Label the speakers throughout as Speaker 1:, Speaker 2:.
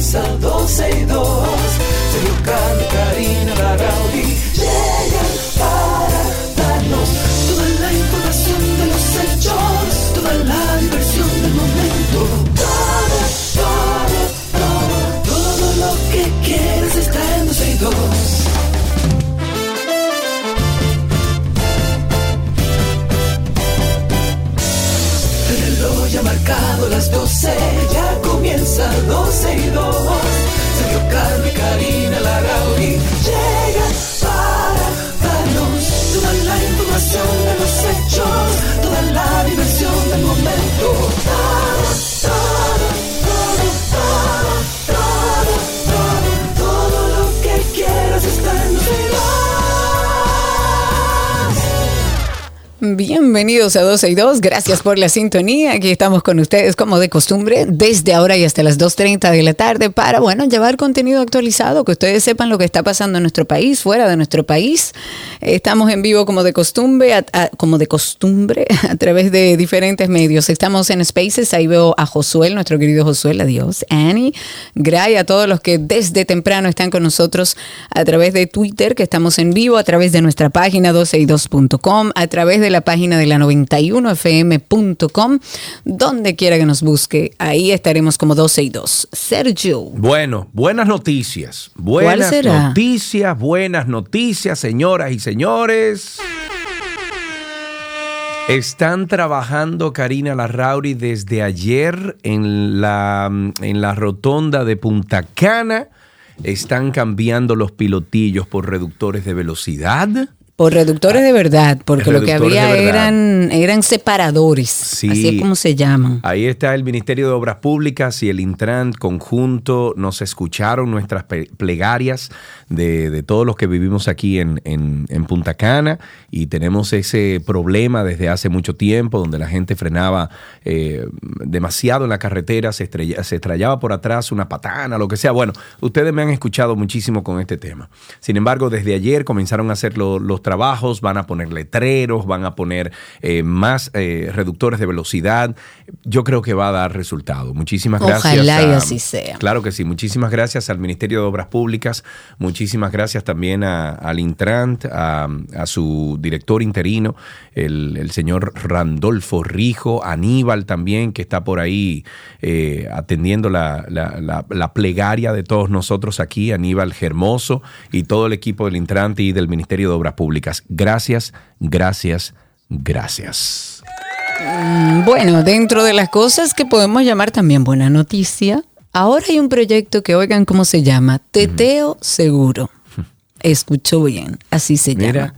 Speaker 1: comienza 12 y
Speaker 2: Bienvenidos a 12 y 2, gracias por la sintonía. Aquí estamos con ustedes como de costumbre desde ahora y hasta las 2.30 de la tarde para, bueno, llevar contenido actualizado, que ustedes sepan lo que está pasando en nuestro país, fuera de nuestro país. Estamos en vivo como de costumbre, a, como de costumbre, a través de diferentes medios. Estamos en Spaces, ahí veo a Josué, nuestro querido Josué, adiós, Annie, Gray, a todos los que desde temprano están con nosotros a través de Twitter, que estamos en vivo, a través de nuestra página 12y2.com, a través de la página de la 91fm.com, donde quiera que nos busque, ahí estaremos como 12 y 2. Sergio.
Speaker 3: Bueno, buenas noticias. Buenas
Speaker 2: será?
Speaker 3: noticias, buenas noticias, señoras y señores. Están trabajando Karina Larrauri desde ayer en la, en la rotonda de Punta Cana. Están cambiando los pilotillos por reductores de velocidad.
Speaker 2: Por reductores de verdad, porque lo que había eran, eran separadores,
Speaker 3: Sí.
Speaker 2: así es como se llaman.
Speaker 3: Ahí está el Ministerio de Obras Públicas y el Intran conjunto. Nos escucharon nuestras plegarias de, de todos los que vivimos aquí en, en- en Punta Cana y tenemos ese problema desde hace mucho tiempo donde la gente frenaba eh, demasiado en la carretera, se, estrella- se estrellaba por atrás una patana, lo que sea. Bueno, ustedes me han escuchado muchísimo con este tema. Sin embargo, desde ayer comenzaron a hacer lo- los trabajos, van a poner letreros, van a poner eh, más eh, reductores de velocidad. Yo creo que va a dar resultado. Muchísimas gracias.
Speaker 2: Ojalá y así sea.
Speaker 3: Claro que sí. Muchísimas gracias al Ministerio de Obras Públicas. Muchísimas gracias también a- al Intrant, a, a su director interino, el, el señor Randolfo Rijo, Aníbal también, que está por ahí eh, atendiendo la, la- la- la plegaria de todos nosotros aquí, Aníbal Germoso y todo el equipo del Intrant y del Ministerio de Obras Públicas. Gracias, gracias, gracias.
Speaker 2: Mm, Bueno, dentro de las cosas que podemos llamar también buena noticia, ahora hay un proyecto que oigan cómo se llama, Teteo Seguro. Escuchó bien, así se
Speaker 3: Mira,
Speaker 2: llama.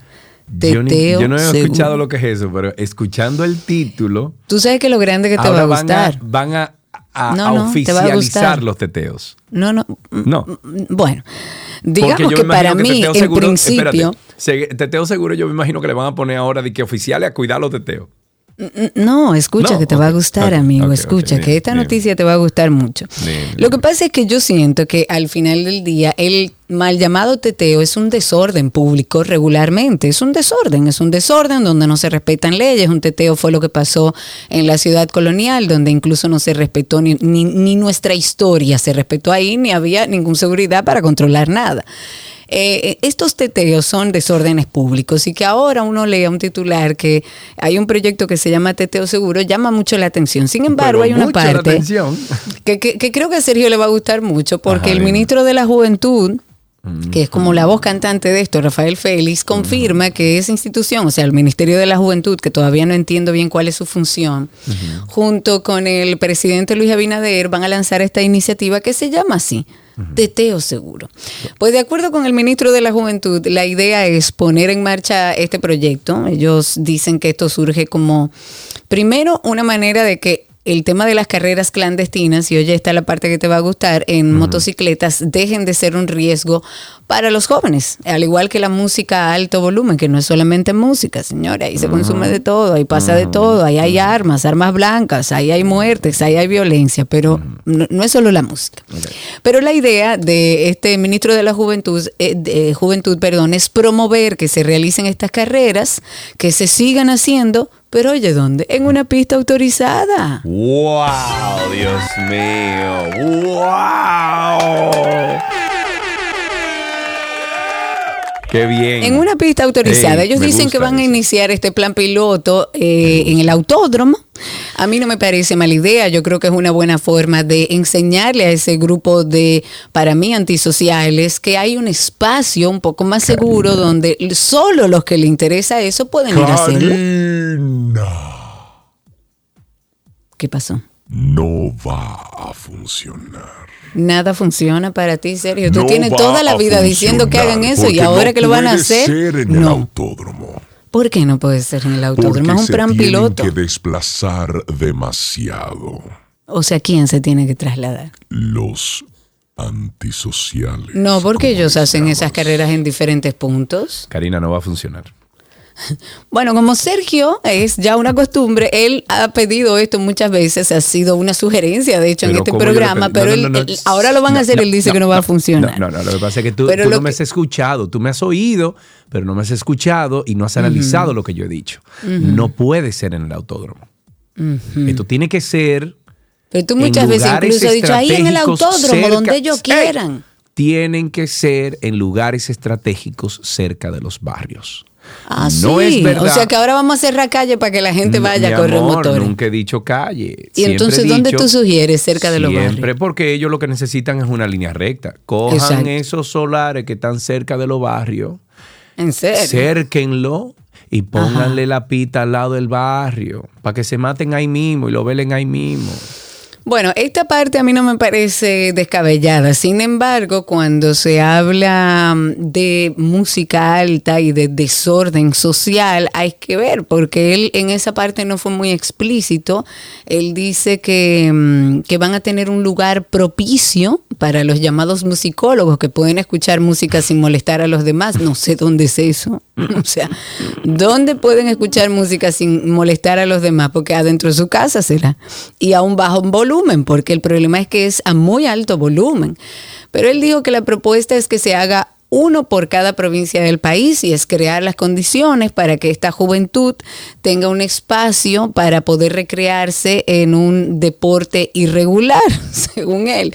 Speaker 3: yo, ni- yo no he
Speaker 2: Seguro.
Speaker 3: escuchado lo que es eso, pero escuchando el título,
Speaker 2: Tú sabes que lo grande que te va a gustar.
Speaker 3: Van a, van a- a-
Speaker 2: No,
Speaker 3: a
Speaker 2: no, a
Speaker 3: oficializar los teteos.
Speaker 2: No, no. mm,
Speaker 3: No.
Speaker 2: mm, Bueno,
Speaker 3: Porque
Speaker 2: digamos que para
Speaker 3: que
Speaker 2: mí, en
Speaker 3: seguro-
Speaker 2: principio,
Speaker 3: espérate, teteo seguro yo me imagino que le van a poner ahora de que oficiales a cuidar los teteos.
Speaker 2: No, escucha
Speaker 3: No,
Speaker 2: que te va a gustar, amigo. escucha que
Speaker 3: bien,
Speaker 2: esta
Speaker 3: bien.
Speaker 2: noticia te va a gustar mucho.
Speaker 3: Bien,
Speaker 2: Lo que pasa es que yo siento que al final del día el mal llamado teteo es un desorden público regularmente. Es un desorden, es un desorden donde no se respetan leyes. Un teteo fue lo que pasó en la ciudad colonial, donde incluso no se respetó ni, ni, ni nuestra historia se respetó ahí, ni había ninguna seguridad para controlar nada. Eh, estos teteos son desórdenes públicos y que ahora uno lea un titular que hay un proyecto que se llama Teteo Seguro, llama mucho la atención. Sin embargo,
Speaker 3: Pero
Speaker 2: hay una parte que, que- que creo que a Sergio le va a gustar mucho porque
Speaker 3: Ajá,
Speaker 2: el ministro de la Juventud, que es como la voz cantante de esto, Rafael Félix, confirma que esa institución, o sea, el Ministerio de la Juventud, que todavía no entiendo bien cuál es su función, junto con el presidente Luis Abinader, van a lanzar esta iniciativa que se llama así. Teteo seguro. Pues de acuerdo con el ministro de la Juventud, la idea es poner en marcha este proyecto. Ellos dicen que esto surge como, primero, una manera de que el tema de las carreras clandestinas, y oye, está la parte que te va a gustar, en motocicletas dejen de ser un riesgo para los jóvenes, al igual que la música a alto volumen, que no es solamente música, señora, ahí se consume de todo, ahí pasa de todo, ahí hay armas, armas blancas, ahí hay muertes, ahí hay violencia, pero no, no es solo la música. Pero la idea de este ministro de la Juventud, eh, de Juventud, perdón, es promover que se realicen estas carreras, que se sigan haciendo Pero oye, ¿dónde? En una pista autorizada.
Speaker 3: ¡Wow! Dios mío. ¡Wow! Qué bien.
Speaker 2: En una pista autorizada.
Speaker 3: Ey,
Speaker 2: Ellos dicen que van a iniciar este plan piloto eh, en el autódromo. A mí no me parece mala idea. Yo creo que es una buena forma de enseñarle a ese grupo de, para mí, antisociales, que hay un espacio un poco más seguro donde solo los que le interesa eso pueden ir a hacerlo. ¿Qué pasó?
Speaker 4: no va a funcionar.
Speaker 2: Nada funciona para ti, serio. Tú
Speaker 4: No
Speaker 2: tienes toda la vida diciendo que hagan eso y
Speaker 4: porque
Speaker 2: ahora
Speaker 4: no
Speaker 2: que lo van a
Speaker 4: puede
Speaker 2: hacer.
Speaker 4: ser en el
Speaker 2: no.
Speaker 4: autódromo.
Speaker 2: ¿Por qué no puede ser en el
Speaker 4: Porque
Speaker 2: autódromo? Es un
Speaker 4: se
Speaker 2: plan
Speaker 4: tienen
Speaker 2: piloto.
Speaker 4: que desplazar demasiado
Speaker 2: O sea, ¿quién se tiene que trasladar?
Speaker 4: los antisociales.
Speaker 2: No, porque ellos hacen esas carreras en diferentes puntos.
Speaker 3: Karina, no va a funcionar.
Speaker 2: Bueno, como Sergio es ya una costumbre, él ha pedido esto muchas veces, ha sido una sugerencia, de hecho, en este
Speaker 3: ¿cómo yo le
Speaker 2: programa, pero
Speaker 3: No,
Speaker 2: él,
Speaker 3: no, no,
Speaker 2: él- ahora lo van a hacer, él dice que no va a funcionar.
Speaker 3: No, no, no, lo que pasa es que tú,
Speaker 2: Pero
Speaker 3: tú no me has escuchado, tú me has oído, pero no me has escuchado y no has analizado lo que yo he dicho. No puede ser en el autódromo. Esto tiene que ser
Speaker 2: Pero tú
Speaker 3: en
Speaker 2: muchas veces
Speaker 3: lugares
Speaker 2: incluso has dicho ahí en el autódromo,
Speaker 3: cerca-
Speaker 2: donde ellos quieran.
Speaker 3: Tienen que ser en lugares estratégicos cerca de los barrios.
Speaker 2: Ah,
Speaker 3: no
Speaker 2: sí.
Speaker 3: es verdad.
Speaker 2: O sea que ahora vamos a cerrar calle para que la gente vaya
Speaker 3: Mi
Speaker 2: a correr
Speaker 3: amor,
Speaker 2: motores.
Speaker 3: Nunca he dicho calle.
Speaker 2: Y
Speaker 3: Siempre
Speaker 2: entonces, ¿dónde tú sugieres? Cerca de los
Speaker 3: Siempre,
Speaker 2: barrios.
Speaker 3: porque ellos lo que necesitan es una línea recta. Cojan
Speaker 2: Exacto.
Speaker 3: esos solares que están cerca de los barrios,
Speaker 2: En serio.
Speaker 3: cérquenlo y pónganle la pita al lado del barrio para que se maten ahí mismo y lo velen ahí mismo.
Speaker 2: Bueno, esta parte a mí no me parece descabellada. Sin embargo, cuando se habla mm, de música alta y de desorden social, hay que ver, porque él en esa parte no fue muy explícito. Él dice que, mm, que van a tener un lugar propicio para los llamados musicólogos que pueden escuchar música sin molestar a los demás. No sé dónde es eso. O sea, ¿dónde pueden escuchar música sin molestar a los demás? Porque adentro de su casa será. Y a un bajo volumen, porque el problema es que es a muy alto volumen. Pero él dijo que la propuesta es que se haga uno por cada provincia del país y es crear las condiciones para que esta juventud tenga un espacio para poder recrearse en un deporte irregular, según él.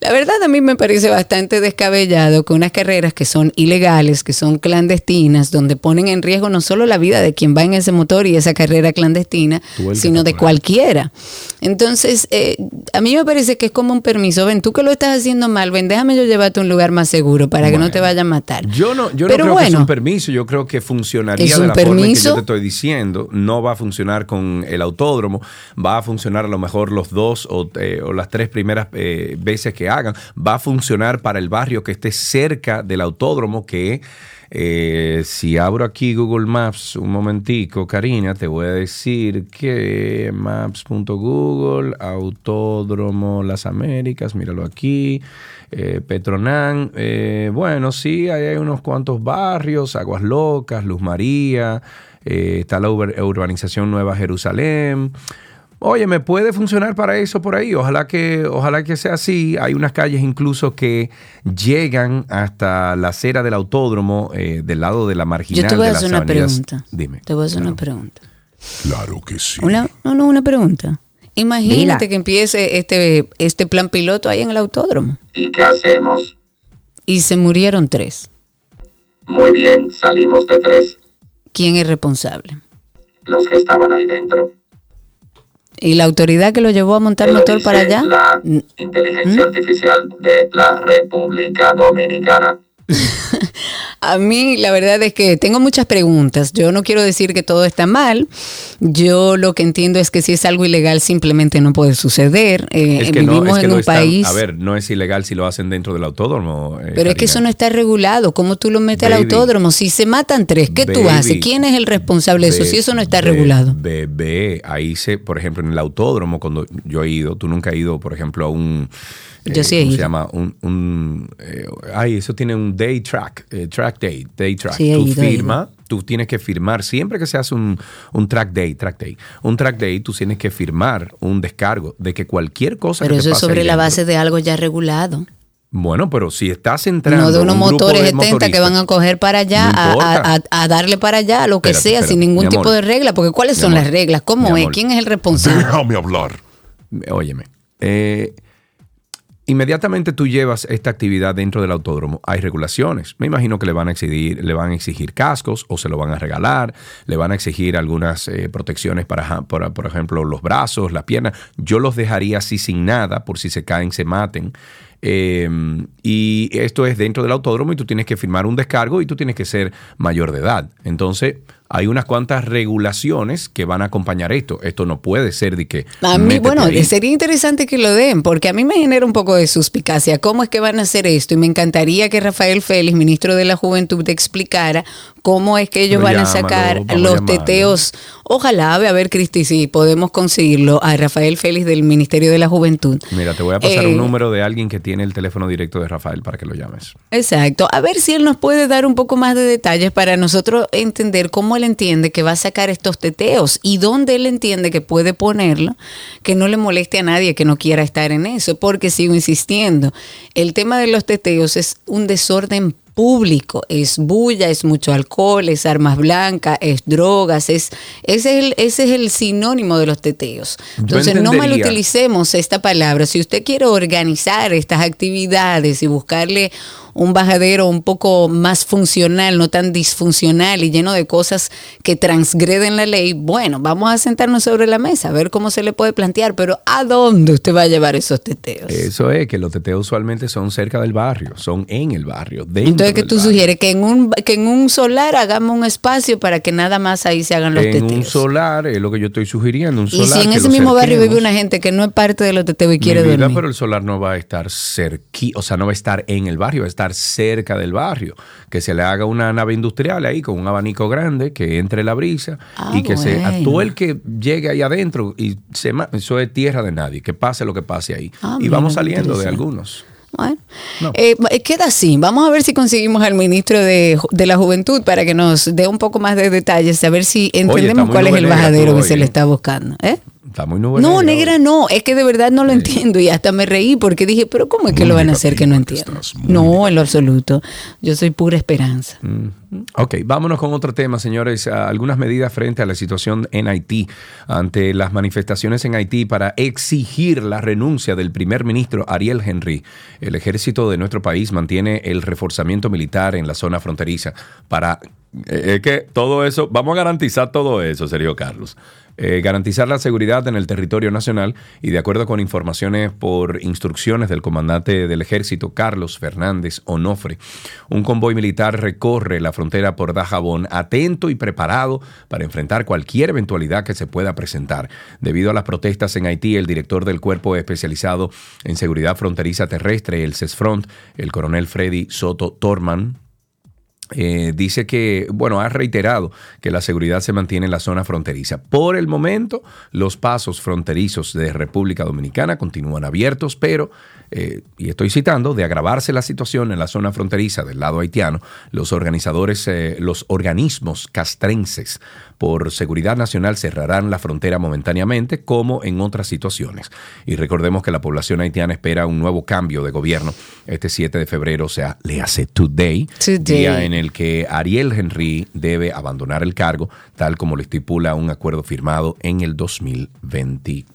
Speaker 2: La verdad a mí me parece bastante descabellado que unas carreras que son ilegales, que son clandestinas, donde ponen en riesgo no solo la vida de quien va en ese motor y esa carrera clandestina, sino de cualquiera. Entonces, eh, a mí me parece que es como un permiso. Ven, tú que lo estás haciendo mal, ven, déjame yo llevarte a un lugar más seguro para que no te vaya a matar.
Speaker 3: Yo no, yo no creo que es un permiso, yo creo que funcionaría
Speaker 2: ¿Es
Speaker 3: de la forma en que
Speaker 2: permiso?
Speaker 3: yo te estoy diciendo. No va a funcionar con el autódromo, va a funcionar a lo mejor los dos o, eh, o las tres primeras eh, veces que hagan. Va a funcionar para el barrio que esté cerca del autódromo, que eh, si abro aquí Google Maps un momentico, Karina, te voy a decir que maps.google, autódromo Las Américas, míralo aquí, eh, Petronán, eh, bueno, sí, ahí hay unos cuantos barrios, Aguas Locas, Luz María, eh, está la ur- urbanización Nueva Jerusalén. Oye, me puede funcionar para eso por ahí. Ojalá que, ojalá que sea así. Hay unas calles incluso que llegan hasta la acera del autódromo eh, del lado de la marginal
Speaker 2: yo te voy a hacer una
Speaker 3: avenidas.
Speaker 2: pregunta.
Speaker 3: Dime.
Speaker 2: Te voy a hacer
Speaker 3: Claro.
Speaker 2: una pregunta.
Speaker 4: Claro que sí.
Speaker 2: Una, no, no, una pregunta. Imagínate que empiece este, este plan piloto ahí en el autódromo
Speaker 5: ¿Y qué hacemos?
Speaker 2: y se murieron tres.
Speaker 5: Muy bien, salimos de tres,
Speaker 2: ¿Quién es responsable?
Speaker 5: los que estaban ahí dentro.
Speaker 2: ¿Y la autoridad que lo llevó a montar motor
Speaker 5: dice
Speaker 2: para allá?
Speaker 5: La
Speaker 2: N-
Speaker 5: inteligencia artificial de la República Dominicana.
Speaker 2: A mí la verdad es que tengo muchas preguntas. Yo no quiero decir que todo está mal. Yo lo que entiendo es que si es algo ilegal simplemente no puede suceder. Eh,
Speaker 3: Es que no,
Speaker 2: vivimos
Speaker 3: es que
Speaker 2: en un país.
Speaker 3: A ver, no es ilegal si lo hacen dentro del autódromo. eh,
Speaker 2: Pero es que eso no está regulado. ¿Cómo tú lo metes al autódromo? Si se matan tres, ¿qué tú
Speaker 3: Baby.
Speaker 2: haces? ¿Quién es el responsable de eso? Si eso no está regulado.
Speaker 3: Bebé, ahí se, por ejemplo, en el autódromo, cuando yo he ido, tú nunca has ido, por ejemplo, a un.
Speaker 2: Yo sí he
Speaker 3: ¿cómo
Speaker 2: ido.
Speaker 3: se llama? Un. un, eh, ay, eso tiene un day track, eh, track day, day track.
Speaker 2: Sí, he
Speaker 3: tú
Speaker 2: ido, he
Speaker 3: firma, tú tienes que firmar, siempre que se hace un, un track day, track day, un track day, tú tienes que firmar un descargo de que cualquier cosa
Speaker 2: Pero
Speaker 3: que te
Speaker 2: eso es
Speaker 3: pase
Speaker 2: sobre
Speaker 3: ahí
Speaker 2: la
Speaker 3: dentro-
Speaker 2: base de algo ya regulado.
Speaker 3: Bueno, pero si estás entrando.
Speaker 2: No de unos
Speaker 3: un grupo
Speaker 2: motores
Speaker 3: de
Speaker 2: 70 que van a coger para allá,
Speaker 3: No
Speaker 2: a, a- a- darle para allá, lo que
Speaker 3: Espérate,
Speaker 2: sea,
Speaker 3: espérate,
Speaker 2: sin ningún
Speaker 3: mi
Speaker 2: tipo
Speaker 3: amor.
Speaker 2: de regla. Porque ¿cuáles son
Speaker 3: amor.
Speaker 2: las reglas? ¿Cómo es?
Speaker 3: amor.
Speaker 2: ¿Quién es el responsable?
Speaker 4: Déjame hablar.
Speaker 3: Óyeme. eh, inmediatamente tú llevas esta actividad dentro del autódromo, hay regulaciones. Me imagino que le van a exigir, le van a exigir cascos o se lo van a regalar, le van a exigir algunas eh, protecciones para, por ejemplo, los brazos, las piernas. Yo los dejaría así sin nada, por si se caen, se maten. Eh, y esto es dentro del autódromo y tú tienes que firmar un descargo y tú tienes que ser mayor de edad. Entonces, hay unas cuantas regulaciones que van a acompañar esto. Esto no puede ser de que...
Speaker 2: A mí, bueno,
Speaker 3: ahí.
Speaker 2: sería interesante que lo den, porque a mí me genera un poco de suspicacia. ¿Cómo es que van a hacer esto? Y me encantaría que Rafael Félix, ministro de la Juventud, te explicara cómo es que ellos van a sacar los teteos. Ojalá, a ver, Cristi, si podemos conseguirlo a Rafael Félix del Ministerio de la Juventud.
Speaker 3: Mira, te voy a pasar
Speaker 2: Eh,
Speaker 3: un número de alguien que tiene el teléfono directo de Rafael para que lo llames.
Speaker 2: Exacto. A ver si él nos puede dar un poco más de detalles para nosotros entender cómo él entiende que va a sacar estos teteos y dónde él entiende que puede ponerlo, que no le moleste a nadie que no quiera estar en eso, porque sigo insistiendo, el tema de los teteos es un desorden público, es bulla, es mucho alcohol, es armas blancas, es drogas, es ese es el, ese es el sinónimo de los teteos. Entonces no
Speaker 3: entendería-
Speaker 2: malutilicemos esta palabra. Si usted quiere organizar estas actividades y buscarle un bajadero un poco más funcional, no tan disfuncional y lleno de cosas que transgreden la ley, bueno, vamos a sentarnos sobre la mesa a ver cómo se le puede plantear, pero ¿a dónde usted va a llevar esos teteos?
Speaker 3: Eso es, que los teteos usualmente son cerca del barrio, son en el barrio. dentro
Speaker 2: Entonces, ¿qué tú
Speaker 3: barrio.
Speaker 2: sugieres? Que en, un, que en un solar hagamos un espacio para que nada más ahí se hagan los
Speaker 3: En
Speaker 2: teteos.
Speaker 3: un solar, es lo que yo estoy sugiriendo, un
Speaker 2: y
Speaker 3: solar.
Speaker 2: si en ese mismo barrio vive una gente que no es parte de los teteos y quiere
Speaker 3: vida,
Speaker 2: dormir.
Speaker 3: pero el solar no va a estar cerqui, o sea, no va a estar en el barrio, va a estar cerca del barrio. Que se le haga una nave industrial ahí con un abanico grande, que entre la brisa
Speaker 2: Ah,
Speaker 3: y que se a
Speaker 2: bueno.
Speaker 3: todo el que llegue ahí adentro y se eso es tierra de nadie, que pase lo que pase ahí.
Speaker 2: Ah,
Speaker 3: y vamos saliendo de algunos.
Speaker 2: Bueno,
Speaker 3: No.
Speaker 2: eh, eh, queda así. Vamos a ver si conseguimos al ministro de, de la Juventud para que nos dé un poco más de detalles, a ver si entendemos
Speaker 3: muy
Speaker 2: cuál es el bajadero que se le
Speaker 3: ¿eh?
Speaker 2: está buscando. ¿eh?
Speaker 3: Está muy
Speaker 2: No,
Speaker 3: negra
Speaker 2: no, es que de verdad no lo entiendo y hasta me reí porque dije, pero ¿cómo es que
Speaker 4: Muy
Speaker 2: lo van a hacer que no entiendo? No, en lo absoluto. Yo soy pura esperanza.
Speaker 3: Ok, vámonos con otro tema, señores. Ah, Algunas medidas frente a la situación en Haití, ante las manifestaciones en Haití para exigir la renuncia del primer ministro Ariel Henry. El ejército de nuestro país mantiene el reforzamiento militar en la zona fronteriza para... eh, Es que todo eso, vamos a garantizar todo eso, Sergio Carlos. Eh, garantizar la seguridad en el territorio nacional y de acuerdo con informaciones por instrucciones del comandante del ejército Carlos Fernández Onofre, un convoy militar recorre la frontera por Dajabón atento y preparado para enfrentar cualquier eventualidad que se pueda presentar. Debido a las protestas en Haití, el director del cuerpo especializado en seguridad fronteriza terrestre, el CESFRONT, el coronel Freddy Soto Torman, eh, dice que, bueno, ha reiterado que la seguridad se mantiene en la zona fronteriza. Por el momento, los pasos fronterizos de República Dominicana continúan abiertos, pero, eh, y estoy citando, de agravarse la situación en la zona fronteriza del lado haitiano, los organizadores, eh, los organismos castrenses por seguridad nacional cerrarán la frontera momentáneamente, como en otras situaciones. Y recordemos que la población haitiana espera un nuevo cambio de gobierno este 7 de febrero, o sea, le hace today,
Speaker 2: Today.
Speaker 3: día en el que Ariel Henry debe abandonar el cargo, tal como lo estipula un acuerdo firmado en el 2022.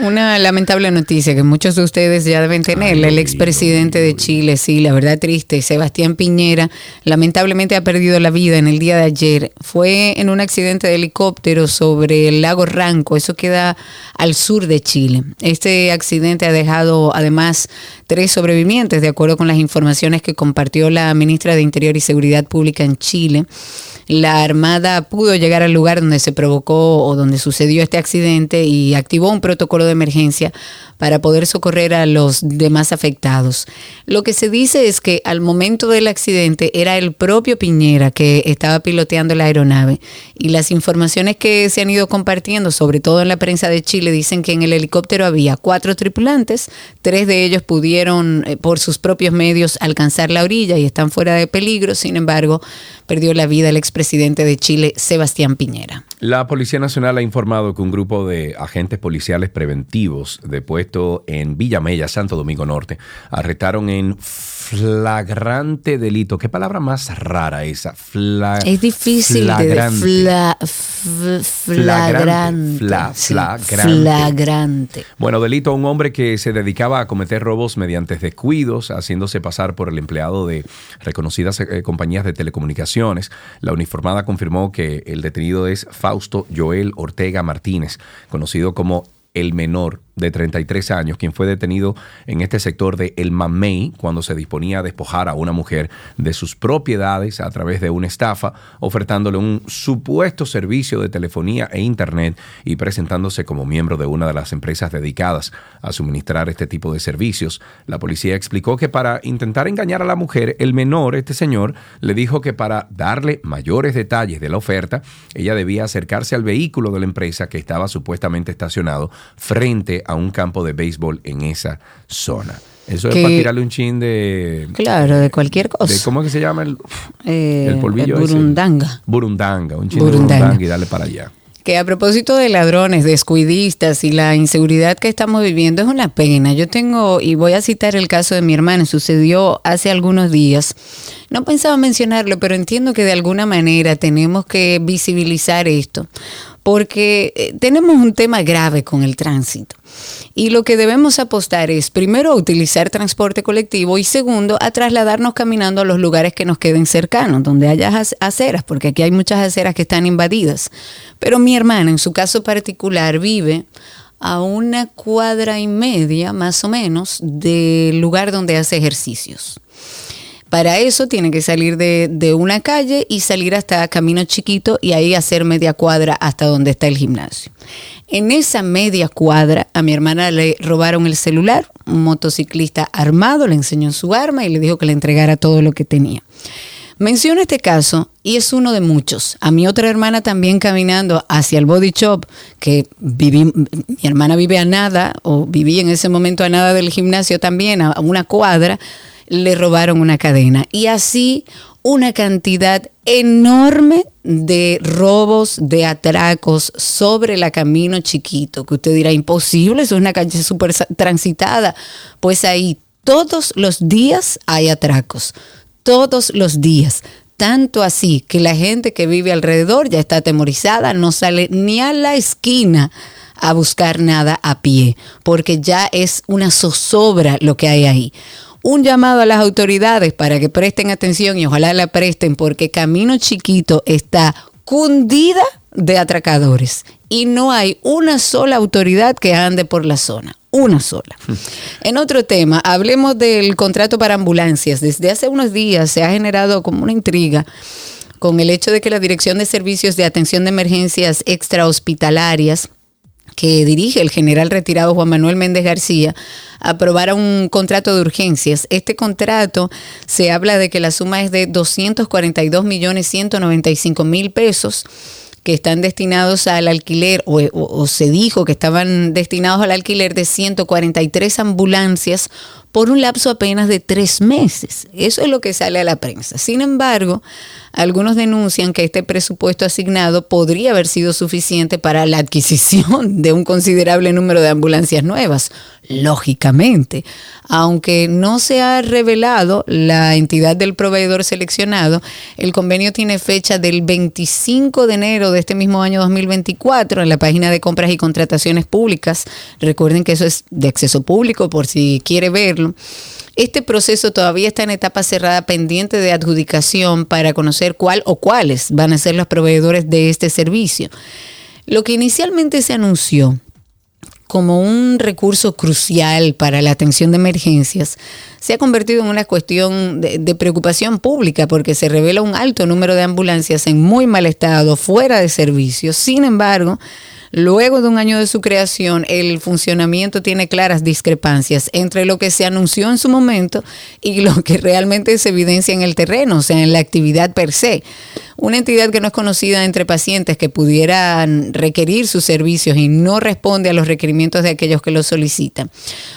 Speaker 2: Una lamentable noticia que muchos de ustedes ya deben tener.
Speaker 3: Ay,
Speaker 2: el expresidente de. Chile, sí, la verdad triste, Sebastián Piñera, lamentablemente ha perdido la vida en el día de ayer. Fue en un accidente de helicóptero sobre el lago Ranco, eso queda al sur de Chile. Este accidente ha dejado además tres sobrevivientes, de acuerdo con las informaciones que compartió la ministra de Interior y Seguridad Pública en Chile. La Armada pudo llegar al lugar donde se provocó o donde sucedió este accidente y activó un protocolo de emergencia para poder socorrer a los demás afectados. Lo que se dice es que al momento del accidente era el propio Piñera que estaba piloteando la aeronave y las informaciones que se han ido compartiendo, sobre todo en la prensa de Chile, dicen que en el helicóptero había cuatro tripulantes, tres de ellos pudieron eh, por sus propios medios alcanzar la orilla y están fuera de peligro, sin embargo, perdió la vida el expresidente de Chile, Sebastián Piñera.
Speaker 3: La Policía Nacional ha informado que un grupo de agentes policiales preventivos depuesto en Villamella, Santo Domingo Norte, arrestaron en flagrante delito. ¿Qué palabra más rara esa? Fla-
Speaker 2: Es difícil de
Speaker 3: flagrante.
Speaker 2: fla- flagrante.
Speaker 3: Fla-
Speaker 2: sí,
Speaker 3: flagrante.
Speaker 2: flagrante.
Speaker 3: Bueno, delito a un hombre que se dedicaba a cometer robos mediante descuidos, haciéndose pasar por el empleado de reconocidas eh, compañías de telecomunicaciones. La uniformada confirmó que el detenido es Fausto Joel Ortega Martínez, conocido como el menor de 33 años, quien fue detenido en este sector de El Mamey cuando se disponía a despojar a una mujer de sus propiedades a través de una estafa, ofertándole un supuesto servicio de telefonía e internet y presentándose como miembro de una de las empresas dedicadas a suministrar este tipo de servicios. La policía explicó que para intentar engañar a la mujer, el menor, este señor, le dijo que para darle mayores detalles de la oferta, ella debía acercarse al vehículo de la empresa que estaba supuestamente estacionado frente a un campo de béisbol en esa zona. Eso es para tirarle un chin de...
Speaker 2: Claro, de cualquier cosa.
Speaker 3: de ¿Cómo es que se llama el,
Speaker 2: Eh,
Speaker 3: el polvillo
Speaker 2: el
Speaker 3: ese?
Speaker 2: burundanga.
Speaker 3: Burundanga, un chin de
Speaker 2: Burundanga.
Speaker 3: burundanga y darle para allá.
Speaker 2: Que a propósito de ladrones, descuidistas y la inseguridad que estamos viviendo es una pena. Yo tengo, y voy a citar el caso de mi hermana, sucedió hace algunos días. No pensaba mencionarlo, pero entiendo que de alguna manera tenemos que visibilizar esto, porque eh, tenemos un tema grave con el tránsito. Y lo que debemos apostar es, primero, a utilizar transporte colectivo y segundo, a trasladarnos caminando a los lugares que nos queden cercanos, donde haya ac- aceras, porque aquí hay muchas aceras que están invadidas. Pero mi hermana, en su caso particular, vive a una cuadra y media, más o menos, del lugar donde hace ejercicios. Para eso tiene que salir de, una calle y salir hasta Camino Chiquito y ahí hacer media cuadra hasta donde está el gimnasio. En esa media cuadra a mi hermana le robaron el celular, un motociclista armado le enseñó su arma y le dijo que le entregara todo lo que tenía. Menciono este caso y es uno de muchos. A mi otra hermana también caminando hacia el body shop, que viví, mi hermana vive a nada, o vivía en ese momento a nada del gimnasio también, a una cuadra, le robaron una cadena. Y así una cantidad enorme de robos, de atracos sobre la Camino Chiquito, que usted dirá, imposible, eso es una calle súper transitada. Pues ahí todos los días hay atracos, todos los días. Tanto así que la gente que vive alrededor ya está atemorizada, no sale ni a la esquina a buscar nada a pie, porque ya es una zozobra lo que hay ahí. Un llamado a las autoridades para que presten atención y ojalá la presten porque Camino Chiquito está cundida de atracadores y no hay una sola autoridad que ande por la zona. Una sola. En otro tema, hablemos del contrato para ambulancias. Desde hace unos días se ha generado como una intriga con el hecho de que la Dirección de Servicios de Atención de Emergencias Extrahospitalarias que dirige el general retirado Juan Manuel Méndez García, aprobara un contrato de urgencias. Este contrato se habla de que la suma es de 242 millones 195 mil pesos que están destinados al alquiler, o, o- o se dijo que estaban destinados al alquiler de 143 ambulancias por un lapso apenas de tres meses. Eso es lo que sale a la prensa. Sin embargo, algunos denuncian que este presupuesto asignado podría haber sido suficiente para la adquisición de un considerable número de ambulancias nuevas, lógicamente. Aunque no se ha revelado la entidad del proveedor seleccionado, el convenio tiene fecha del 25 de enero de este mismo año 2024 en la página de compras y contrataciones públicas. Recuerden que eso es de acceso público por si quiere verlo. Este proceso todavía está en etapa cerrada pendiente de adjudicación para conocer cuál o cuáles van a ser los proveedores de este servicio. Lo que inicialmente se anunció como un recurso crucial para la atención de emergencias, se ha convertido en una cuestión de, preocupación pública porque se revela un alto número de ambulancias en muy mal estado, fuera de servicio. Sin embargo, Luego de un año de su creación, el funcionamiento tiene claras discrepancias entre lo que se anunció en su momento y lo que realmente se evidencia en el terreno, o sea, en la actividad per se. Una entidad que no es conocida entre pacientes que pudieran requerir sus servicios y no responde a los requerimientos de aquellos que los solicitan.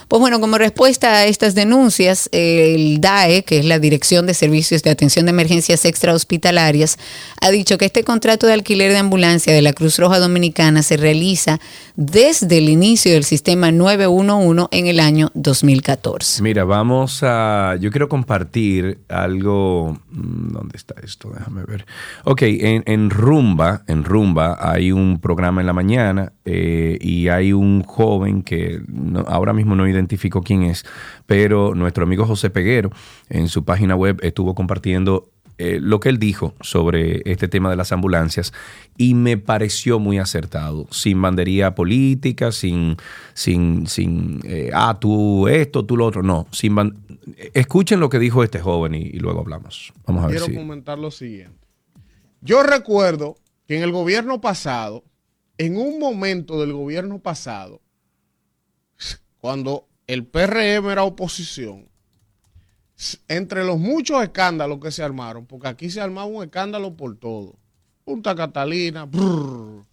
Speaker 2: Pues bueno, como respuesta a estas denuncias, el DAE, que es la Dirección de Servicios de Atención de Emergencias Extrahospitalarias, ha dicho que este contrato de alquiler de ambulancia de la Cruz Roja Dominicana se realiza desde el inicio del sistema 911 en el año 2014.
Speaker 3: Mira, vamos a. Yo quiero compartir algo. mm, ¿Dónde está esto? Déjame ver. Ok, en, Rumba, en Rumba hay un programa en la mañana eh, y hay un joven que ahora mismo no identifico quién es, pero nuestro amigo José Peguero en su página web estuvo compartiendo eh, lo que él dijo sobre este tema de las ambulancias y me pareció muy acertado, sin bandería política, sin, sin, sin eh, ah, tú esto, tú lo otro, no, sin ban- Escuchen lo que dijo este joven y, y luego hablamos. Vamos a ver
Speaker 6: quiero
Speaker 3: si...
Speaker 6: comentar lo siguiente. Yo recuerdo que en el gobierno pasado, en un momento del gobierno pasado, cuando el PRM era oposición, entre los muchos escándalos que se armaron, porque aquí se armaba un escándalo por todo. Punta Catalina, brrr,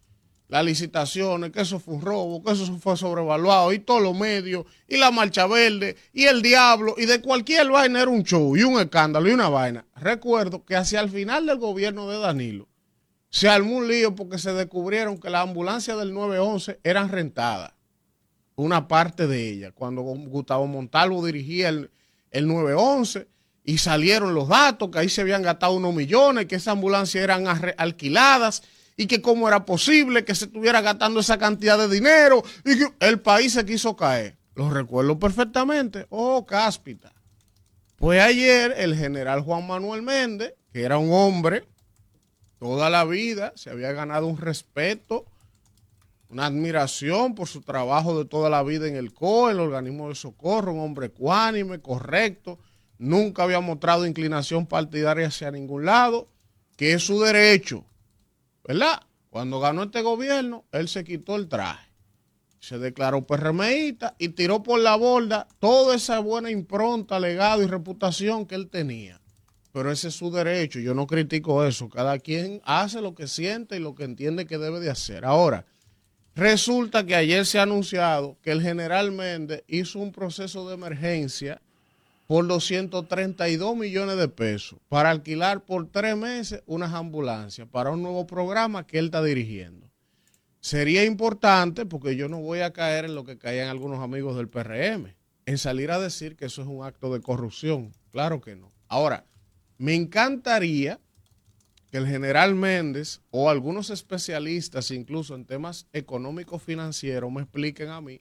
Speaker 6: las licitaciones, que eso fue un robo, que eso fue sobrevaluado, y todos los medios, y la marcha verde, y el diablo, y de cualquier vaina era un show, y un escándalo, y una vaina. Recuerdo que hacia el final del gobierno de Danilo, se armó un lío porque se descubrieron que las ambulancias del 911 eran rentadas, una parte de ellas, cuando Gustavo Montalvo dirigía el, el 911 y salieron los datos que ahí se habían gastado unos millones, que esas ambulancias eran alquiladas y que cómo era posible que se estuviera gastando esa cantidad de dinero y que el país se quiso caer. Lo recuerdo perfectamente. Oh, cáspita. Pues ayer el general Juan Manuel Méndez, que era un hombre toda la vida, se había ganado un respeto, una admiración por su trabajo de toda la vida en el COE, el organismo de socorro, un hombre ecuánime, correcto, nunca había mostrado inclinación partidaria hacia ningún lado, que es su derecho, ¿verdad? Cuando ganó este gobierno, él se quitó el traje, se declaró PRMista y tiró por la borda toda esa buena impronta, legado y reputación que él tenía. Pero ese es su derecho, yo no critico eso. Cada quien hace lo que siente y lo que entiende que debe de hacer. Ahora, resulta que ayer se ha anunciado que el general Méndez hizo un proceso de emergencia por 232 millones de pesos para alquilar por tres meses unas ambulancias para un nuevo programa que él está dirigiendo. Sería importante, porque yo no voy a caer en lo que caían algunos amigos del PRM, en salir a decir que eso es un acto de corrupción. Claro que no. Ahora, me encantaría que el general Méndez o algunos especialistas, incluso en temas económicos financieros, me expliquen a mí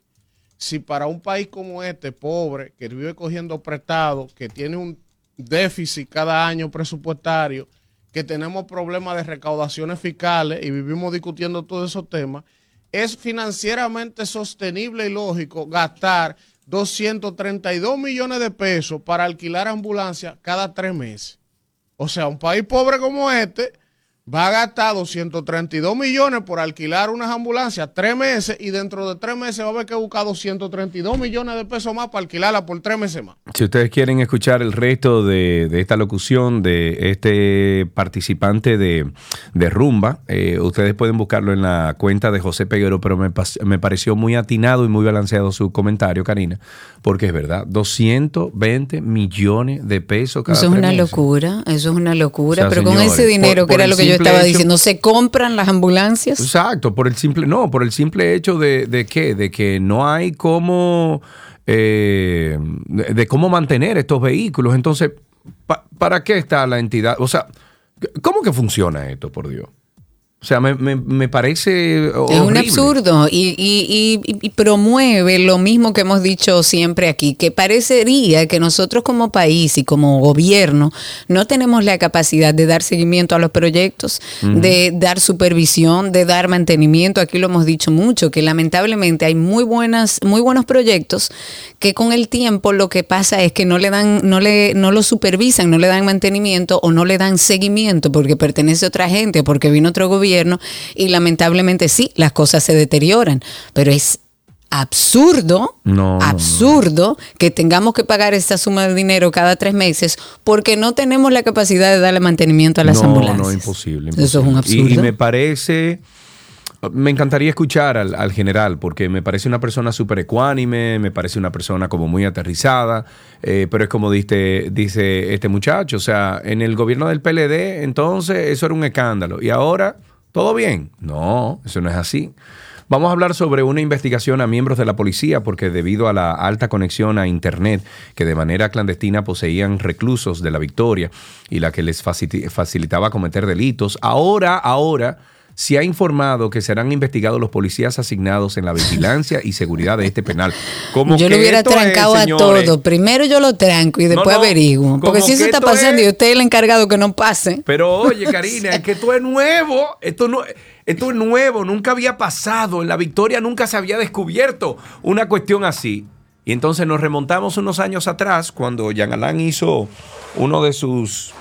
Speaker 6: si para un país como este, pobre, que vive cogiendo prestado, que tiene un déficit cada año presupuestario, que tenemos problemas de recaudaciones fiscales y vivimos discutiendo todos esos temas, es financieramente sostenible y lógico gastar 232 millones de pesos para alquilar ambulancias cada tres meses. O sea, un país pobre como este va a gastar 232 millones por alquilar unas ambulancias tres meses y dentro de tres meses va a haber que buscar 232 millones de pesos más para alquilarla por tres meses más.
Speaker 3: Si ustedes quieren escuchar el resto de, de esta locución de este participante de, de Rumba, eh, ustedes pueden buscarlo en la cuenta de José Peguero, pero me, pareció muy atinado y muy balanceado su comentario, Karina, porque es verdad, 220 millones de pesos cada
Speaker 2: Eso es
Speaker 3: tres
Speaker 2: una
Speaker 3: meses.
Speaker 2: locura, eso es una locura,
Speaker 3: O sea,
Speaker 2: pero con ese dinero,
Speaker 3: por-
Speaker 2: que
Speaker 3: por
Speaker 2: era lo que yo estaba
Speaker 3: hecho-
Speaker 2: diciendo, ¿se compran las ambulancias?
Speaker 3: Exacto, por el simple, no, por el simple hecho de, de qué, de que no hay cómo, eh, de, de cómo mantener estos vehículos. Entonces, pa- ¿para qué está la entidad? O sea, ¿cómo que funciona esto, por Dios? O sea, me, me- me parece
Speaker 2: Es un
Speaker 3: horrible.
Speaker 2: absurdo y, y- y- y promueve lo mismo que hemos dicho siempre aquí, que parecería que nosotros como país y como gobierno no tenemos la capacidad de dar seguimiento a los proyectos, de dar supervisión, de dar mantenimiento. Aquí lo hemos dicho mucho, que lamentablemente hay muy buenas, muy buenos proyectos que con el tiempo lo que pasa es que no le dan, no le, no lo supervisan, no le dan mantenimiento o no le dan seguimiento porque pertenece a otra gente, porque vino otro gobierno gobierno y lamentablemente sí, las cosas se deterioran, pero es absurdo,
Speaker 3: No, no, no.
Speaker 2: absurdo que tengamos que pagar esta suma de dinero cada tres meses porque no tenemos la capacidad de darle mantenimiento a las
Speaker 3: no,
Speaker 2: ambulancias.
Speaker 3: No, imposible,
Speaker 2: Eso es un
Speaker 3: imposible.
Speaker 2: absurdo.
Speaker 3: Y, y me parece, me encantaría escuchar al, al general, porque me parece una persona súper ecuánime, me parece una persona como muy aterrizada, eh, pero es como dice, dice este muchacho, o sea, en el gobierno del PLD, entonces eso era un escándalo. Y ahora, ¿todo bien? No, eso no es así. Vamos a hablar sobre una investigación a miembros de la policía porque debido a la alta conexión a Internet que de manera clandestina poseían reclusos de la Victoria y la que les facilitaba cometer delitos, ahora, ahora se ha informado que serán investigados los policías asignados en la vigilancia y seguridad de este penal. Como
Speaker 2: yo
Speaker 3: que
Speaker 2: lo hubiera
Speaker 3: es,
Speaker 2: trancado a
Speaker 3: señores,
Speaker 2: todo. Primero yo lo tranco y después
Speaker 3: no,
Speaker 2: averiguo. Porque si eso está pasando
Speaker 3: es-
Speaker 2: y usted es el encargado que no pase.
Speaker 3: Pero oye, Karina, es que esto es nuevo. Esto, no, esto es nuevo. Nunca había pasado. En la victoria nunca se había descubierto una cuestión así. Y entonces nos remontamos unos años atrás cuando Jean Alain hizo uno de sus.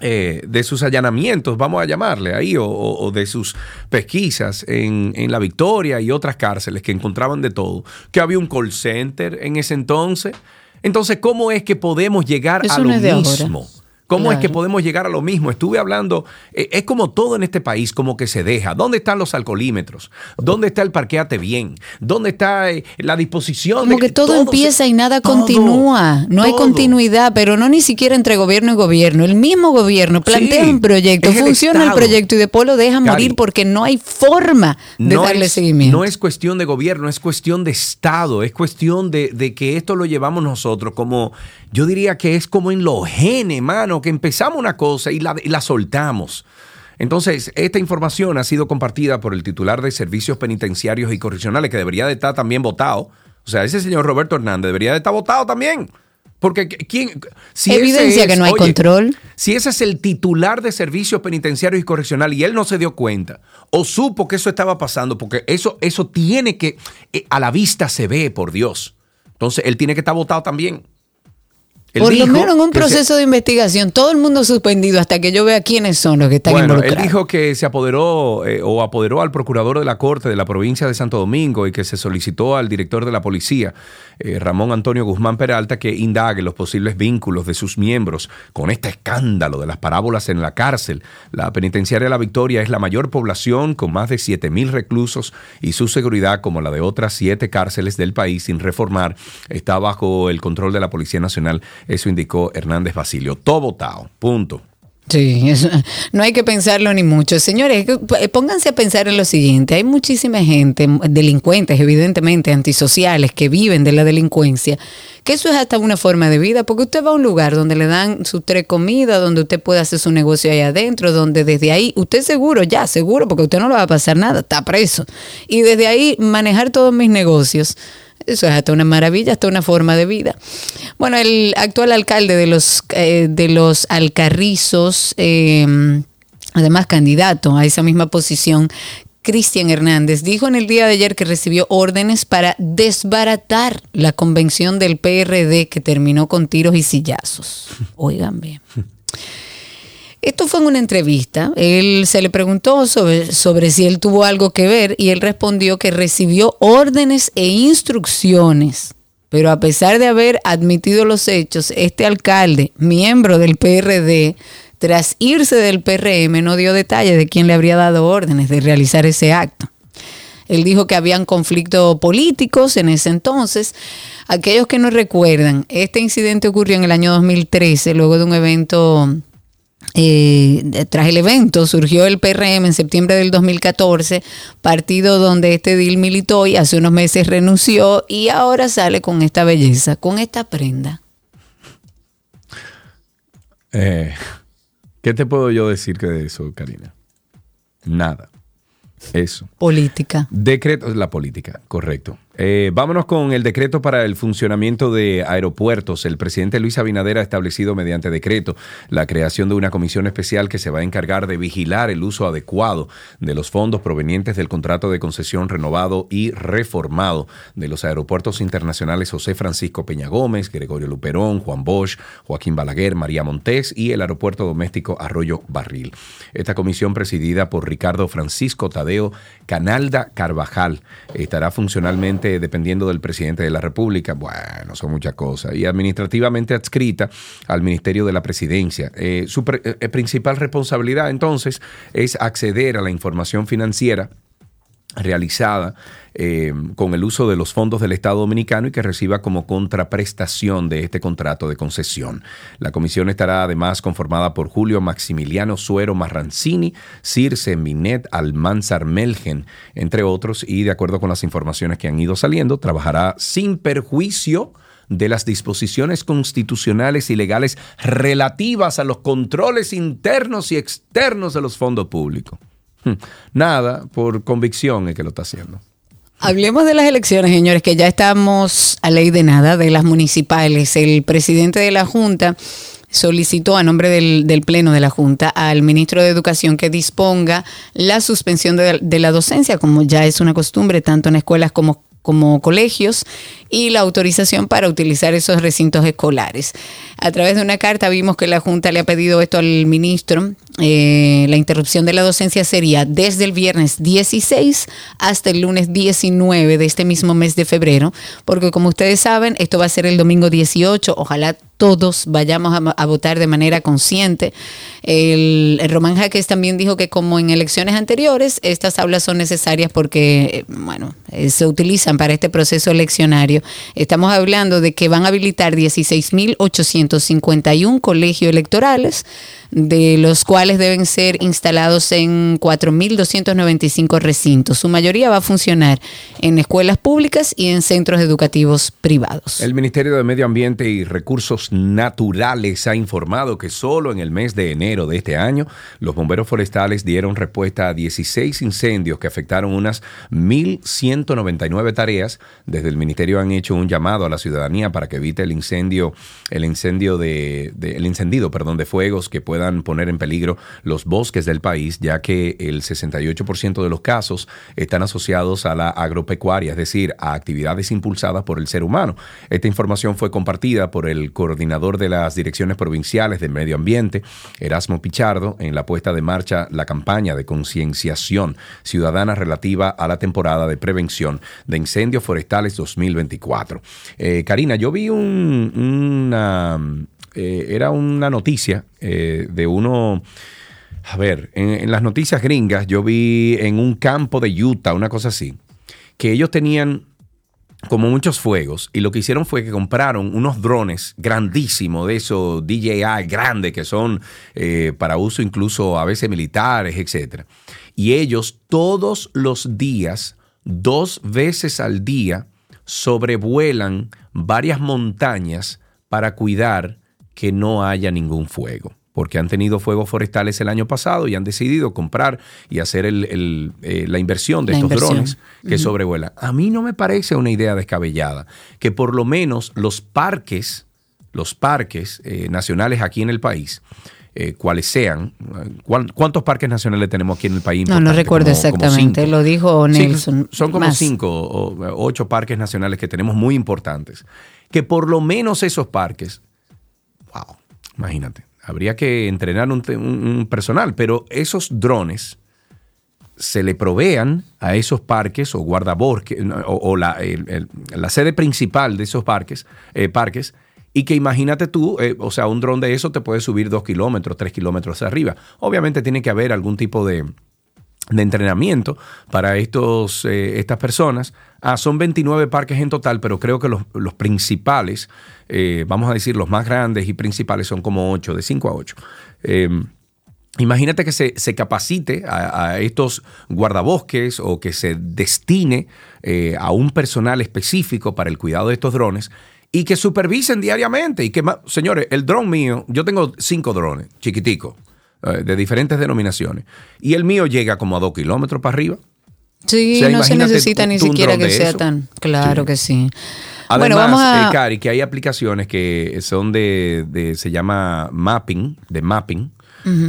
Speaker 3: Eh, de sus allanamientos, vamos a llamarle ahí, o, de sus pesquisas en, en La Victoria y otras cárceles que encontraban de todo, que había un call center en ese entonces. Entonces, ¿cómo es que podemos llegar
Speaker 2: Eso
Speaker 3: a lo
Speaker 2: ahora.
Speaker 3: ¿Cómo es que podemos llegar a lo mismo? Estuve hablando, eh, es como todo en este país, como que se deja. ¿Dónde están los alcoholímetros? ¿Dónde está el parqueate bien? ¿Dónde está eh, la disposición?
Speaker 2: Como
Speaker 3: de
Speaker 2: que todo
Speaker 3: se-
Speaker 2: empieza y nada
Speaker 3: todo,
Speaker 2: continúa. No hay
Speaker 3: todo.
Speaker 2: continuidad, pero no ni siquiera entre gobierno y gobierno. El mismo gobierno plantea
Speaker 3: Sí,
Speaker 2: un proyecto,
Speaker 3: el
Speaker 2: funciona el proyecto y después lo deja
Speaker 3: Cari,
Speaker 2: morir porque no hay forma de darle
Speaker 3: es,
Speaker 2: seguimiento.
Speaker 3: no es cuestión de gobierno, es cuestión de Estado, es cuestión de, de que esto lo llevamos nosotros como, yo diría que es como en los genes, mano, que empezamos una cosa y la, y la soltamos. Entonces, esta información ha sido compartida por el titular de Servicios Penitenciarios y Correccionales, que debería de estar también votado. O sea, ese señor Roberto Hernández debería de estar votado también. Porque ¿quién? Si
Speaker 2: Evidencia que no hay control.
Speaker 3: Si ese es el titular de servicios penitenciarios y correccionales y él no se dio cuenta o supo que eso estaba pasando, porque eso, eso tiene que, eh, a la vista se ve, por Dios. Entonces, él tiene que estar votado también. Él
Speaker 2: Por lo menos en un
Speaker 3: se-
Speaker 2: proceso de investigación, todo el mundo suspendido hasta que yo vea quiénes son los que están
Speaker 3: bueno, él
Speaker 2: involucrados.
Speaker 3: dijo que se apoderó eh, o apoderó al procurador de la Corte de la provincia de Santo Domingo y que se solicitó al director de la policía, eh, Ramón Antonio Guzmán Peralta, que indague los posibles vínculos de sus miembros con este escándalo de las parábolas en la cárcel. La penitenciaria La Victoria es la mayor población con más de 7 mil reclusos y su seguridad, como la de otras siete cárceles del país sin reformar, está bajo el control de la Policía Nacional. Eso indicó Hernández Basilio. Todo votado. Punto.
Speaker 2: Sí, eso- no hay que pensarlo ni mucho. Señores, pónganse a pensar en lo siguiente. Hay muchísima gente, delincuentes, evidentemente, antisociales, que viven de la delincuencia, que eso es hasta una forma de vida, porque usted va a un lugar donde le dan sus tres comidas, donde usted puede hacer su negocio ahí adentro, donde desde ahí, usted seguro, ya, seguro, porque usted no le va a pasar nada, está preso. Y desde ahí manejar todos mis negocios. Eso es hasta una maravilla, hasta una forma de vida. Bueno, el actual alcalde de los, eh, de los Alcarrizos, eh, además candidato a esa misma posición, Cristian Hernández, dijo en el día de ayer que recibió órdenes para desbaratar la convención del PRD que terminó con tiros y sillazos. Oigan bien. Esto fue en una entrevista. Él se le preguntó sobre, sobre si él tuvo algo que ver y él respondió que recibió órdenes e instrucciones. Pero a pesar de haber admitido los hechos, este alcalde, miembro del PRD, tras irse del PRM, no dio detalles de quién le habría dado órdenes de realizar ese acto. Él dijo que habían conflictos políticos en ese entonces. Aquellos que no recuerdan, este incidente ocurrió en el año 2013, luego de un evento eh, tras el evento surgió el PRM en septiembre del 2014, partido donde este Dil militó y hace unos meses renunció y ahora sale con esta belleza, con esta prenda.
Speaker 3: Eh, ¿Qué te puedo yo decir que de eso, Karina? Nada. Eso.
Speaker 2: Política.
Speaker 3: Decreto, la política, correcto. Eh, vámonos con el decreto para el funcionamiento de aeropuertos. El presidente Luis Abinader ha establecido mediante decreto la creación de una comisión especial que se va a encargar de vigilar el uso adecuado de los fondos provenientes del contrato de concesión renovado y reformado de los aeropuertos internacionales José Francisco Peña Gómez, Gregorio Luperón, Juan Bosch, Joaquín Balaguer, María Montés y el aeropuerto doméstico Arroyo Barril. Esta comisión presidida por Ricardo Francisco Tadeo Canalda Carvajal estará funcionalmente dependiendo del presidente de la República. Bueno, son muchas cosas. Y administrativamente adscrita al Ministerio de la Presidencia. Eh, su pre- eh, principal responsabilidad entonces es acceder a la información financiera realizada eh, con el uso de los fondos del Estado Dominicano y que reciba como contraprestación de este contrato de concesión. La comisión estará además conformada por Julio Maximiliano Suero Marrancini, Circe Minet Almanzar Melgen, entre otros, y de acuerdo con las informaciones que han ido saliendo, trabajará sin perjuicio de las disposiciones constitucionales y legales relativas a los controles internos y externos de los fondos públicos. Hmm. Nada, por convicción es que lo está haciendo.
Speaker 2: Hablemos de las elecciones, señores, que ya estamos a ley de nada, de las municipales. El presidente de la Junta solicitó a nombre del, Pleno de la Junta al ministro de Educación que disponga la suspensión de, de la docencia, como ya es una costumbre, tanto en escuelas como como colegios y la autorización para utilizar esos recintos escolares. A través de una carta vimos que la Junta le ha pedido esto al ministro. Eh, la interrupción de la docencia sería desde el viernes 16 hasta el lunes 19 de este mismo mes de febrero, porque como ustedes saben, esto va a ser el domingo 18. Ojalá todos vayamos a, votar de manera consciente. El, el Román Jaques también dijo que como en elecciones anteriores, estas aulas son necesarias porque, eh, bueno, eh, se utilizan para este proceso eleccionario. Estamos hablando de que van a habilitar 16.851 colegios electorales, de los cuales deben ser instalados en 4.295 recintos. Su mayoría va a funcionar en escuelas públicas y en centros educativos privados.
Speaker 3: El Ministerio de Medio Ambiente y Recursos Naturales ha informado que solo en el mes de enero de este año los bomberos forestales dieron respuesta a 16 incendios que afectaron unas 1.199 tareas. Desde el Ministerio han hecho un llamado a la ciudadanía para que evite el incendio, el incendio de, el encendido, perdón, de fuegos que puedan poner en peligro los bosques del país, ya que el 68% de los casos están asociados a la agropecuaria, es decir, a actividades impulsadas por el ser humano. Esta información fue compartida por el coordinador de las direcciones provinciales de medio ambiente, Erasmo Pichardo, en la puesta de marcha la campaña de concienciación ciudadana relativa a la temporada de prevención de incendios forestales 2024. Eh, Karina, yo vi un- una, eh, era una noticia eh, de uno... A ver, en, en las noticias gringas yo vi en un campo de Utah, una cosa así, que ellos tenían como muchos fuegos y lo que hicieron fue que compraron unos drones grandísimos de esos DJI grandes que son eh, para uso incluso a veces militares, etc. Y ellos todos los días, dos veces al día, sobrevuelan varias montañas para cuidar que no haya ningún fuego porque han tenido fuegos forestales el año pasado y han decidido comprar y hacer el- el, eh, la inversión de
Speaker 2: La
Speaker 3: estos
Speaker 2: inversión.
Speaker 3: drones que sobrevuelan. A mí no me parece una idea descabellada que por lo menos los parques, los parques eh, nacionales aquí en el país, eh, cuales sean, ¿cuán- ¿cuántos parques nacionales tenemos aquí en el país?
Speaker 2: No, no recuerdo
Speaker 3: Como- como
Speaker 2: exactamente,
Speaker 3: cinco.
Speaker 2: lo dijo
Speaker 3: Sí,
Speaker 2: Nelson.
Speaker 3: son como
Speaker 2: Más.
Speaker 3: cinco o ocho parques nacionales que tenemos muy importantes. Que por lo menos esos parques, wow, imagínate, habría que entrenar un, personal, pero esos drones se le provean a esos parques o guardabosques o, la, la sede principal de esos parques, eh, parques y que imagínate tú, eh, o sea, un dron de eso te puede subir dos kilómetros, tres kilómetros arriba. Obviamente tiene que haber algún tipo de, de entrenamiento para estos, eh, estas personas. Ah, son 29 parques en total, pero creo que los, principales, eh, vamos a decir los más grandes y principales son como 8, de 5 a 8. Eh, Imagínate que se, capacite a, estos guardabosques o que se destine eh, a un personal específico para el cuidado de estos drones y que supervisen diariamente. Y que, señores, el dron mío, yo tengo cinco drones chiquiticos, eh, de diferentes denominaciones, y el mío llega como a dos kilómetros para arriba.
Speaker 2: Sí,
Speaker 3: O sea,
Speaker 2: no se necesita ni siquiera que sea
Speaker 3: eso.
Speaker 2: tan. Claro
Speaker 3: Sí.
Speaker 2: que sí.
Speaker 3: Además,
Speaker 2: bueno, vamos a.
Speaker 3: eh, Cari, que hay aplicaciones que son de, de- se llama mapping, de mapping,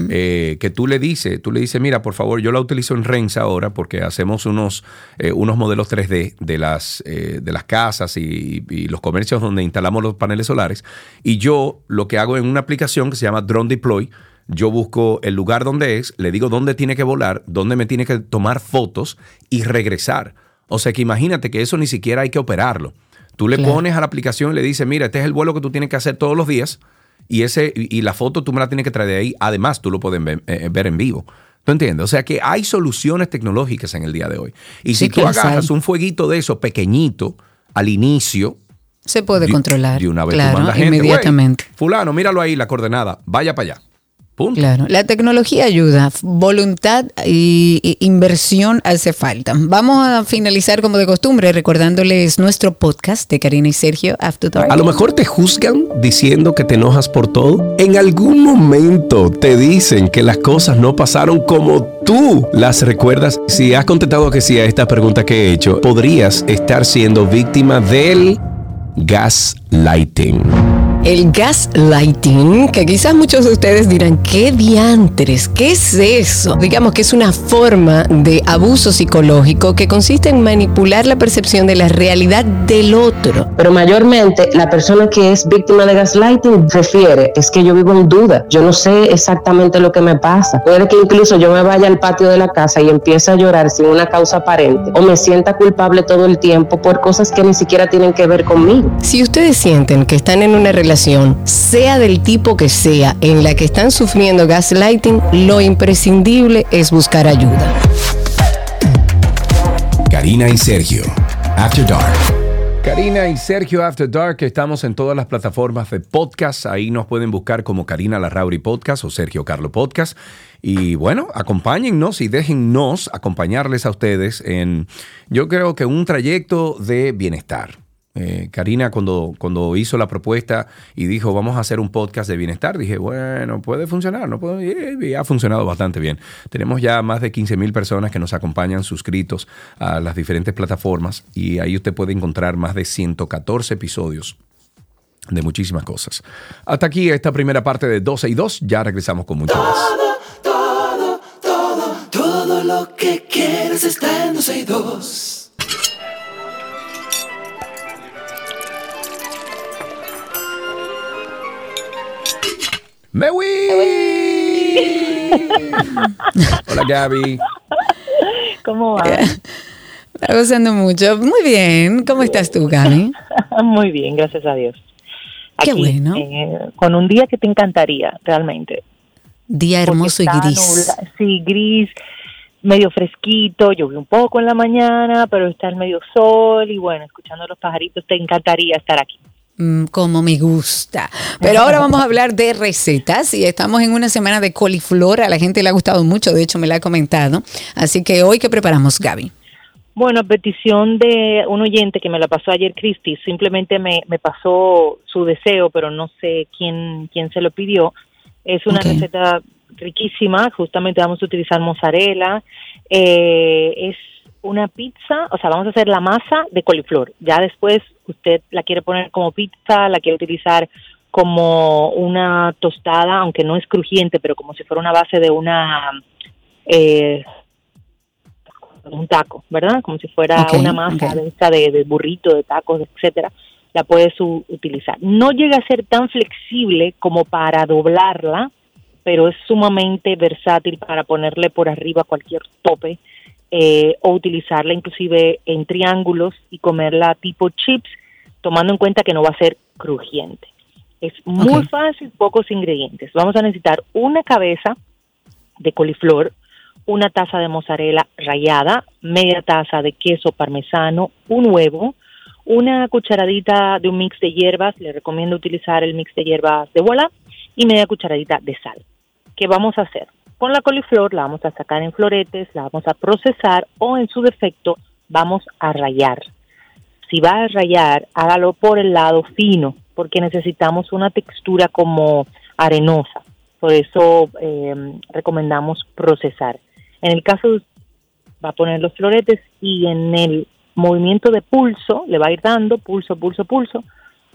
Speaker 3: eh, que tú le dices, tú le dices, mira, por favor, yo la utilizo en Rensa ahora porque hacemos unos, eh, unos modelos 3D de las, eh, de las casas y, y los comercios donde instalamos los paneles solares. Y yo lo que hago en una aplicación que se llama Drone Deploy, yo busco el lugar donde es, le digo dónde tiene que volar, dónde me tiene que tomar fotos y regresar. O sea que imagínate que eso ni siquiera hay que operarlo. Tú le
Speaker 2: Claro.
Speaker 3: pones a la aplicación y le dices, mira, este es el vuelo que tú tienes que hacer todos los días y, ese, y la foto tú me la tienes que traer de ahí. Además, tú lo puedes ver, eh, ver en vivo. ¿Tú entiendes? O sea que hay soluciones tecnológicas en el día de hoy. Y
Speaker 2: Sí
Speaker 3: si tú agarras un fueguito de eso pequeñito al inicio,
Speaker 2: Se puede
Speaker 3: de-
Speaker 2: controlar.
Speaker 3: De una vez
Speaker 2: claro,
Speaker 3: tú mandas gente,
Speaker 2: inmediatamente.
Speaker 3: "Güey, fulano, míralo ahí, la coordenada, vaya para allá. Punto.
Speaker 2: Claro, la tecnología ayuda, voluntad y inversión hace falta. Vamos a finalizar como de costumbre recordándoles nuestro podcast de Karina y Sergio After Dark.
Speaker 7: A lo mejor te juzgan diciendo que te enojas por todo. En algún momento te dicen que las cosas no pasaron como tú las recuerdas. Si has contestado que sí a esta pregunta que he hecho, podrías estar siendo víctima del gaslighting.
Speaker 8: El gaslighting, que quizás muchos de ustedes dirán, ¿qué diantres? ¿Qué es eso? Digamos que es una forma de abuso psicológico que consiste en manipular la percepción de la realidad del otro.
Speaker 9: Pero mayormente la persona que es víctima de gaslighting refiere, es que yo vivo en duda, yo no sé exactamente lo que me pasa. Puede que incluso yo me vaya al patio de la casa y empiece a llorar sin una causa aparente o me sienta culpable todo el tiempo por cosas que ni siquiera tienen que ver conmigo.
Speaker 8: Si ustedes sienten que están en una relación, sea del tipo que sea, en la que están sufriendo gaslighting, lo imprescindible es buscar ayuda.
Speaker 10: Karina y Sergio. After Dark.
Speaker 3: Karina y Sergio After Dark, estamos en todas las plataformas de podcast. Ahí nos pueden buscar como Karina Larrauri Podcast o Sergio Carlo Podcast. Y bueno, acompáñennos y déjennos acompañarles a ustedes en, yo creo que un trayecto de bienestar. Eh, Karina, cuando, cuando hizo la propuesta y dijo, vamos a hacer un podcast de bienestar, dije, bueno, puede funcionar, no puede, y ha funcionado bastante bien. Tenemos ya más de 15 mil personas que nos acompañan suscritos a las diferentes plataformas y ahí usted puede encontrar más de 114 episodios de muchísimas cosas. Hasta aquí esta primera parte de 12 y 2, ya regresamos con mucho más.
Speaker 1: Todo, todo, todo lo que quieres está en 12 y 2.
Speaker 3: ¡Me voy! Hola Gaby.
Speaker 11: ¿Cómo va?
Speaker 2: Está gozando mucho. Muy bien. ¿Cómo estás tú, Gaby?
Speaker 11: Muy bien, gracias a Dios.
Speaker 2: Qué bueno.
Speaker 11: eh, con un día que te encantaría, realmente.
Speaker 2: Día hermoso y gris.
Speaker 11: nubla- sí, gris, medio fresquito, llovió un poco en la mañana, pero está el medio sol y bueno, escuchando los pajaritos, te encantaría estar aquí.
Speaker 2: Mm, como me gusta. Pero ahora vamos a hablar de recetas y estamos en una semana de coliflor. A la gente le ha gustado mucho, de hecho me la ha comentado. Así que hoy, ¿qué preparamos, Gaby?
Speaker 11: Bueno, a petición de un oyente que me la pasó ayer, Cristi, simplemente me, me pasó su deseo, pero no sé quién, quién se lo pidió. Es una receta riquísima, justamente vamos a utilizar mozzarella. Eh, es una pizza, o sea, vamos a hacer la masa de coliflor. Ya después usted la quiere poner como pizza, la quiere utilizar como una tostada, aunque no es crujiente, pero como si fuera una base de una... Eh, un taco, ¿verdad? Como si fuera una masa de, de, de burrito, de tacos, etcétera, la puedes utilizar. No llega a ser tan flexible como para doblarla, pero es sumamente versátil para ponerle por arriba cualquier tope eh, o utilizarla inclusive en triángulos y comerla tipo chips, tomando en cuenta que no va a ser crujiente. Es muy fácil, pocos ingredientes. Vamos a necesitar una cabeza de coliflor, una taza de mozzarella rallada, media taza de queso parmesano, un huevo, una cucharadita de un mix de hierbas, le recomiendo utilizar el mix de hierbas de bola, y media cucharadita de sal. ¿Qué vamos a hacer? Con la coliflor la vamos a sacar en floretes, la vamos a procesar o en su defecto vamos a rallar. Si va a rallar, hágalo por el lado fino, porque necesitamos una textura como arenosa. Por eso eh, recomendamos procesar. En el caso va a poner los floretes y en el movimiento de pulso le va a ir dando pulso, pulso, pulso,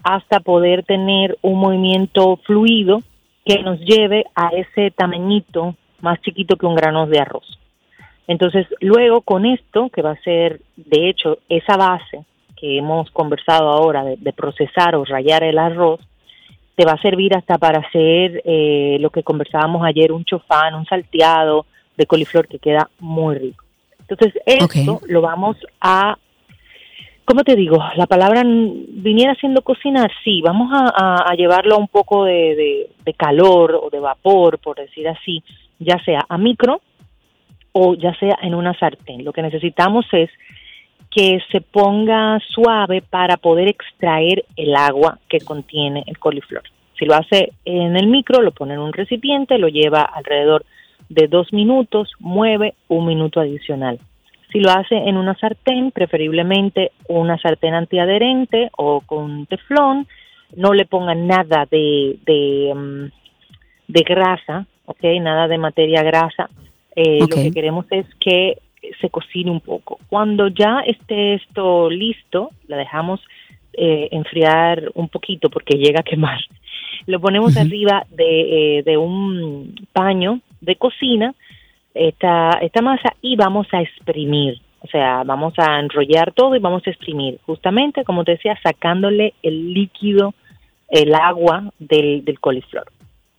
Speaker 11: hasta poder tener un movimiento fluido que nos lleve a ese tamañito más chiquito que un grano de arroz. Entonces, luego con esto, que va a ser, de hecho, esa base que hemos conversado ahora de, de procesar o rayar el arroz, te va a servir hasta para hacer eh, lo que conversábamos ayer, un chofán, un salteado de coliflor que queda muy rico. Entonces, esto lo vamos a, ¿cómo te digo? La palabra viniera siendo cocinar, sí, vamos a, a- a llevarlo a un poco de, de- de calor o de vapor, por decir así, ya sea a micro o ya sea en una sartén. Lo que necesitamos es que se ponga suave para poder extraer el agua que contiene el coliflor. Si lo hace en el micro, lo pone en un recipiente, lo lleva alrededor de dos minutos, mueve un minuto adicional. Si lo hace en una sartén, preferiblemente una sartén antiadherente o con teflón, no le ponga nada de, de, mm, de grasa, ¿ok? Nada de materia grasa. Eh. Lo que queremos es que se cocine un poco. Cuando ya esté esto listo, la dejamos eh, enfriar un poquito porque llega a quemar. Lo ponemos arriba de, eh, de un paño de cocina, esta, esta masa, y vamos a exprimir. O sea, vamos a enrollar todo y vamos a exprimir. Justamente, como te decía, sacándole el líquido, el agua del, del coliflor.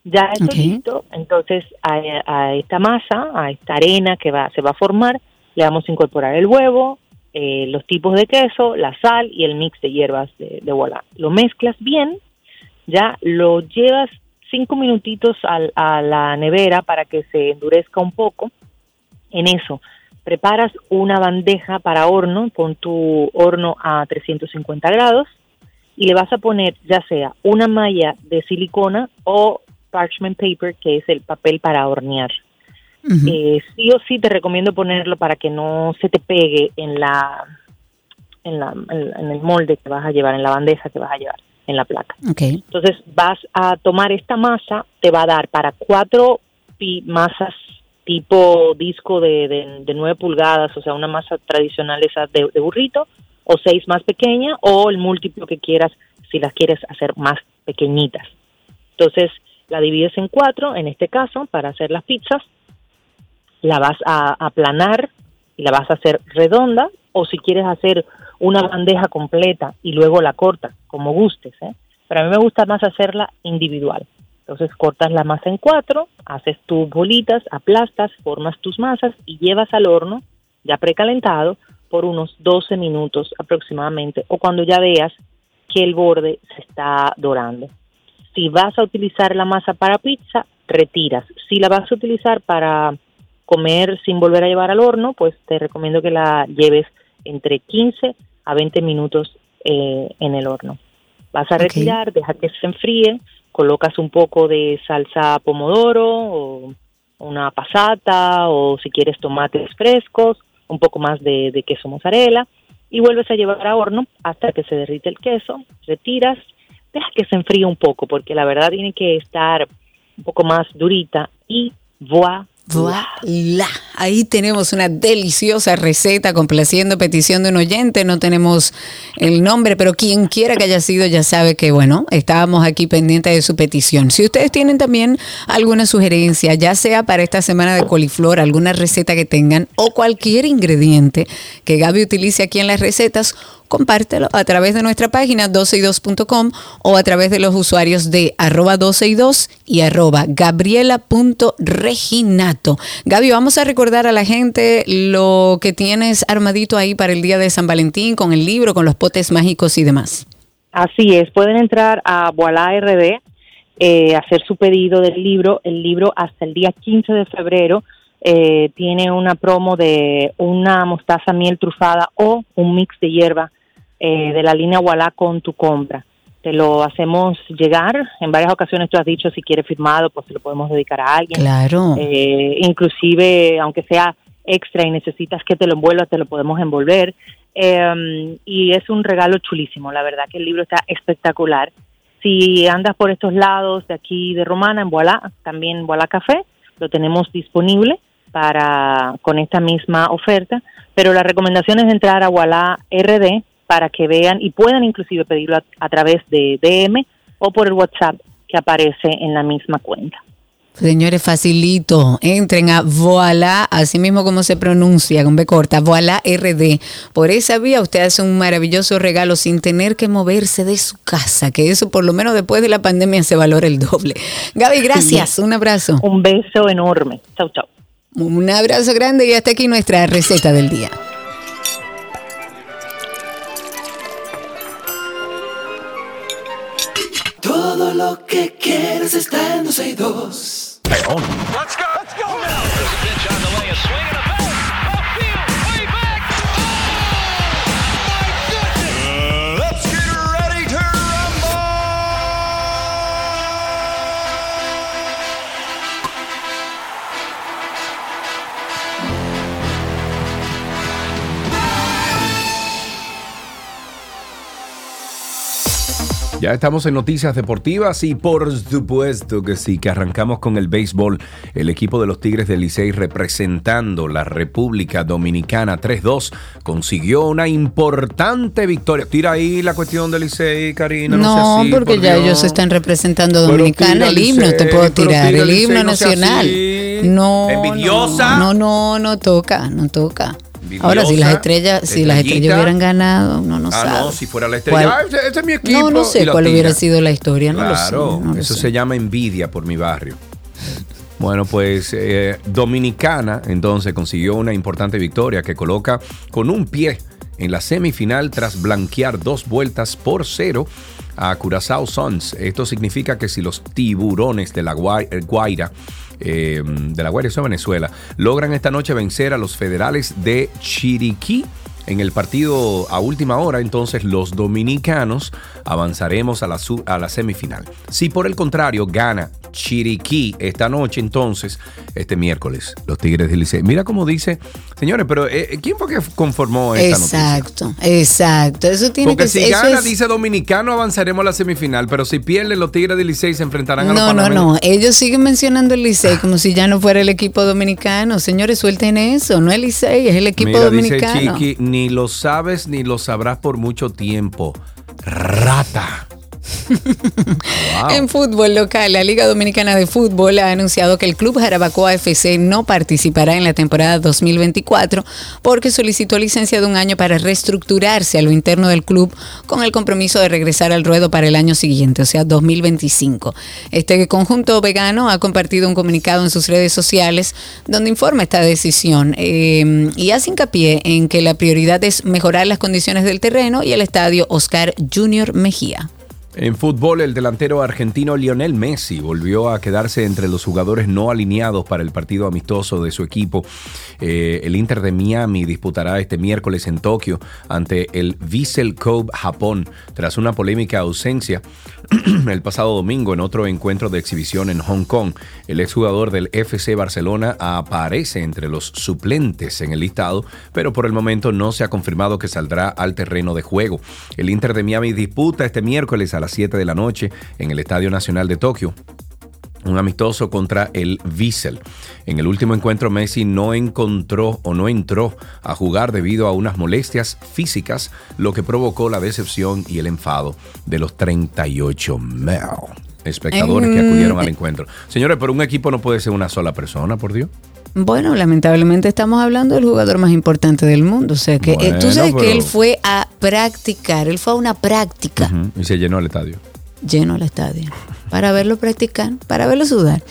Speaker 11: Ya esto
Speaker 2: Ok.
Speaker 11: listo, entonces a, a esta masa, a esta arena que va, se va a formar, le vamos a incorporar el huevo, eh, los tipos de queso, la sal y el mix de hierbas de, de voilà. Lo mezclas bien, ya lo llevas cinco minutitos al- a la nevera para que se endurezca un poco. En eso, preparas una bandeja para horno, pon tu horno a 350 grados y le vas a poner ya sea una malla de silicona o parchment paper, que es el papel para hornear. Eh, sí o sí te recomiendo ponerlo para que no se te pegue en la, en la en, el molde que vas a llevar, en la bandeja que vas a llevar, en la placa. Entonces vas a tomar esta masa, te va a dar para cuatro pi- masas tipo disco de, de, de 9 pulgadas, o sea, una masa tradicional esa de, de burrito, o seis más pequeña, o el múltiplo que quieras si las quieres hacer más pequeñitas. Entonces la divides en cuatro, en este caso, para hacer las pizzas, la vas a aplanar y la vas a hacer redonda, o si quieres hacer una bandeja completa y luego la cortas, como gustes. ¿eh? Pero a mí me gusta más hacerla individual. Entonces cortas la masa en cuatro, haces tus bolitas, aplastas, formas tus masas y llevas al horno ya precalentado por unos 12 minutos aproximadamente o cuando ya veas que el borde se está dorando. Si vas a utilizar la masa para pizza, retiras. Si la vas a utilizar para comer sin volver a llevar al horno, pues te recomiendo que la lleves entre 15 a 20 minutos eh, en el horno. Vas a retirar, deja que se enfríe, colocas un poco de salsa pomodoro o una pasata o si quieres tomates frescos, un poco más de, de queso mozzarella y vuelves a llevar a horno hasta que se derrite el queso, retiras, deja que se enfríe un poco porque la verdad tiene que estar un poco más durita y voilà.
Speaker 2: Voilà. Ahí tenemos una deliciosa receta complaciendo petición de un oyente. No tenemos el nombre, pero quien quiera que haya sido ya sabe que, bueno, estábamos aquí pendientes de su petición. Si ustedes tienen también alguna sugerencia, ya sea para esta semana de coliflor, alguna receta que tengan o cualquier ingrediente que Gaby utilice aquí en las recetas, compártelo a través de nuestra página 12y2.com o a través de los usuarios de arroba 12y2 y arroba gabriela.reginato. Gaby, vamos a recordar a la gente lo que tienes armadito ahí para el día de San Valentín con el libro, con los potes mágicos y demás.
Speaker 11: Así es, pueden entrar a Voilà RD, eh, hacer su pedido del libro. El libro hasta el día 15 de febrero eh, tiene una promo de una mostaza miel trufada o un mix de hierba eh, de la línea Voilà con tu compra. Te lo hacemos llegar. En varias ocasiones tú has dicho si quieres firmado, pues se lo podemos dedicar a alguien.
Speaker 2: Claro.
Speaker 11: Eh, inclusive, aunque sea extra y necesitas que te lo envuelva, te lo podemos envolver. Eh, y es un regalo chulísimo, la verdad que el libro está espectacular. Si andas por estos lados de aquí de Romana, en Voilà, también Voilà Café, lo tenemos disponible para con esta misma oferta Pero la recomendación es entrar a Walla RD para que vean y puedan inclusive pedirlo a, a través de DM o por el WhatsApp que aparece en la misma cuenta.
Speaker 2: Señores, facilito. Entren a Voila, así mismo como se pronuncia, con B corta, Voila RD. Por esa vía usted hace un maravilloso regalo sin tener que moverse de su casa, que eso por lo menos después de la pandemia se valora el doble. Gaby, gracias. Un abrazo.
Speaker 11: Un beso enorme. Chau, chau.
Speaker 2: Un abrazo grande y hasta aquí nuestra receta del día.
Speaker 1: Lo que quieres está en 12 y 2.
Speaker 3: Ya estamos en noticias deportivas y por supuesto que sí, que arrancamos con el béisbol. El equipo de los Tigres del Licey representando la República Dominicana 3-2 consiguió una importante victoria. Tira ahí la cuestión del Licey, Karina. No,
Speaker 2: No,
Speaker 3: sea así,
Speaker 2: porque
Speaker 3: por
Speaker 2: ya
Speaker 3: Dios.
Speaker 2: ellos están representando Dominicana, el himno te puedo tirar,
Speaker 3: tira,
Speaker 2: el himno nacional. No,
Speaker 3: Envidiosa.
Speaker 2: No, no, no toca, no toca. Ahora, si las estrellas, si las estrellas hubieran ganado, no, no
Speaker 3: Ah,
Speaker 2: sabe.
Speaker 3: no, si fuera la estrella. Ah, ese, ese es mi equipo.
Speaker 2: No, no sé cuál
Speaker 3: tira.
Speaker 2: hubiera sido la historia, no
Speaker 3: Claro,
Speaker 2: lo sé. no lo
Speaker 3: eso
Speaker 2: sé.
Speaker 3: se llama envidia por mi barrio. Bueno, pues eh, Dominicana entonces consiguió una importante victoria que coloca con un pie en la semifinal tras blanquear dos vueltas por cero a Curazao Suns. Esto significa que si los tiburones de la Guai- Guaira, eh, de la eso es Venezuela, logran esta noche vencer a los federales de Chiriquí, en el partido a última hora, entonces los dominicanos avanzaremos a la, su- a la semifinal. Si por el contrario gana Chiriquí esta noche, entonces, este miércoles, los Tigres del Licey. Mira cómo dice, señores, pero eh, ¿quién fue que conformó esta noticia?
Speaker 2: Exacto, exacto. Eso tiene
Speaker 3: Porque
Speaker 2: que
Speaker 3: si
Speaker 2: ser. eso
Speaker 3: gana,
Speaker 2: es-
Speaker 3: dice dominicano, avanzaremos a la semifinal. Pero si pierden, los Tigres del Licey se enfrentarán a los
Speaker 2: No, no, no. Ellos siguen mencionando el Licey como si ya no fuera el equipo dominicano. Señores, suelten eso. No es Licey, es el equipo
Speaker 3: Mira, dice
Speaker 2: dominicano.
Speaker 3: Chiqui, ni lo sabes ni lo sabrás por mucho tiempo. Rata.
Speaker 2: En fútbol local, la Liga Dominicana de Fútbol ha anunciado que el Club Jarabacoa FC no participará en la temporada 2024 porque solicitó licencia de un año para reestructurarse a lo interno del club con el compromiso de regresar al ruedo para el año siguiente, o sea, 2025. Este conjunto vegano ha compartido un comunicado en sus redes sociales donde informa esta decisión eh, y hace hincapié en que la prioridad es mejorar las condiciones del terreno y el estadio Oscar Junior Mejía.
Speaker 3: En fútbol, el delantero argentino Lionel Messi volvió a quedarse entre los jugadores no alineados para el partido amistoso de su equipo. Eh, el Inter de Miami disputará este miércoles en Tokio ante el Vissel Kobe Japón tras una polémica ausencia el pasado domingo en otro encuentro de exhibición en Hong Kong. El exjugador del FC Barcelona aparece entre los suplentes en el listado, pero por el momento no se ha confirmado que saldrá al terreno de juego. El Inter de Miami disputa este miércoles a las 7 de la noche en el Estadio Nacional de Tokio un amistoso contra el Wiesel. En el último encuentro Messi no encontró o no entró a jugar debido a unas molestias físicas, lo que provocó la decepción y el enfado de los 38 mil espectadores que acudieron al encuentro. Señores, pero un equipo no puede ser una sola persona, por Dios.
Speaker 2: Bueno, lamentablemente estamos hablando del jugador más importante del mundo. O sea que eh, tú
Speaker 3: Bueno,
Speaker 2: sabes que él fue a practicar, él fue a una práctica
Speaker 3: Y se llenó el estadio.
Speaker 2: lleno el estadio para verlo practicar, para verlo sudar.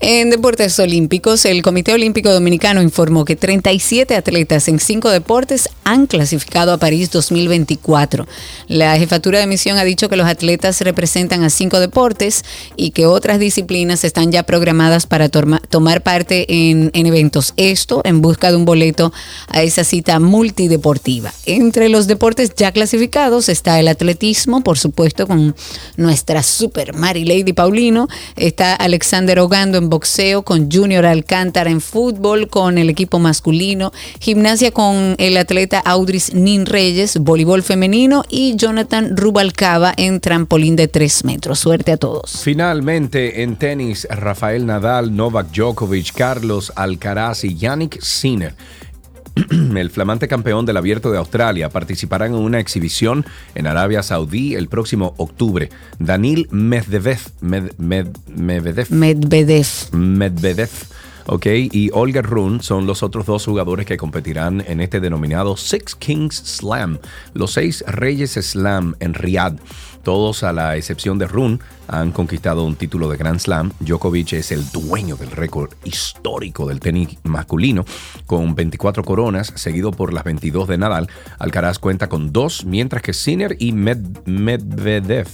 Speaker 2: En deportes olímpicos, el Comité Olímpico Dominicano informó que 37 atletas en cinco deportes han clasificado a París 2024. La jefatura de misión ha dicho que los atletas representan a cinco deportes y que otras disciplinas están ya programadas para tomar parte en, en eventos. Esto en busca de un boleto a esa cita multideportiva. Entre los deportes ya clasificados está el atletismo, por supuesto, con nuestra super Mary Lady Paulino. Está Alexander Ogando en boxeo, con Junior Alcántara en fútbol, con el equipo masculino. Gimnasia con el atleta Audris Nin Reyes, voleibol femenino. Y Jonathan Rubalcaba en trampolín de 3 metros. Suerte a todos.
Speaker 3: Finalmente, en tenis, Rafael Nadal, Novak Djokovic, Carlos Alcaraz y Yannick Sinner el flamante campeón del Abierto de Australia, participará en una exhibición en Arabia Saudí el próximo octubre. Danil Medvedev, Med- Med- Medvedev,
Speaker 2: Medvedev.
Speaker 3: Medvedev, ok, y Olga Run son los otros dos jugadores que competirán en este denominado Six Kings Slam, los seis reyes slam en Riyadh. Todos, a la excepción de Run, han conquistado un título de Grand Slam. Djokovic es el dueño del récord histórico del tenis masculino, con 24 coronas, seguido por las 22 de Nadal. Alcaraz cuenta con dos, mientras que Sinner y Med- Medvedev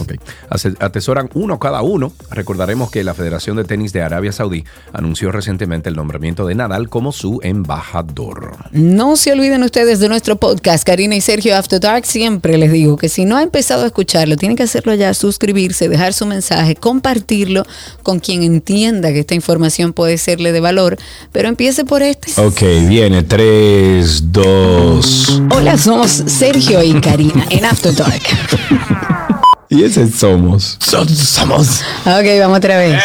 Speaker 3: Ok. Ase- Atesoran uno cada uno. Recordaremos que la Federación de Tenis de Arabia Saudí anunció recientemente el nombramiento de Nadal como su embajador.
Speaker 2: No se olviden ustedes de nuestro podcast, Karina y Sergio After Dark. Siempre les digo que si no ha empezado a escucharlo, tienen que hacerlo ya, suscribirse, dejar su mensaje, compartirlo con quien entienda que esta información puede serle de valor. Pero empiece por este.
Speaker 7: Ok, viene 3, 2.
Speaker 2: Hola, somos Sergio y Karina en After Dark.
Speaker 7: Y ese somos. somos.
Speaker 2: Ok, vamos otra vez.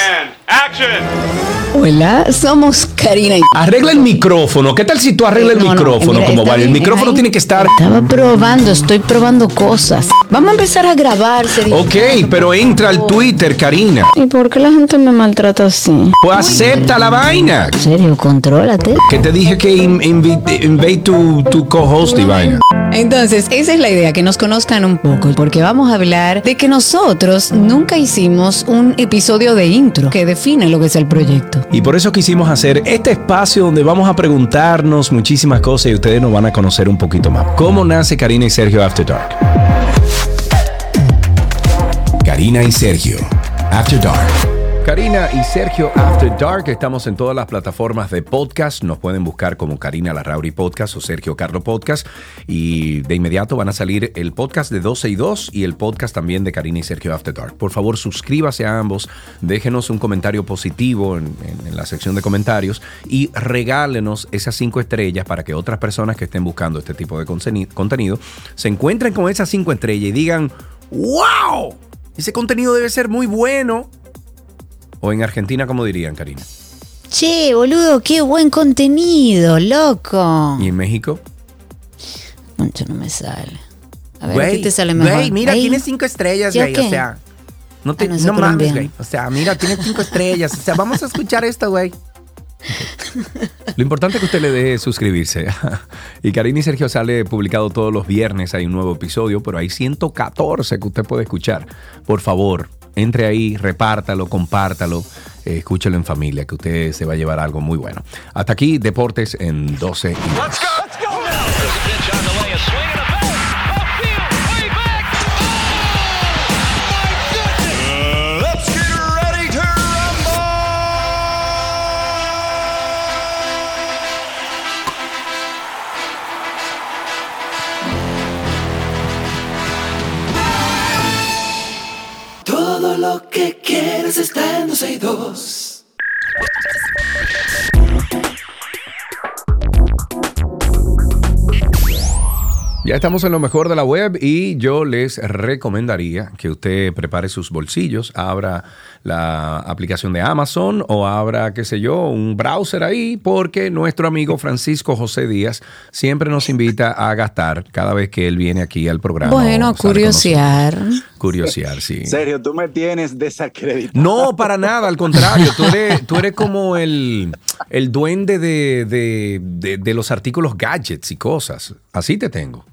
Speaker 2: Hola, somos Karina y...
Speaker 7: Arregla el micrófono. ¿Qué tal si tú arreglas el
Speaker 2: No, no,
Speaker 7: micrófono?
Speaker 2: mira,
Speaker 7: como vale. El micrófono
Speaker 2: ahí.
Speaker 7: tiene que estar.
Speaker 2: Estaba probando, estoy probando cosas. Vamos a empezar a grabar, Sergio.
Speaker 7: Ok, pero entra al Twitter, Karina.
Speaker 2: ¿Y por qué la gente me maltrata así?
Speaker 7: Pues acepta la vaina.
Speaker 2: Serio, contrólate.
Speaker 7: Que te dije que invade tu, tu co-host y vaina.
Speaker 2: Entonces, esa es la idea, que nos conozcan un poco, porque vamos a hablar de que nosotros nunca hicimos un episodio de intro que define lo que es el proyecto.
Speaker 7: Y por eso quisimos hacer este espacio donde vamos a preguntarnos muchísimas cosas y ustedes nos van a conocer un poquito más. ¿Cómo nace Karina y Sergio After Dark?
Speaker 10: Karina y Sergio. After Dark.
Speaker 3: Karina y Sergio After Dark, estamos en todas las plataformas de podcast. Nos pueden buscar como Karina Larrauri Podcast o Sergio Carlo Podcast. Y de inmediato van a salir el podcast de 12 y 2 y el podcast también de Karina y Sergio After Dark. Por favor, suscríbase a ambos, déjenos un comentario positivo en, en- la sección de comentarios y regálenos esas cinco estrellas para que otras personas que estén buscando este tipo de contenido se encuentren con esas cinco estrellas y digan, ¡Wow! Ese contenido debe ser muy bueno. O en Argentina, como dirían, Karina.
Speaker 2: Che, boludo, qué buen contenido, loco.
Speaker 3: ¿Y en México?
Speaker 2: Concho, no me sale. A ver,
Speaker 3: Güey,
Speaker 2: aquí te sale mejor.
Speaker 3: Güey, mira, tiene cinco estrellas,
Speaker 2: ¿Yo
Speaker 3: güey.
Speaker 2: qué?
Speaker 3: O sea, no, te,
Speaker 2: Ah, no
Speaker 3: no mames, güey. O sea, mira, tiene cinco estrellas. O sea, vamos a escuchar esto, güey. Lo importante es que usted le dé suscribirse. y Karina y Sergio sale publicado todos los viernes. Hay un nuevo episodio, pero hay 114 que usted puede escuchar. Por favor, entre ahí, repártalo, compártalo, eh, escúchelo en familia, que usted se va a llevar algo muy bueno. Hasta aquí, Deportes en 12 y Ya estamos en lo mejor de la web y yo les recomendaría que usted prepare sus bolsillos, abra la aplicación de Amazon o abra, qué sé yo, un browser ahí, porque nuestro amigo Francisco José Díaz siempre nos invita a gastar cada vez que él viene aquí al programa.
Speaker 2: Bueno, a curiosear.
Speaker 3: Curiosear, sí.
Speaker 12: Sergio, tú me tienes desacreditado.
Speaker 3: No, para nada, al contrario. Tú eres, tú eres como el, el duende de, de- de- de los artículos gadgets y cosas. Así te tengo.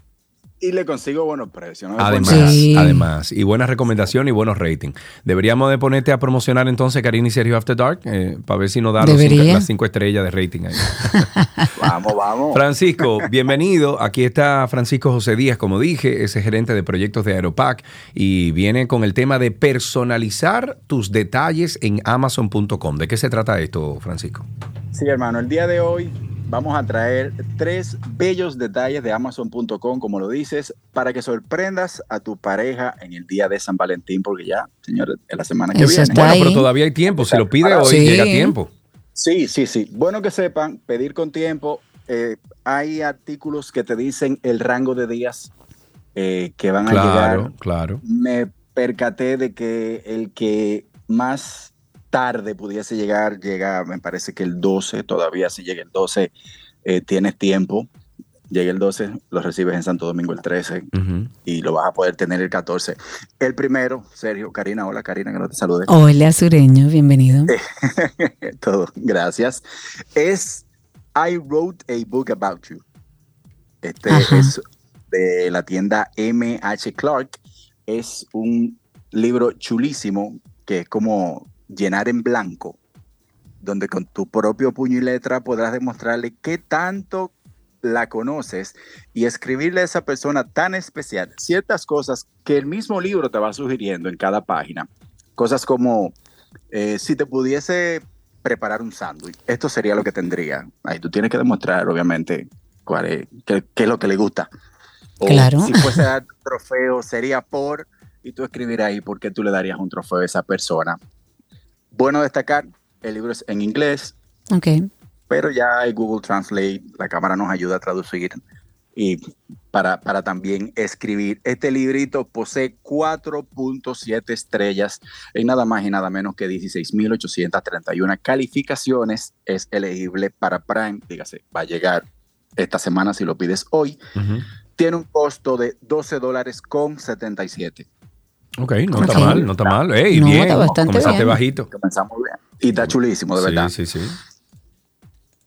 Speaker 12: Y le consigo buenos precios. ¿no?
Speaker 3: Además,
Speaker 2: Sí.
Speaker 3: además. Y buena recomendación y buenos ratings. Deberíamos de ponerte a promocionar entonces Karina y Sergio After Dark eh, para ver si nos da cinco- las cinco estrellas de rating ahí.
Speaker 12: Vamos, vamos.
Speaker 3: Francisco, bienvenido. Aquí está Francisco José Díaz, como dije, es gerente de proyectos de Aeropac y viene con el tema de personalizar tus detalles en amazon.com. ¿De qué se trata esto, Francisco?
Speaker 12: Sí, hermano, el día de hoy vamos a traer tres bellos detalles de Amazon.com, como lo dices, para que sorprendas a tu pareja en el día de San Valentín, porque ya, señores, es la semana que
Speaker 2: Eso
Speaker 12: viene.
Speaker 2: está
Speaker 3: Bueno,
Speaker 2: ahí.
Speaker 3: pero todavía hay tiempo. Si lo pide hoy,
Speaker 2: Sí.
Speaker 3: llega tiempo.
Speaker 12: Sí, sí, sí. Bueno que sepan, pedir con tiempo. eh, hay artículos que te dicen el rango de días eh, que van a
Speaker 3: Claro,
Speaker 12: llegar.
Speaker 3: claro.
Speaker 12: Me percaté de que el que más tarde pudiese llegar, llega, me parece que el 12, todavía si llega el 12 eh, tienes tiempo. Llega el 12, lo recibes en Santo Domingo el 13
Speaker 3: Ujú.
Speaker 12: y lo vas a poder tener el 14. El primero, Sergio, Karina, hola Karina, que no te salude.
Speaker 2: Hola, Sureño, bienvenido.
Speaker 12: Todo, gracias. Es I Wrote a Book About You. Este
Speaker 2: Ajá.
Speaker 12: es de la tienda MH Clark. Es un libro chulísimo que es como llenar en blanco, donde con tu propio puño y letra podrás demostrarle qué tanto la conoces y escribirle a esa persona tan especial ciertas cosas que el mismo libro te va sugiriendo en cada página. Cosas como, eh, si te pudiese preparar un sándwich, esto sería lo que tendría. Ahí tú tienes que demostrar, obviamente, cuál es, qué, qué es lo que le gusta. O
Speaker 2: Claro.
Speaker 12: si fuese a dar un trofeo, sería por, y tú escribir ahí por qué tú le darías un trofeo a esa persona. Bueno destacar, el libro es en inglés,
Speaker 2: Ok.
Speaker 12: pero ya hay Google Translate, la cámara nos ayuda a traducir y para, para también escribir. Este librito posee 4.7 estrellas en nada más y nada menos que 16.831 calificaciones. Es elegible para Prime, dígase, va a llegar esta semana si lo pides hoy.
Speaker 3: Ujú.
Speaker 12: Tiene un costo de 12 dólares con 77.
Speaker 3: Ok, no está mal, no está mal. Ey,
Speaker 2: No,
Speaker 3: bien,
Speaker 2: está bastante
Speaker 3: comenzaste
Speaker 2: bien.
Speaker 3: bajito.
Speaker 12: Comenzamos bien. Y está chulísimo, de
Speaker 3: Sí,
Speaker 12: verdad.
Speaker 3: sí, sí.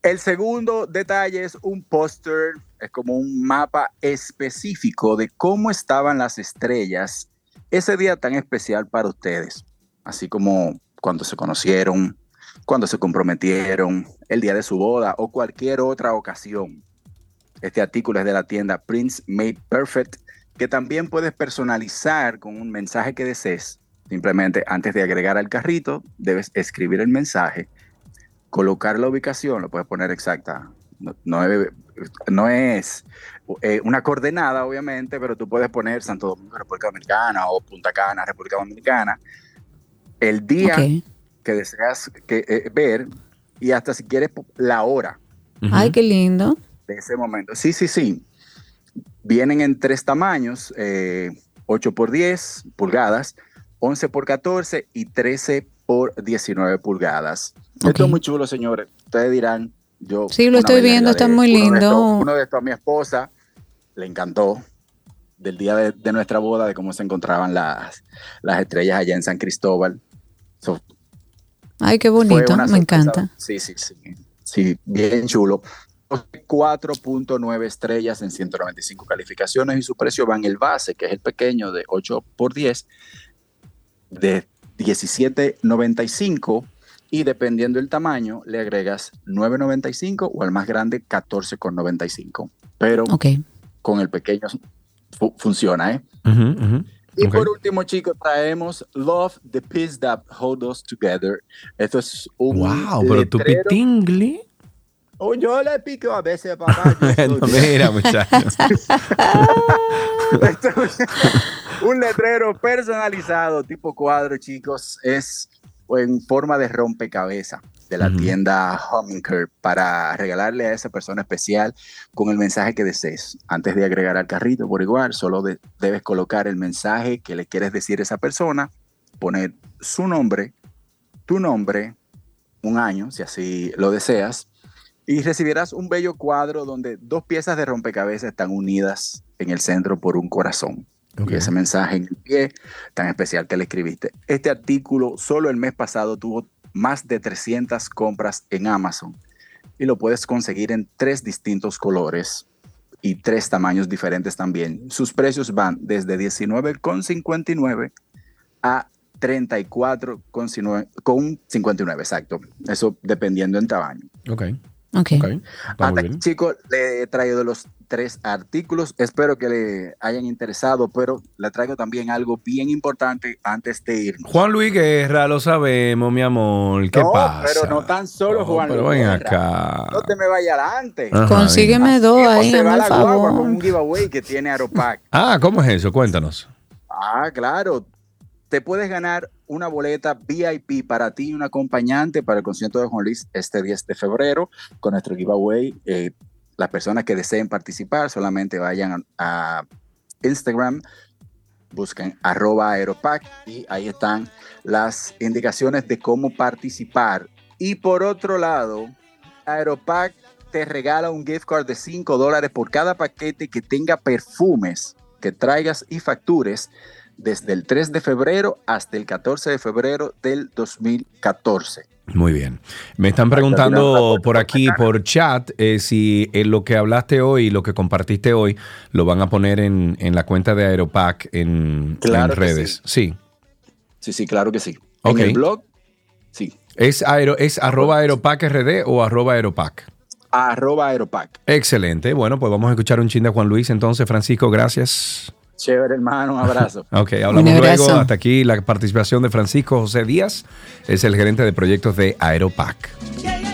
Speaker 12: El segundo detalle es un póster, es como un mapa específico de cómo estaban las estrellas ese día tan especial para ustedes, así como cuando se conocieron, cuando se comprometieron, el día de su boda o cualquier otra ocasión. Este artículo es de la tienda Prince Made Perfect, que también puedes personalizar con un mensaje que desees. Simplemente antes de agregar al carrito, debes escribir el mensaje colocar la ubicación, lo puedes poner exacta. No, no es, no es, eh, una coordenada, obviamente, pero tú puedes poner Santo Domingo, República Dominicana o Punta Cana, República Dominicana. El día que deseas que, eh, ver y hasta si quieres la hora
Speaker 2: Ay, qué lindo.
Speaker 12: de ese momento. Sí, sí, sí. Vienen en tres tamaños, eh, 8 por 10 pulgadas, 11 por 14 y 13 por 19 pulgadas. Esto es muy chulo, señores. Ustedes dirán, yo...
Speaker 2: Sí, lo estoy viendo, está muy
Speaker 12: de
Speaker 2: lindo.
Speaker 12: Uno de estos a mi esposa, le encantó del día de, de nuestra boda, de cómo se encontraban las, las estrellas allá en San Cristóbal. So,
Speaker 2: Ay, qué bonito, me encanta.
Speaker 12: Sí, sí, sí. Sí, bien chulo. 4.9 estrellas en 195 calificaciones y su precio va en el base, que es el pequeño de 8 por 10, de 17.95 y dependiendo del tamaño le agregas 9.95 o al más grande 14.95. Pero
Speaker 2: Ok.
Speaker 12: con el pequeño fu- funciona, ¿eh?
Speaker 3: Ujú, ujú.
Speaker 12: Y
Speaker 3: Ok.
Speaker 12: por último, chicos, traemos Love the Peace That Hold Us Together. Esto es un
Speaker 3: Wow, pero tu
Speaker 12: letrero-
Speaker 3: pitingli.
Speaker 12: Oh, yo le pico a veces, papá.
Speaker 3: No, mira, muchachos.
Speaker 12: Un letrero personalizado, tipo cuadro, chicos. Es en forma de rompecabezas de la tienda Hummingbird para regalarle a esa persona especial con el mensaje que desees. Antes de agregar al carrito, por igual, solo de- debes colocar el mensaje que le quieres decir a esa persona, poner su nombre, tu nombre, un año, si así lo deseas, y recibirás un bello cuadro donde dos piezas de rompecabezas están unidas en el centro por un corazón.
Speaker 3: Ok.
Speaker 12: Y ese mensaje en el pie tan especial que le escribiste. Este artículo solo el mes pasado tuvo más de 300 compras en Amazon y lo puedes conseguir en tres distintos colores y tres tamaños diferentes también. Sus precios van desde 19,59 a 34,59, con 59, exacto. Eso dependiendo en tamaño.
Speaker 3: Ok,
Speaker 2: Ok.
Speaker 3: ok. Está muy
Speaker 12: Hasta
Speaker 3: bien.
Speaker 12: aquí, chicos, le he traído los tres artículos. Espero que le hayan interesado, pero le traigo también algo bien importante antes de irnos.
Speaker 3: Juan Luis Guerra, lo sabemos, mi amor. ¿Qué
Speaker 12: no,
Speaker 3: pasa?
Speaker 12: pero no tan solo
Speaker 3: Oh,
Speaker 12: Juan
Speaker 3: Pero
Speaker 12: Luis
Speaker 3: ven
Speaker 12: Guerra.
Speaker 3: acá.
Speaker 12: No te me vayas adelante.
Speaker 3: Ajá,
Speaker 2: Consígueme dos ahí,
Speaker 12: se va la con
Speaker 2: favor.
Speaker 12: un giveaway que tiene Aeropack.
Speaker 3: Ah, ¿cómo es eso? Cuéntanos.
Speaker 12: Ah, claro. Te puedes ganar una boleta VIP para ti y un acompañante para el concierto de Juan Luis este 10 de febrero con nuestro giveaway. Eh, las personas que deseen participar solamente vayan a, Instagram, busquen arroba aeropack y ahí están las indicaciones de cómo participar. Y por otro lado, Aeropack te regala un gift card de 5 dólares por cada paquete que tenga perfumes que traigas y factures desde el 3 de febrero hasta el 14 de febrero del 2014.
Speaker 3: Muy bien. Me están preguntando por aquí, por chat, eh, si eh, lo que hablaste hoy, lo que compartiste hoy, lo van a poner en, en la cuenta de Aeropack en,
Speaker 12: Claro
Speaker 3: en redes. Sí.
Speaker 12: Sí, sí, claro que sí. En el blog, sí.
Speaker 3: ¿Es, aero, ¿Es arroba Aeropack RD o arroba Aeropack?
Speaker 12: Arroba Aeropack.
Speaker 3: Excelente. Bueno, pues vamos a escuchar un chin de Juan Luis. Entonces, Francisco, gracias.
Speaker 12: Chévere, hermano. Un abrazo.
Speaker 3: Ok, hablamos
Speaker 12: Un
Speaker 3: luego. Hasta aquí la participación de Francisco José Díaz, es el gerente de proyectos de Aeropack.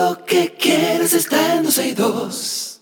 Speaker 1: Lo que quieres está en 12 y 2.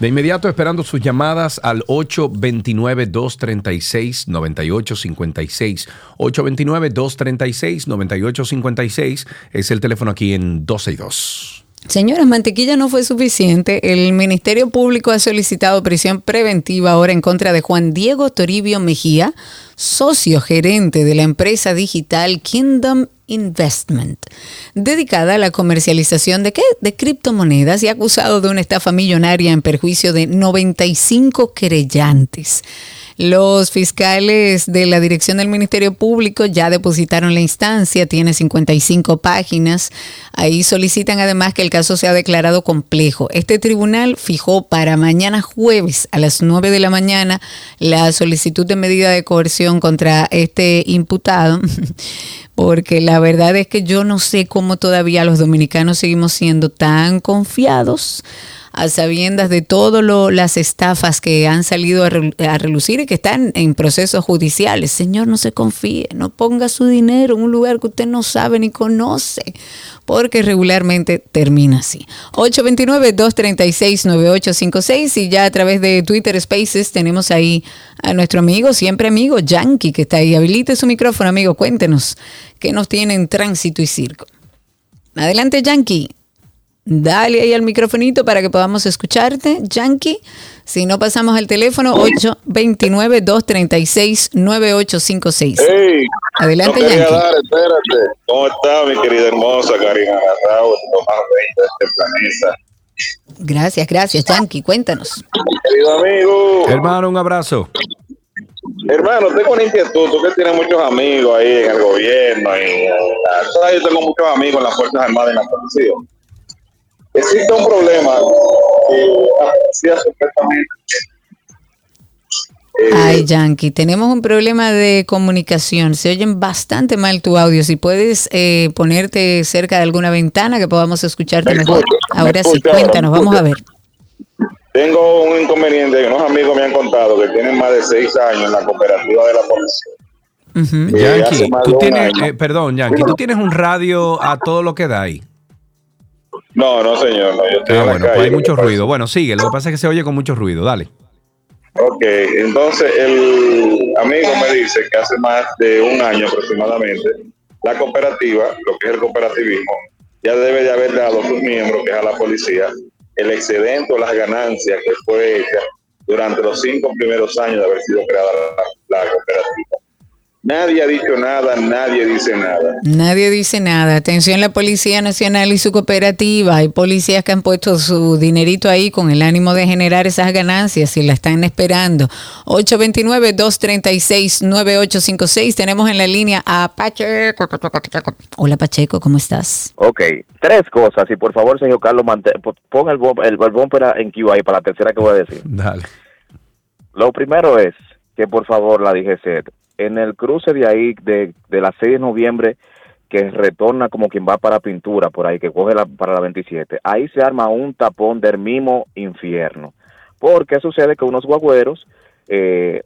Speaker 3: De inmediato esperando sus llamadas al 829-236-9856. 829-236-9856 es el teléfono aquí en 12 y 2.
Speaker 2: Señoras, mantequilla no fue suficiente. El Ministerio Público ha solicitado prisión preventiva ahora en contra de Juan Diego Toribio Mejía, socio gerente de la empresa digital Kingdom Investment, dedicada a la comercialización de qué? De criptomonedas y acusado de una estafa millonaria en perjuicio de 95 querellantes. Los fiscales de la dirección del Ministerio Público ya depositaron la instancia, tiene 55 páginas. Ahí solicitan además que el caso sea declarado complejo. Este tribunal fijó para mañana jueves a las 9 de la mañana la solicitud de medida de coerción contra este imputado, porque la verdad es que yo no sé cómo todavía los dominicanos seguimos siendo tan confiados a sabiendas de todas las estafas que han salido a, a relucir y que están en procesos judiciales. Señor, no se confíe, no ponga su dinero en un lugar que usted no sabe ni conoce, porque regularmente termina así. 829-236-9856 y ya a través de Twitter Spaces tenemos ahí a nuestro amigo, siempre amigo, Yankee, que está ahí. Habilite su micrófono, amigo, cuéntenos qué nos tiene en tránsito y circo. Adelante, Yankee. Dale ahí al microfonito para que podamos escucharte, Yankee. Si no, pasamos al teléfono 829-236-9856.
Speaker 13: Hey,
Speaker 2: Adelante,
Speaker 13: no
Speaker 2: Yankee.
Speaker 13: dar, espérate. ¿Cómo está mi querida hermosa Karina Raúl, lo más bello de este planeta?
Speaker 2: Gracias, gracias, Yankee. Cuéntanos.
Speaker 13: Querido amigo.
Speaker 3: Hermano, un abrazo.
Speaker 13: Hermano, tengo una inquietud. Tú que tienes muchos amigos ahí en el gobierno. Y, eh, la- yo tengo muchos amigos en las Fuerzas Armadas y en la policía. Existe un problema que la policía supuestamente
Speaker 2: Ay, Yankee, tenemos un problema de comunicación. Se oyen bastante mal tu audio. Si puedes eh, ponerte cerca de alguna ventana que podamos escucharte mejor. Ahora sí, cuéntanos, vamos a ver.
Speaker 13: Tengo un inconveniente que unos amigos me han contado que tienen más de seis años en la cooperativa de la policía. Eh,
Speaker 3: Yankee, tú tienes, eh, perdón, Yankee, tú tienes un radio a todo lo que da ahí.
Speaker 13: No, no, señor, no, yo estoy
Speaker 3: Ah,
Speaker 13: en la
Speaker 3: bueno, pues hay mucho ruido. Bueno, sigue. Lo que pasa es que se oye con mucho ruido. Dale.
Speaker 13: Ok, entonces el amigo me dice que hace más de un año aproximadamente, la cooperativa, lo que es el cooperativismo, ya debe de haber dado a sus miembros, que es a la policía, el excedente o las ganancias que fue hecha durante los cinco primeros años de haber sido creada la, la cooperativa. Nadie ha dicho nada, nadie dice nada.
Speaker 2: Nadie dice nada. Atención la Policía Nacional y su cooperativa. Hay policías que han puesto su dinerito ahí con el ánimo de generar esas ganancias y la están esperando. 829-236-9856. Tenemos en la línea a Pacheco. Hola Pacheco, ¿cómo estás?
Speaker 14: Ok, tres cosas. Y por favor, señor Carlos, ponga el, bom- el, en Q ahí para la tercera que voy a decir.
Speaker 3: Dale.
Speaker 14: Lo primero es que por favor la DGC, en el cruce de ahí, de, de la 6 de noviembre, que retorna como quien va para pintura, por ahí, que coge la, para la 27, ahí se arma un tapón del mismo infierno. Porque sucede que unos guagüeros eh,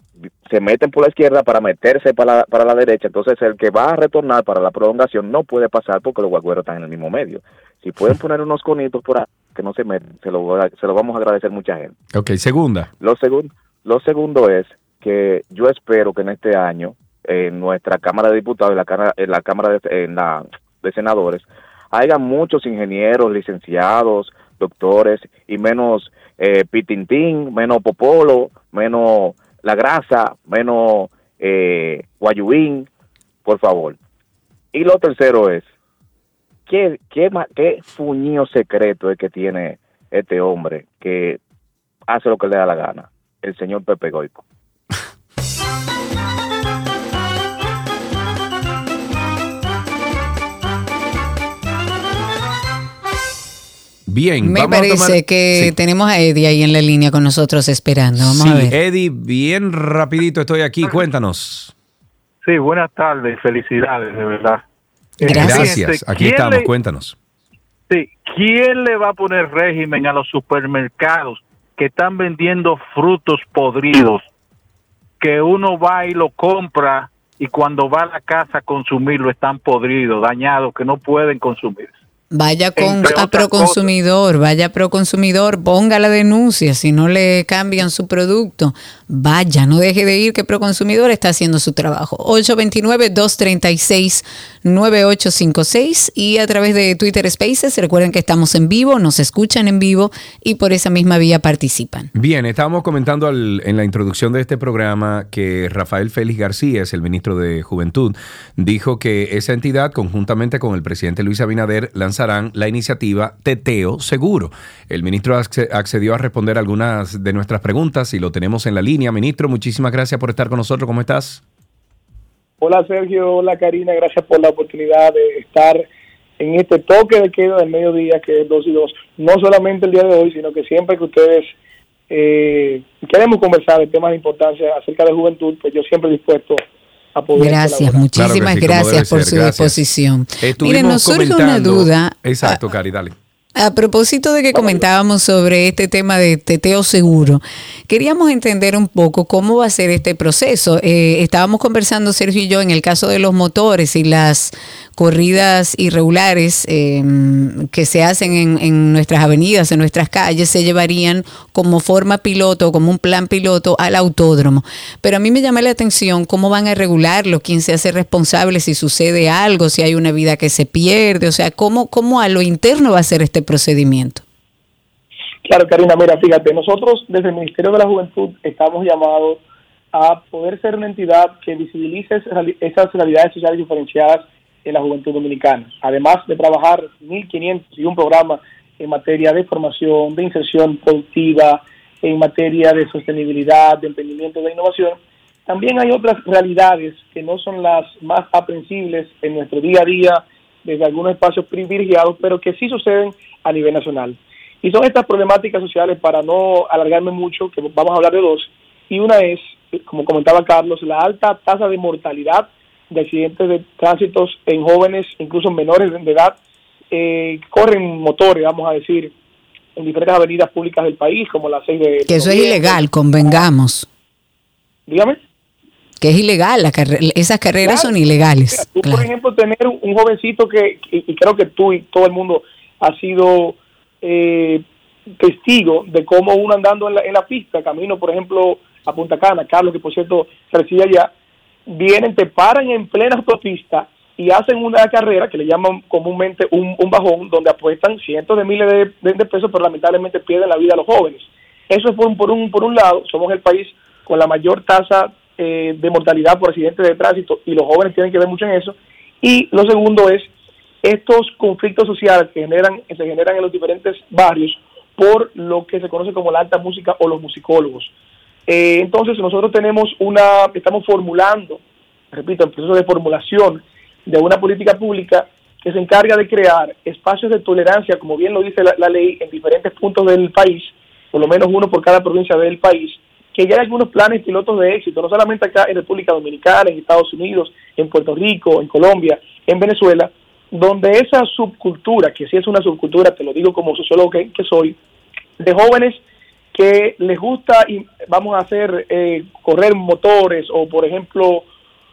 Speaker 14: se meten por la izquierda para meterse para la, para la derecha, entonces el que va a retornar para la prolongación no puede pasar porque los guagüeros están en el mismo medio. Si pueden poner unos conitos por ahí que no se meten, se lo, se lo vamos a agradecer mucha gente.
Speaker 3: Ok, segunda.
Speaker 14: Lo segundo, lo segundo es que yo espero que en este año en nuestra Cámara de Diputados y la, Cámara- en la Cámara de, en la, de Senadores haya muchos ingenieros, licenciados, doctores y menos eh, pitintín, menos popolo, menos la grasa, menos eh, por favor. Y lo tercero es, ¿qué, qué, qué fuñío secreto es que tiene este hombre que hace lo que le da la gana? El señor Pepe Goico.
Speaker 3: Bien,
Speaker 2: Me
Speaker 3: vamos a
Speaker 2: parece
Speaker 3: tomar-
Speaker 2: que
Speaker 3: Sí.
Speaker 2: tenemos a Eddie ahí en la línea con nosotros esperando. Vamos
Speaker 3: Sí,
Speaker 2: a ver.
Speaker 3: Eddie, bien rapidito estoy aquí, cuéntanos.
Speaker 15: Sí, buenas tardes, felicidades, de verdad.
Speaker 3: Gracias,
Speaker 15: fíjense,
Speaker 3: aquí
Speaker 15: ¿quién
Speaker 3: estamos,
Speaker 15: le-
Speaker 3: cuéntanos.
Speaker 15: sí, ¿Quién le va a poner régimen a los supermercados que están vendiendo frutos podridos? Que uno va y lo compra y cuando va a la casa a consumirlo están podridos, dañados, que no pueden consumir.
Speaker 2: Vaya con, a
Speaker 15: otras
Speaker 2: Proconsumidor, vaya a Proconsumidor, ponga la denuncia si no le cambian su producto. Vaya, no deje de ir que Proconsumidor está haciendo su trabajo. 829-236-9856 y a través de Twitter Spaces, recuerden que estamos en vivo, nos escuchan en vivo y por esa misma vía participan.
Speaker 3: Bien, estábamos comentando al- en la introducción de este programa que Rafael Félix García, es el ministro de Juventud, dijo que esa entidad, conjuntamente con el presidente Luis Abinader, lanzarán la iniciativa Teteo Seguro. El ministro acce- accedió a responder algunas de nuestras preguntas y lo tenemos en la línea. Ministro, muchísimas gracias por estar con nosotros. ¿Cómo estás?
Speaker 16: Hola Sergio, hola Karina, gracias por la oportunidad de estar en este toque de queda del mediodía que es 2 y 2. No solamente el día de hoy, sino que siempre que ustedes eh, queremos conversar de temas de importancia acerca de juventud, pues yo siempre dispuesto a poder
Speaker 2: Gracias,
Speaker 16: colaborar.
Speaker 2: muchísimas
Speaker 3: Claro sí,
Speaker 2: gracias por
Speaker 3: ser,
Speaker 2: su
Speaker 3: gracias.
Speaker 2: disposición.
Speaker 3: Estuvimos
Speaker 2: Miren, nos surge una duda.
Speaker 3: Exacto, Cari, dale.
Speaker 2: A propósito de que comentábamos sobre este tema de teteo seguro, queríamos entender un poco cómo va a ser este proceso. Eh, estábamos conversando Sergio y yo en el caso de los motores y las corridas irregulares eh, que se hacen en, en nuestras avenidas, en nuestras calles, se llevarían como forma piloto, como un plan piloto al autódromo. Pero a mí me llama la atención cómo van a regularlo, quién se hace responsable si sucede algo, si hay una vida que se pierde, o sea, cómo, cómo a lo interno va a ser este procedimiento.
Speaker 16: Claro, Karina, mira, fíjate, nosotros desde el Ministerio de la Juventud estamos llamados a poder ser una entidad que visibilice esas reali- esas realidades sociales diferenciadas en la juventud dominicana. Además de trabajar 1.500 y un programa en materia de formación, de inserción productiva, en materia de sostenibilidad, de emprendimiento, de innovación, también hay otras realidades que no son las más aprensibles en nuestro día a día desde algunos espacios privilegiados, pero que sí suceden a nivel nacional. Y son estas problemáticas sociales, para no alargarme mucho, que vamos a hablar de dos, y una es, como comentaba Carlos, la alta tasa de mortalidad de accidentes de tránsitos en jóvenes, incluso menores de edad, eh, corren motores, vamos a decir, en diferentes avenidas públicas del país, como la 6 de...
Speaker 2: Que eso es ilegal, convengamos.
Speaker 16: Dígame.
Speaker 2: Que es ilegal, la carre- esas carreras son ilegales.
Speaker 16: Tú, por ejemplo, tener un, un jovencito que, y, y creo que tú y todo el mundo ha sido eh, testigo de cómo uno andando en la, en la pista, camino, por ejemplo, a Punta Cana, Carlos, que por cierto reside allá, vienen, te paran en plena autopista y hacen una carrera que le llaman comúnmente un, un bajón, donde apuestan cientos de miles de, pesos, pero lamentablemente pierden la vida a los jóvenes. Eso es por un, por un, por un lado, somos el país con la mayor tasa eh, de mortalidad por accidentes de tránsito y los jóvenes tienen que ver mucho en eso. Y lo segundo es estos conflictos sociales que generan, que se generan en los diferentes barrios por lo que se conoce como la alta música o los musicólogos. Eh, entonces nosotros tenemos una, estamos formulando, repito, el proceso de formulación de una política pública que se encarga de crear espacios de tolerancia, como bien lo dice la, ley, en diferentes puntos del país, por lo menos uno por cada provincia del país, que ya hay algunos planes pilotos de éxito, no solamente acá en República Dominicana, en Estados Unidos, en Puerto Rico, en Colombia, en Venezuela, donde esa subcultura, que sí es una subcultura, te lo digo como sociólogo que, que soy, de jóvenes que les gusta y vamos a hacer eh, correr motores o por ejemplo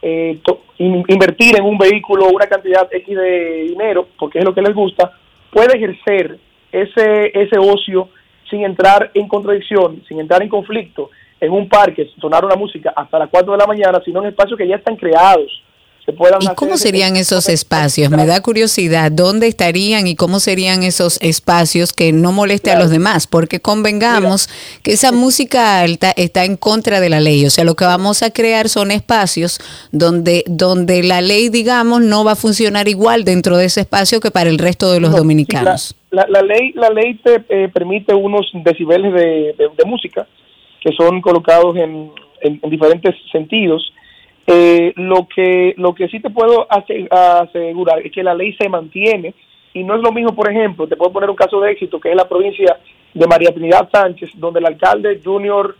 Speaker 16: eh, invertir en un vehículo una cantidad X de dinero porque es lo que les gusta puede ejercer ese ese ocio sin entrar en contradicción sin entrar en conflicto en un parque sonar una música hasta las 4 de la mañana sino en espacios que ya están creados se puedan
Speaker 2: ¿Y cómo serían esos espacios? Me da curiosidad, ¿dónde estarían y cómo serían esos espacios que no moleste a los demás? Porque convengamos que esa música alta está en contra de la ley, o sea, lo que vamos a crear son espacios donde, donde la ley, digamos, no va a funcionar igual dentro de ese espacio que para el resto de los
Speaker 16: No,
Speaker 2: dominicanos.
Speaker 16: La, la- la ley, la ley te eh, permite unos decibeles de, de- de música que son colocados en, en- en diferentes sentidos. Eh, lo que lo que sí te puedo ase- asegurar es que la ley se mantiene y no es lo mismo, por ejemplo, te puedo poner un caso de éxito que es la provincia de María Trinidad Sánchez, donde el alcalde Junior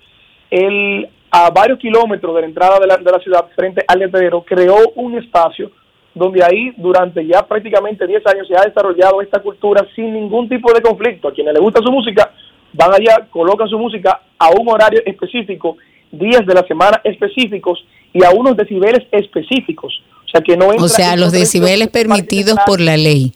Speaker 16: él a varios kilómetros de la entrada de la, de la ciudad frente al letradero creó un espacio donde ahí durante ya prácticamente 10 años se ha desarrollado esta cultura sin ningún tipo de conflicto. A quienes les gusta su música, van allá, colocan su música a un horario específico, días de la semana específicos y a unos decibeles específicos. O sea, que no entra
Speaker 2: O sea, los decibeles permitidos por la ley.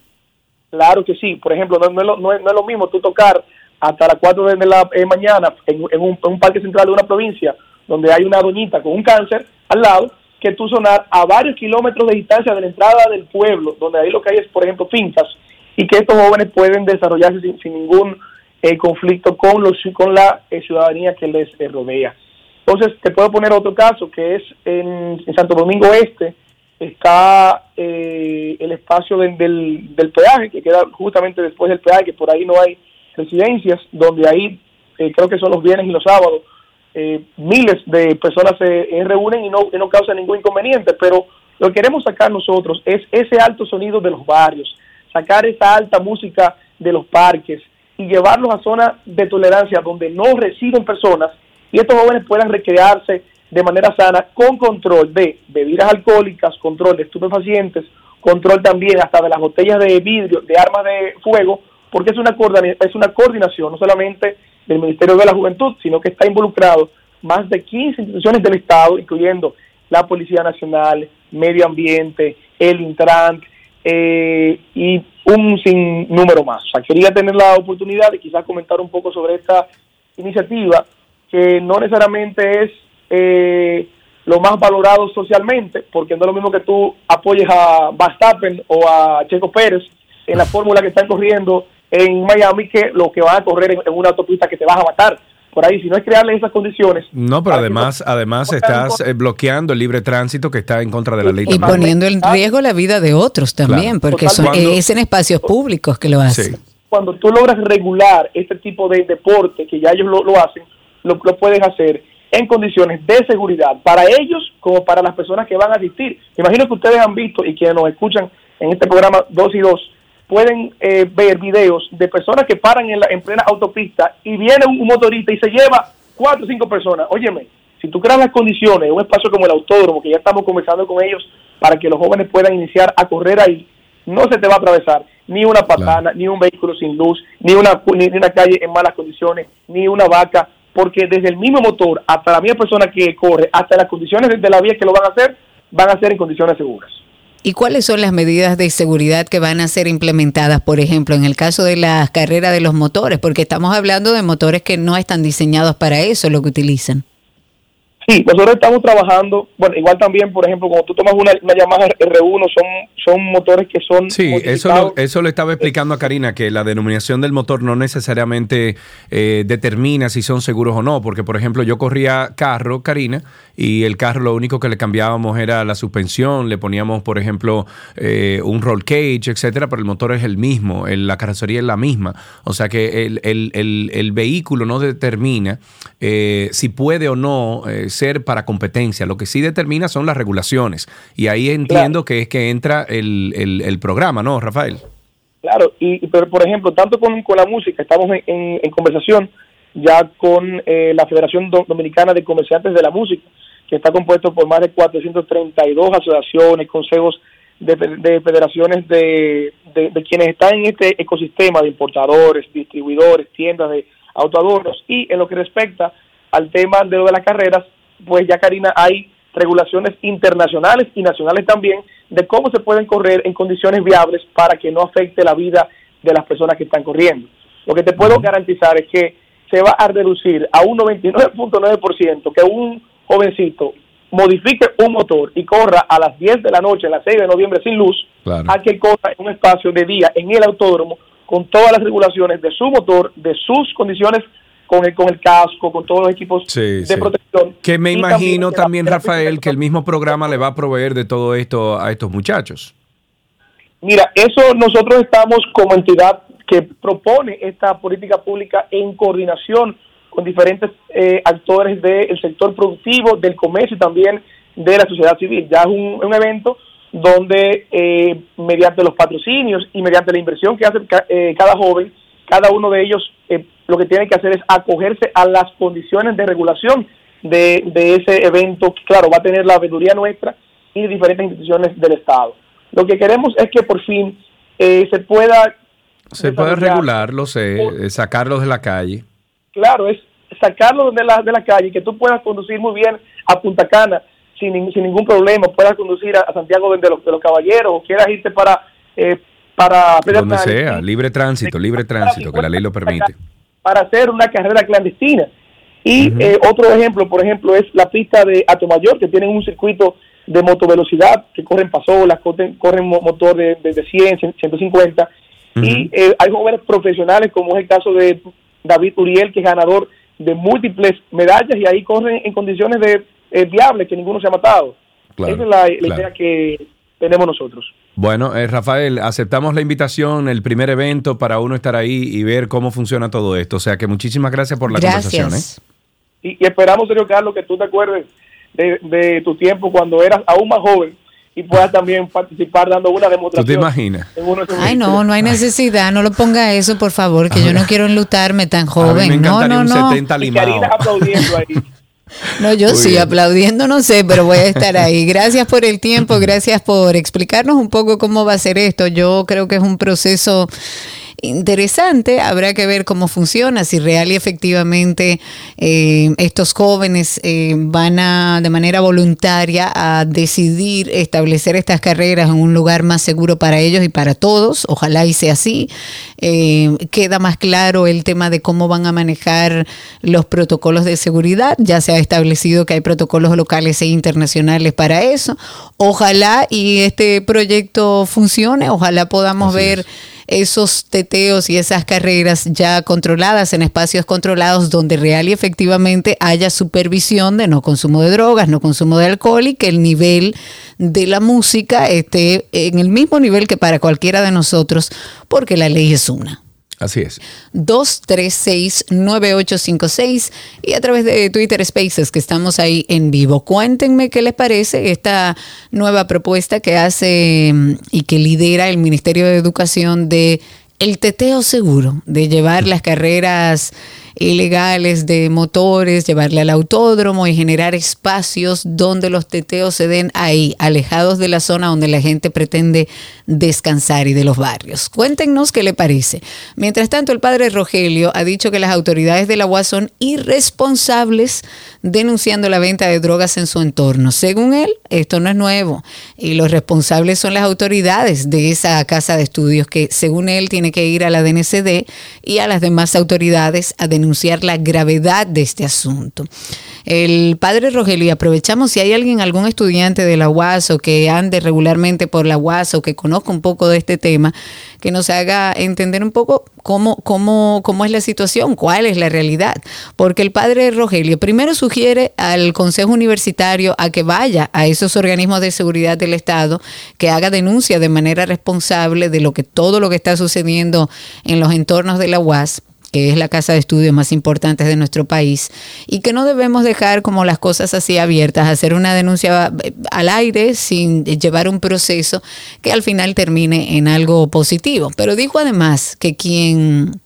Speaker 16: Claro que sí. Por ejemplo, no, no es, lo, no es- no es lo mismo tú tocar hasta las 4 de la eh, mañana en, en un, en un parque central de una provincia donde hay una doñita con un cáncer al lado, que tú sonar a varios kilómetros de distancia de la entrada del pueblo, donde ahí lo que hay es, por ejemplo, fincas, y que estos jóvenes pueden desarrollarse sin, sin ningún eh, conflicto con, los, con la eh, ciudadanía que les eh, rodea. Entonces, te puedo poner otro caso, que es en, Santo Domingo Este, está eh, el espacio del, del, peaje, que queda justamente después del peaje, por ahí no hay residencias, donde ahí eh, creo que son los viernes y los sábados, eh, miles de personas se reúnen y no, y no causa ningún inconveniente, pero lo que queremos sacar nosotros es ese alto sonido de los barrios, sacar esa alta música de los parques y llevarlos a zonas de tolerancia donde no residen personas y estos jóvenes puedan recrearse de manera sana con control de bebidas alcohólicas, control de estupefacientes, control también hasta de las botellas de vidrio, de armas de fuego, porque es una, es una coordinación no solamente del Ministerio de la Juventud, sino que está involucrado más de 15 instituciones del Estado, incluyendo la Policía Nacional, Medio Ambiente, el Intran eh, y un sinnúmero más. O sea, quería tener la oportunidad de quizás comentar un poco sobre esta iniciativa que no necesariamente es eh, lo más valorado socialmente, porque no es lo mismo que tú apoyes a Verstappen o a Checo Pérez en la fórmula que están corriendo en Miami que lo que van a correr en, en una autopista que te vas a matar. Por ahí, si no es crearle esas condiciones,
Speaker 3: No, pero además, además estás eh, bloqueando el libre tránsito que está en contra de la ley.
Speaker 2: Y
Speaker 3: también.
Speaker 2: poniendo en riesgo la vida de otros también,
Speaker 3: Claro.
Speaker 2: porque son- es en espacios públicos que lo hacen.
Speaker 16: cuando tú logras regular este tipo de deporte, que ya ellos lo, lo hacen, lo, lo puedes hacer en condiciones de seguridad para ellos como para las personas que van a asistir. Me imagino que ustedes han visto y quienes nos escuchan en este programa 2 y 2 pueden eh, ver videos de personas que paran en, la, en plena autopista y viene un, un motorista y se lleva cuatro o cinco personas. Óyeme, si tú creas las condiciones, un espacio como el autódromo, que ya estamos conversando con ellos para que los jóvenes puedan iniciar a correr ahí, no se te va a atravesar ni una patana, ni un vehículo sin luz, ni una, ni una calle en malas condiciones, ni una vaca, porque desde el mismo motor hasta la misma persona que corre, hasta las condiciones de la vía que lo van a hacer, van a ser en condiciones seguras.
Speaker 2: ¿Y cuáles son las medidas de seguridad que van a ser implementadas, por ejemplo, en el caso de las carreras de los motores? Porque estamos hablando de motores que no están diseñados para eso, lo que utilizan.
Speaker 16: Sí, nosotros estamos trabajando, bueno, igual también, por ejemplo, cuando tú tomas una, una Yamaha R1, son, son motores que son
Speaker 3: Sí, eso lo, eso le estaba explicando a Karina, que la denominación del motor no necesariamente eh, determina si son seguros o no, porque por ejemplo yo corría carro, Karina, y el carro lo único que le cambiábamos era la suspensión, le poníamos por ejemplo eh, un roll cage, etcétera, pero el motor es el mismo, el- la carrocería es la misma, o sea que el, el- el- el vehículo no determina eh, si puede o no eh, ser para competencia, lo que sí determina son las regulaciones, y ahí entiendo que es que entra el, el- el programa, ¿no, Rafael?
Speaker 16: Claro, y, pero por ejemplo, tanto con, con la música, estamos en, en- en conversación ya con eh, la Federación Do- Dominicana de Comerciantes de la Música, que está compuesto por más de 432 asociaciones, consejos de, de federaciones de, de- de quienes están en este ecosistema de importadores, distribuidores, tiendas de autoadornos. Y en lo que respecta al tema de lo de las carreras, pues ya Karina, hay regulaciones internacionales y nacionales también de cómo se pueden correr en condiciones viables para que no afecte la vida de las personas que están corriendo. Lo que te puedo garantizar es que se va a reducir a un 99.9% que un jovencito modifique un motor y corra a las 10 de la noche, a las 6 de noviembre sin luz, a que corra en un espacio de día en el autódromo con todas las regulaciones de su motor, de sus condiciones con el, con el casco, con todos los equipos
Speaker 3: Sí,
Speaker 16: de
Speaker 3: sí.
Speaker 16: protección.
Speaker 3: Que me
Speaker 16: Y
Speaker 3: imagino también, Rafael, que el mismo programa le va a proveer de todo esto a estos muchachos.
Speaker 16: Mira, eso nosotros estamos como entidad que propone esta política pública en coordinación con diferentes eh, actores del sector productivo, del comercio y también de la sociedad civil. Ya es un, un evento donde eh, mediante los patrocinios y mediante la inversión que hace ca- eh, cada joven, cada uno de ellos eh, lo que tiene que hacer es acogerse a las condiciones de regulación de, de ese evento, que claro, va a tener la veeduría nuestra y de diferentes instituciones del Estado. Lo que queremos es que por fin eh, se pueda,
Speaker 3: Se puede
Speaker 16: Desarrollar.
Speaker 3: regular, lo sé, eh, sacarlos de la calle.
Speaker 16: claro, es sacarlo de la, de la calle, que tú puedas conducir muy bien a Punta Cana sin, sin ningún problema, puedas conducir a, a Santiago de los, de los Caballeros o quieras irte para... Eh, para
Speaker 3: Donde sea, libre tránsito, libre tránsito, que la ley lo permite.
Speaker 16: Para hacer una carrera clandestina. Y eh, otro ejemplo, por ejemplo, es la pista de Atomayor, que tienen un circuito de motovelocidad, que corren pasolas, corren, corren mo- motor de, de, de 100, 150. Y eh, hay jóvenes profesionales, como es el caso de David Uriel, que es ganador de múltiples medallas, y ahí corren en condiciones de eh, viables, que ninguno se ha matado.
Speaker 3: Claro,
Speaker 16: Esa es la, la
Speaker 3: claro.
Speaker 16: idea que tenemos nosotros.
Speaker 3: Bueno, eh, Rafael, aceptamos la invitación, el primer evento para uno estar ahí y ver cómo funciona todo esto. O sea que muchísimas gracias por la conversación. ¿eh?
Speaker 16: Y, y esperamos, Sergio Carlos, que tú te acuerdes de, de tu tiempo cuando eras aún más joven y puedas también participar dando una
Speaker 3: ¿Tú
Speaker 16: demostración.
Speaker 3: te imaginas?
Speaker 2: Ay, no, no hay necesidad, no lo ponga eso, por favor, que yo no quiero enlutarme tan joven.
Speaker 3: me
Speaker 2: no, no,
Speaker 3: un
Speaker 2: no.
Speaker 3: 70
Speaker 16: Y Karina aplaudiendo ahí.
Speaker 2: No, yo
Speaker 3: Muy
Speaker 2: sí,
Speaker 3: bien.
Speaker 2: aplaudiendo no sé, pero voy a estar ahí. Gracias por el tiempo, gracias por explicarnos un poco cómo va a ser esto. Yo creo que es un proceso interesante, habrá que ver cómo funciona, si real y efectivamente eh, estos jóvenes eh, van a de manera voluntaria a decidir establecer estas carreras en un lugar más seguro para ellos y para todos, ojalá y sea así. Eh, queda más claro el tema de cómo van a manejar los protocolos de seguridad, ya se ha establecido que hay protocolos locales e internacionales para eso. Ojalá y este proyecto funcione, ojalá podamos ver esos teteos y esas carreras ya controladas en espacios controlados donde real y efectivamente haya supervisión de no consumo de drogas, no consumo de alcohol y que el nivel de la música esté en el mismo nivel que para cualquiera de nosotros, porque la ley es una.
Speaker 3: Así es.
Speaker 2: 236-9856 y a través de Twitter Spaces que estamos ahí en vivo. Cuéntenme qué les parece esta nueva propuesta que hace mm, y que lidera el Ministerio de Educación de el teteo seguro, de llevar las carreras ilegales de motores, llevarle al autódromo y generar espacios donde los teteos se den ahí, alejados de la zona donde la gente pretende descansar y de los barrios. Cuéntenos qué le parece. Mientras tanto, el padre Rogelio ha dicho que las autoridades de la UAS son irresponsables denunciando la venta de drogas en su entorno. Según él, esto no es nuevo y los responsables son las autoridades de esa casa de estudios que, según él, tiene que ir a la DNCD y a las demás autoridades a denunciar la gravedad de este asunto. El padre Rogelio, y aprovechamos si hay alguien, algún estudiante de la UAS o que ande regularmente por la UAS o que conozca un poco de este tema, que nos haga entender un poco cómo, cómo, cómo es la situación, cuál es la realidad. Porque el padre Rogelio primero sugiere al Consejo Universitario a que vaya a esos organismos de seguridad del Estado, que haga denuncia de manera responsable de lo que todo lo que está sucediendo en los entornos de la UAS que es la casa de estudios más importante de nuestro país, y que no debemos dejar como las cosas así abiertas, hacer una denuncia eh, al aire sin llevar un proceso que al final termine en algo positivo. Pero dijo además que quien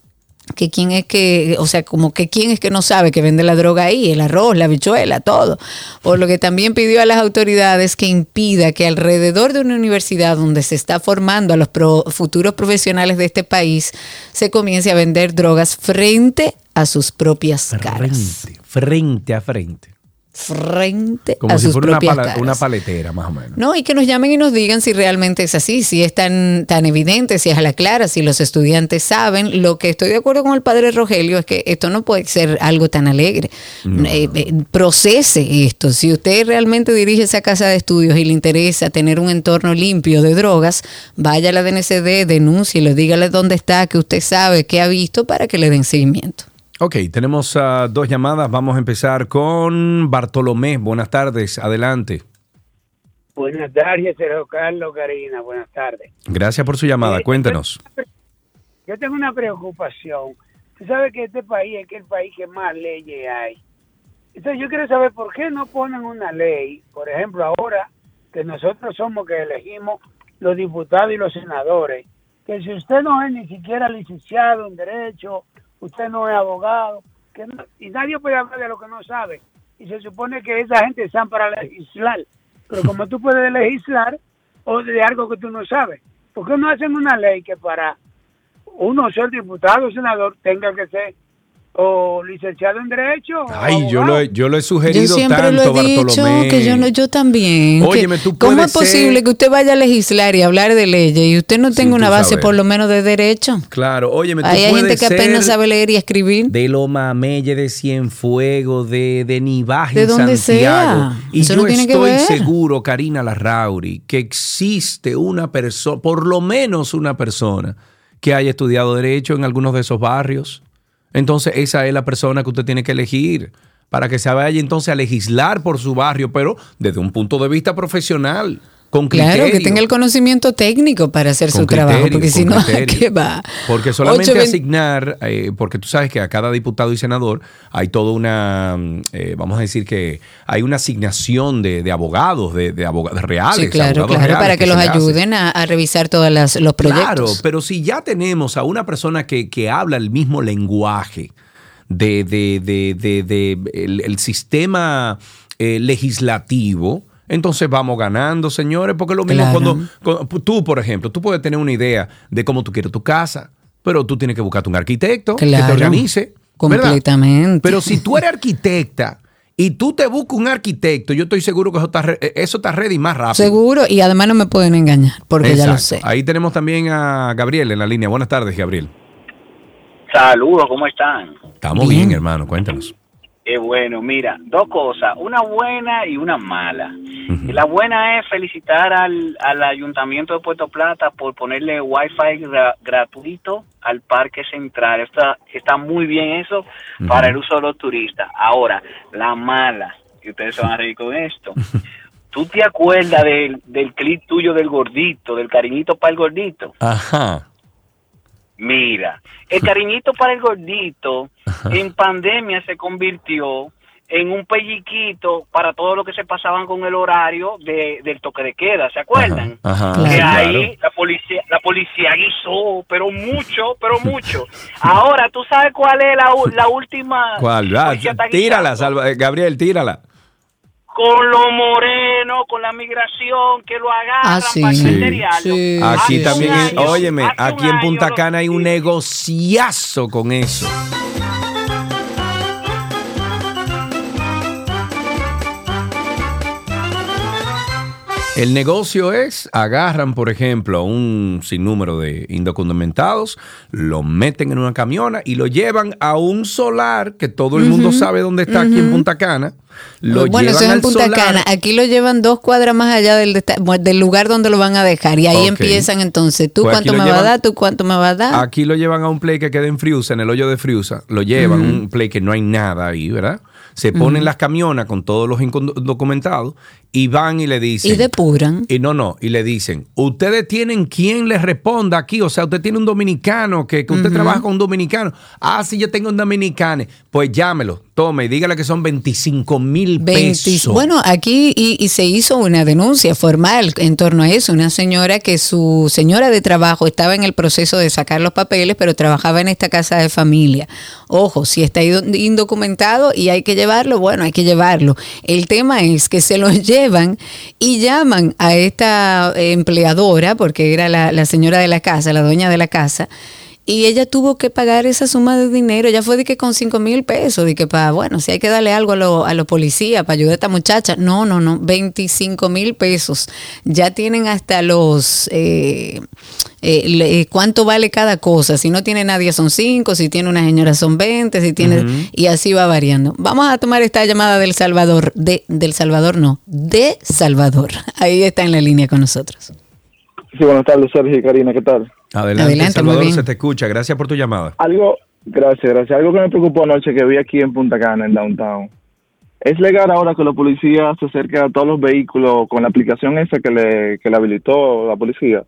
Speaker 2: que quién es que, o sea, como que quién es que no sabe que vende la droga ahí, el arroz, la bichuela, todo. Por lo que también pidió a las autoridades que impida que alrededor de una universidad donde se está formando a los pro- futuros profesionales de este país se comience a vender drogas frente a sus propias caras.
Speaker 3: Frente, frente a frente.
Speaker 2: Frente
Speaker 3: Como
Speaker 2: a
Speaker 3: si
Speaker 2: sus
Speaker 3: fuera una,
Speaker 2: propias
Speaker 3: pala-
Speaker 2: caras.
Speaker 3: una paletera, más o menos.
Speaker 2: No, y que nos llamen y nos digan si realmente es así, si es tan, tan evidente, si es a la clara, si los estudiantes saben. Lo que estoy de acuerdo con el padre Rogelio es que esto no puede ser algo tan alegre. Eh, eh, procese esto. Si usted realmente dirige esa casa de estudios y le interesa tener un entorno limpio de drogas, vaya a la DNCD, denúncielo, dígale dónde está, que usted sabe, que ha visto para que le den seguimiento.
Speaker 3: Ok, tenemos ah, dos llamadas. Vamos a empezar con Bartolomé. Buenas tardes, adelante.
Speaker 17: Buenas tardes, Sergio Carlos, Karina, buenas tardes.
Speaker 3: Gracias por su llamada.
Speaker 17: Eh,
Speaker 3: Cuéntenos.
Speaker 17: Yo tengo una preocupación. Tú sabes que este país es que el país que más leyes hay. Entonces yo quiero saber por qué no ponen una ley, por ejemplo, ahora que nosotros somos que elegimos los diputados y los senadores, que si usted no es ni siquiera licenciado en Derecho, usted no es abogado, que no- y nadie puede hablar de lo que no sabe. Y se supone que esa gente están para legislar. Pero como tú puedes legislar o de algo que tú no sabes, ¿por qué no hacen una ley que para uno ser diputado o senador tenga que ser o licenciado en Derecho?
Speaker 3: Ay, yo lo, he, yo lo he sugerido
Speaker 2: Yo siempre
Speaker 3: tanto,
Speaker 2: lo he dicho,
Speaker 3: Bartolomé.
Speaker 2: que yo no, yo también.
Speaker 3: Óyeme, tú
Speaker 2: ¿Cómo
Speaker 3: puedes
Speaker 2: es posible
Speaker 3: ser-
Speaker 2: que usted vaya a legislar y hablar de leyes y usted no tenga una base
Speaker 3: sabes.
Speaker 2: por lo menos de derecho?
Speaker 3: Claro, óyeme, tú
Speaker 2: Ahí hay gente que apenas sabe leer y escribir.
Speaker 3: De Loma Melle, de Cienfuegos, de, de Nivaje,
Speaker 2: De
Speaker 3: en
Speaker 2: donde
Speaker 3: Santiago.
Speaker 2: sea.
Speaker 3: Y
Speaker 2: Eso
Speaker 3: yo
Speaker 2: no tiene que
Speaker 3: estoy
Speaker 2: ver.
Speaker 3: seguro, Karina Larrauri, que existe una persona, por lo menos una persona, que haya estudiado Derecho en algunos de esos barrios. Entonces, esa es la persona que usted tiene que elegir para que se vaya entonces a legislar por su barrio, pero desde un punto de vista profesional, con criterio.
Speaker 2: Claro, que tenga el conocimiento técnico para hacer
Speaker 3: Con
Speaker 2: su trabajo, porque si no, ¿a
Speaker 3: criterio.
Speaker 2: qué va?
Speaker 3: Porque solamente asignar, eh, porque tú sabes que a cada diputado y senador hay toda una, eh, vamos a decir que hay una asignación de, de abogados, de, de abogados reales.
Speaker 2: Sí, claro, claro,
Speaker 3: reales
Speaker 2: para que, los ayuden a, a revisar todos los proyectos.
Speaker 3: Claro, pero si ya tenemos a una persona que, que habla el mismo lenguaje de, de- de- de- de el, el sistema eh, legislativo, entonces vamos ganando, señores, porque lo mismo
Speaker 2: Claro.
Speaker 3: cuando, cuando- tú, por ejemplo, tú puedes tener una idea de cómo tú quieres tu casa, pero tú tienes que buscarte un arquitecto que te organice. ¿verdad?
Speaker 2: completamente.
Speaker 3: Pero si tú eres arquitecta y tú te buscas un arquitecto, yo estoy seguro que eso está, re- eso está ready más rápido.
Speaker 2: Seguro, y además no me pueden engañar, porque ya lo sé.
Speaker 3: Ahí tenemos también a Gabriel en la línea. Buenas tardes, Gabriel.
Speaker 18: Saludos, ¿cómo están?
Speaker 3: Estamos bien, hermano, cuéntanos.
Speaker 18: Qué bueno, mira, dos cosas, una buena y una mala. La buena es felicitar al, al Ayuntamiento de Puerto Plata por ponerle wifi gra- gratuito al Parque Central. Está, está muy bien eso para el uso de los turistas. Ahora, la mala, y ustedes se van a reír con esto. ¿Tú te acuerdas del, del clip tuyo del gordito, del cariñito para el gordito?
Speaker 3: Ajá.
Speaker 18: Mira, el cariñito para el gordito en pandemia se convirtió en un pelliquito para todo lo que se pasaban con el horario de, del toque de queda, ¿se acuerdan?
Speaker 3: Ajá.
Speaker 18: que
Speaker 3: sí,
Speaker 18: ahí
Speaker 3: claro.
Speaker 18: la policía la policía guisó, pero mucho, pero mucho. Ahora, ¿tú sabes cuál es la, la última?
Speaker 3: ¿Cuál? Ah, tírala? Salva- eh, Gabriel, tírala.
Speaker 18: Con los morenos, con la migración, que lo agarran
Speaker 2: Ah, sí.
Speaker 18: para
Speaker 3: Sí. Aquí también, óyeme, aquí en Punta
Speaker 18: lo-
Speaker 3: Cana hay un negociazo con eso. El negocio es, agarran, por ejemplo, a un sinnúmero de indocumentados, lo meten en una camiona y lo llevan a un solar que todo el mundo sabe dónde está aquí en. Punta Cana. Lo
Speaker 2: bueno, eso
Speaker 3: llevan
Speaker 2: es en Punta
Speaker 3: solar.
Speaker 2: Cana. Aquí lo llevan dos cuadras más allá del, lugar donde lo van a dejar. Y ahí empiezan entonces, ¿tú
Speaker 3: Pues
Speaker 2: cuánto me vas a dar? ¿Tú cuánto me vas a dar?
Speaker 3: Aquí lo llevan a un play que queda en Friusa, en el hoyo de Friusa. Lo llevan,
Speaker 2: Ujú.
Speaker 3: un play que no hay nada ahí, ¿verdad? Se ponen las camionas con todos los indocumentados y van y le dicen.
Speaker 2: Y depuran.
Speaker 3: Y no, no, y le dicen, ustedes tienen quien les responda aquí, o sea, usted tiene un dominicano, que, que usted trabaja con un dominicano. Ah, sí, yo tengo un dominicano. Pues llámelo, tome y dígale que son 25 mil
Speaker 2: 20
Speaker 3: pesos.
Speaker 2: Bueno, aquí y, y se hizo una denuncia formal en torno a eso. Una señora que su señora de trabajo estaba en el proceso de sacar los papeles, pero trabajaba en esta casa de familia. Ojo, si está indocumentado y hay que llevarlo, bueno, hay que llevarlo. El tema es que se lo llevan y llaman a esta eh, empleadora, porque era la, la señora de la casa, la dueña de la casa, y ella tuvo que pagar esa suma de dinero. Ella fue de que con 5 mil pesos, de que para, bueno, si hay que darle algo a, lo- a los policías para ayudar a esta muchacha. No, no, no, 25 mil pesos. Ya tienen hasta los, eh, eh, le- cuánto vale cada cosa. Si no tiene nadie son 5, si tiene una señora son 20, si tiene, y así va variando. Vamos a tomar esta llamada del Salvador, de, del Salvador no, de Salvador. Ahí está en la línea con nosotros.
Speaker 19: Sí, buenas tardes, Sergio y Karina, ¿qué tal?
Speaker 3: Adelante,
Speaker 2: Adelante,
Speaker 3: Salvador, se te escucha. Gracias por tu llamada.
Speaker 19: Algo, gracias, gracias. Algo que me preocupó anoche que vi aquí en Punta Cana, en Downtown. ¿Es legal ahora que la policía se acerque a todos los vehículos con la aplicación esa que le, que le habilitó la policía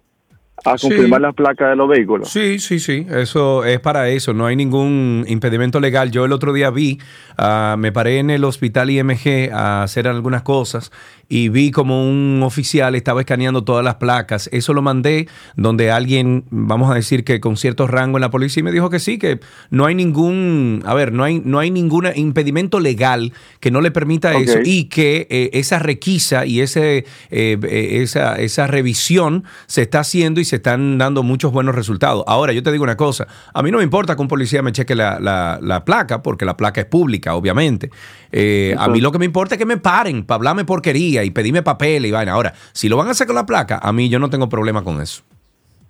Speaker 19: a
Speaker 3: Sí.
Speaker 19: confirmar las placas de los vehículos?
Speaker 3: Sí, sí, sí, eso es para eso, no hay ningún impedimento legal. Yo el otro día vi, ah, me paré en el hospital IMG a hacer algunas cosas y vi como un oficial estaba escaneando todas las placas. Eso lo mandé donde alguien, vamos a decir que con cierto rango en la policía y me dijo que sí, que no hay ningún, a ver, no hay, no hay ningún impedimento legal que no le permita eso y que eh, esa requisa y ese, eh, eh, esa, esa revisión se está haciendo y se están dando muchos buenos resultados. Ahora, yo te digo una cosa, a mí no me importa que un policía me cheque la, la- la placa, porque la placa es pública, obviamente. Eh, a mí lo que me importa es que me paren para hablarme porquería y pedirme papel y vaina. Ahora, si lo van a hacer con la placa, a mí yo no tengo problema con eso.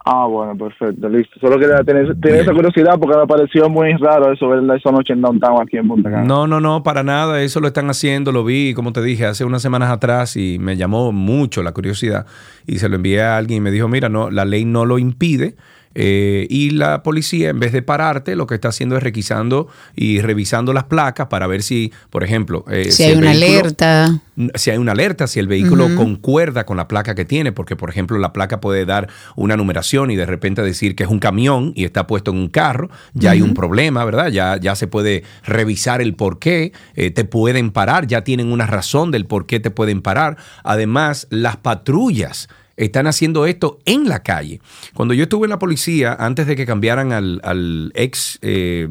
Speaker 19: Ah, bueno, perfecto, listo. Solo quería tener, tener esa curiosidad porque me pareció muy raro eso, ver esa noche en Downtown aquí en Punta Cana.
Speaker 3: No, no, no, para nada. Eso lo están haciendo. Lo vi, como te dije, hace unas semanas atrás y me llamó mucho la curiosidad. Y se lo envié a alguien y me dijo, mira, no, la ley no lo impide. Eh, y la policía, en vez de pararte, lo que está haciendo es requisando y revisando las placas para ver si, por ejemplo, eh,
Speaker 2: si hay una
Speaker 3: vehículo-
Speaker 2: alerta.
Speaker 3: si hay una alerta, si el vehículo concuerda con la placa que tiene, porque por ejemplo la placa puede dar una numeración y de repente decir que es un camión y está puesto en un carro, ya hay un problema, ¿verdad? Ya, ya se puede revisar el por qué, eh, te pueden parar, ya tienen una razón del por qué te pueden parar. Además, las patrullas están haciendo esto en la calle. Cuando yo estuve en la policía, antes de que cambiaran al, ex... eh,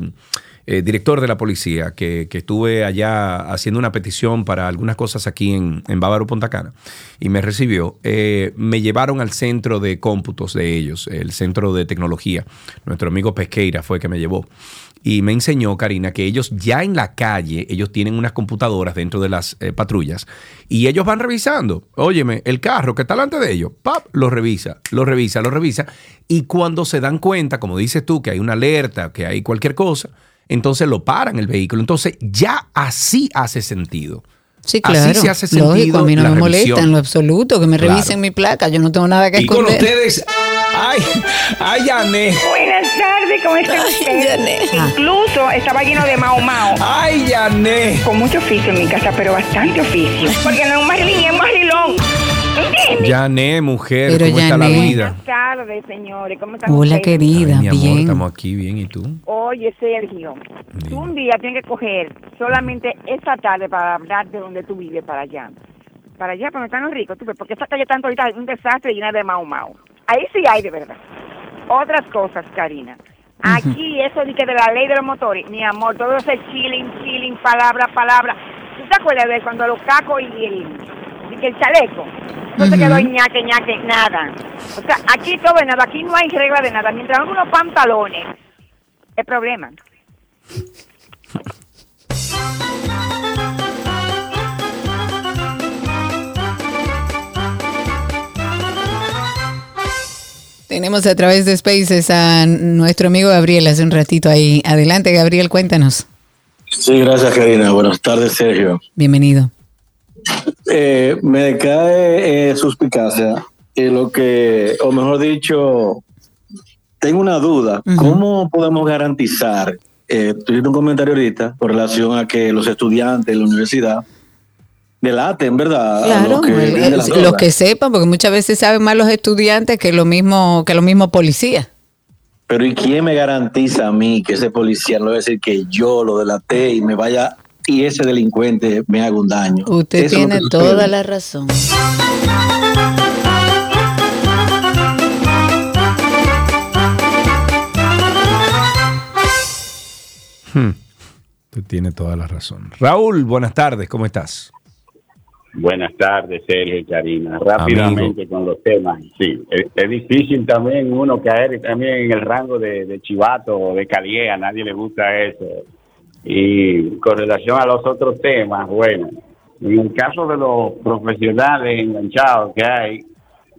Speaker 3: eh, director de la policía, que, que estuve allá haciendo una petición para algunas cosas aquí en, en Bávaro, Punta Cana, y me recibió, eh, me llevaron al centro de cómputos de ellos, el centro de tecnología. Nuestro amigo Pesqueira fue que me llevó. Y me enseñó, Karina, que ellos ya en la calle, ellos tienen unas computadoras dentro de las eh, patrullas y ellos van revisando. Óyeme, el carro que está delante de ellos, pap, lo revisa, lo revisa, lo revisa. Y cuando se dan cuenta, como dices tú, que hay una alerta, que hay cualquier cosa, entonces lo paran el vehículo. Entonces ya así hace sentido.
Speaker 2: Sí, claro.
Speaker 3: Así se hace sentido.
Speaker 2: Lógico, a mí no me molesta en lo absoluto que me
Speaker 3: Claro.
Speaker 2: revisen mi placa. Yo no tengo nada que
Speaker 3: Y con
Speaker 2: esconder.
Speaker 3: ustedes, ay, ay, Yané.
Speaker 20: Buenas tardes, ¿cómo están ustedes? Incluso estaba lleno de mao mao.
Speaker 3: ¡Ay, Yané!
Speaker 20: Con mucho oficio en mi casa, pero bastante oficio. Porque no es un Marilyn, es un ¿Entiendes?
Speaker 3: Yané, mujer,
Speaker 2: Pero
Speaker 3: ¿cómo está la vida?
Speaker 20: Buenas tardes, señores. ¿Cómo están
Speaker 2: Hola,
Speaker 20: ustedes?
Speaker 2: querida,
Speaker 3: Ay, mi amor,
Speaker 2: bien.
Speaker 3: estamos aquí bien, ¿y tú?
Speaker 20: Oye, Sergio, tú un día tienes que coger solamente esta tarde para hablar de donde tú vives para allá. Para allá, para donde están los ricos, tú ves, porque esta calle tanto ahorita es un desastre llena de mao mao. Ahí sí hay de verdad. Otras cosas, Karina. Aquí, eso de que de la ley de los motores, mi amor, todo ese chilling, chilling, palabra, palabra. ¿Tú te acuerdas de cuando los cacos y el, y que el chaleco? No se quedó ñaque, ñaque, nada. O sea, aquí todo es nada, aquí no hay regla de nada. Mientras no unos pantalones, es problema.
Speaker 2: Tenemos a través de Spaces a nuestro amigo Gabriel hace un ratito ahí. Adelante, Gabriel, cuéntanos.
Speaker 21: Sí, gracias Karina. Buenas tardes, Sergio.
Speaker 2: Bienvenido.
Speaker 21: Eh, me cae eh, suspicacia y lo que, o mejor dicho, tengo una duda. ¿Cómo podemos garantizar, eh, tuviste un comentario ahorita con relación a que los estudiantes de la universidad delaten, ¿verdad?
Speaker 2: Claro,
Speaker 21: los que
Speaker 2: los
Speaker 21: drogas?
Speaker 2: que sepan, porque muchas veces saben más los estudiantes que lo mismo que los mismos policías.
Speaker 21: Pero ¿y quién me garantiza a mí que ese policía no va a decir que yo lo delaté y me vaya y ese delincuente me haga un daño?
Speaker 2: Usted
Speaker 21: Eso
Speaker 2: tiene toda la razón.
Speaker 3: Hmm, Tú tienes toda la razón. Raúl, buenas tardes, ¿cómo estás?
Speaker 22: Buenas tardes, Sergio y Karina. Rápidamente con los temas. Sí, es, es difícil también uno caer también en el rango de, de chivato o de calié. A nadie le gusta eso. Y con relación a los otros temas, bueno, en el caso de los profesionales enganchados que hay,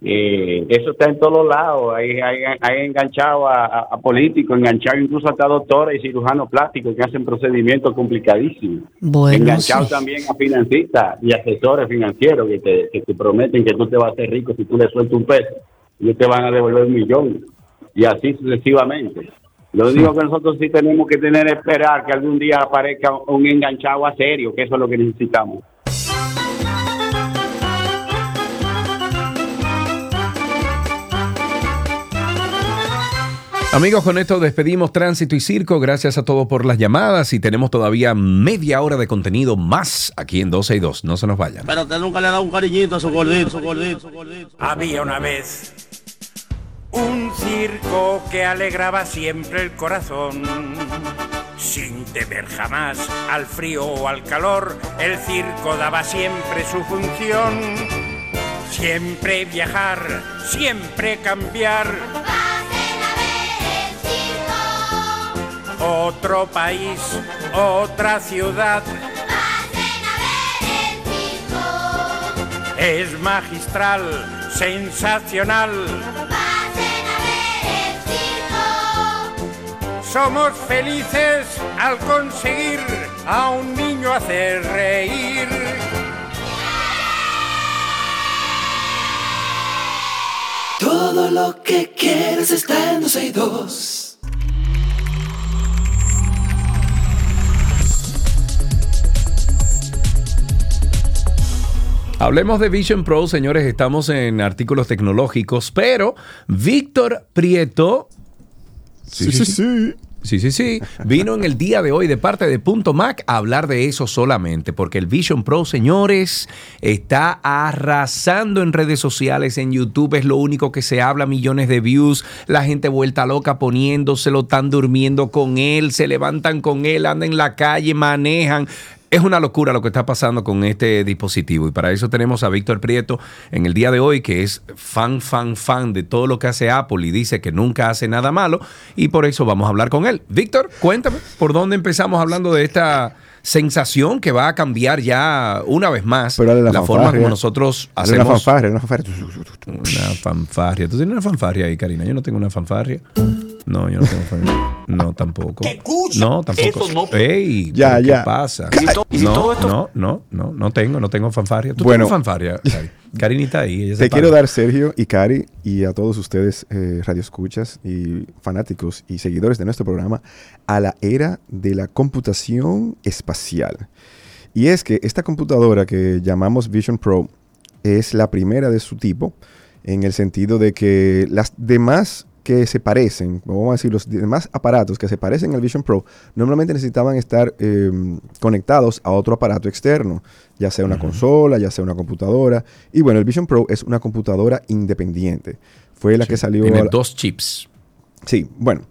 Speaker 22: eh, eso está en todos lados. Hay, hay, hay enganchado a, a- a políticos, enganchado incluso hasta doctores y cirujanos plásticos que hacen procedimientos complicadísimos.
Speaker 2: Bueno,
Speaker 22: enganchado
Speaker 2: sí.
Speaker 22: también a financistas y asesores financieros que te, que te prometen que tú te vas a hacer rico si tú le sueltas un peso y ellos te van a devolver un millón y así sucesivamente. Lo único que nosotros sí tenemos que tener es esperar que algún día aparezca un enganchado a serio, que eso es lo que necesitamos.
Speaker 3: Amigos, con esto despedimos Tránsito y Circo. Gracias a todos por las llamadas y tenemos todavía media hora de contenido más aquí en 12 y 2. No se nos vayan.
Speaker 23: Pero usted nunca le ha dado un cariñito a su gordito, su gordito, su gordito.
Speaker 24: Había una vez un circo que alegraba siempre el corazón. Sin temer jamás al frío o al calor, el circo daba siempre su función. Siempre viajar, siempre cambiar. Otro país, otra ciudad. Es magistral, sensacional. Somos felices al conseguir a un niño hacer reír.
Speaker 1: Todo lo que quieres está en 12 y 2.
Speaker 3: Hablemos de Vision Pro, señores. Estamos en artículos tecnológicos, pero Víctor Prieto. Sí, sí, sí. Sí, sí, sí. Vino en el día de hoy de parte de Punto Mac a hablar de eso solamente, porque el Vision Pro, señores, está arrasando en redes sociales, en YouTube, es lo único que se habla, millones de views, la gente vuelta loca poniéndoselo, están durmiendo con él, se levantan con él, andan en la calle, manejan. Es una locura lo que está pasando con este dispositivo y para eso tenemos a Víctor Prieto en el día de hoy que es fan, fan, fan de todo lo que hace Apple y dice que nunca hace nada malo y por eso vamos a hablar con él. Víctor, cuéntame, ¿por dónde empezamos hablando de esta sensación que va a cambiar ya una vez más
Speaker 25: Pero
Speaker 3: la,
Speaker 25: la
Speaker 3: forma como nosotros hacemos...
Speaker 25: una fanfarria, una fanfarria.
Speaker 3: Una fanfarria. ¿Tú tienes una fanfarria ahí, Karina? Yo no tengo una fanfarria. No, yo no tengo fanfarria. No, tampoco. No, tampoco.
Speaker 25: Eso no-
Speaker 3: Ey,
Speaker 25: Ya,
Speaker 3: ¿pero
Speaker 25: ya.
Speaker 3: ¿Qué pasa?
Speaker 25: Y si to- y si
Speaker 3: no,
Speaker 25: todo esto-
Speaker 3: no, no, no, no tengo, no tengo fanfarria. ¿Tú
Speaker 25: Bueno.
Speaker 3: tienes fanfarria, Cari? Karinita ahí. ella se
Speaker 25: Te quiero dar, Sergio y Cari, y a todos ustedes, eh, radioescuchas y fanáticos y seguidores de nuestro programa, a la era de la computación espacial. Y es que esta computadora que llamamos Vision Pro es la primera de su tipo, en el sentido de que las demás que se parecen, vamos a decir, los demás aparatos que se parecen al Vision Pro, normalmente necesitaban estar eh, conectados a otro aparato externo, ya sea una consola, ya sea una computadora. Y bueno, el Vision Pro es una computadora independiente. Fue la que salió...
Speaker 3: Tiene
Speaker 25: la-
Speaker 3: dos chips.
Speaker 25: Sí, bueno.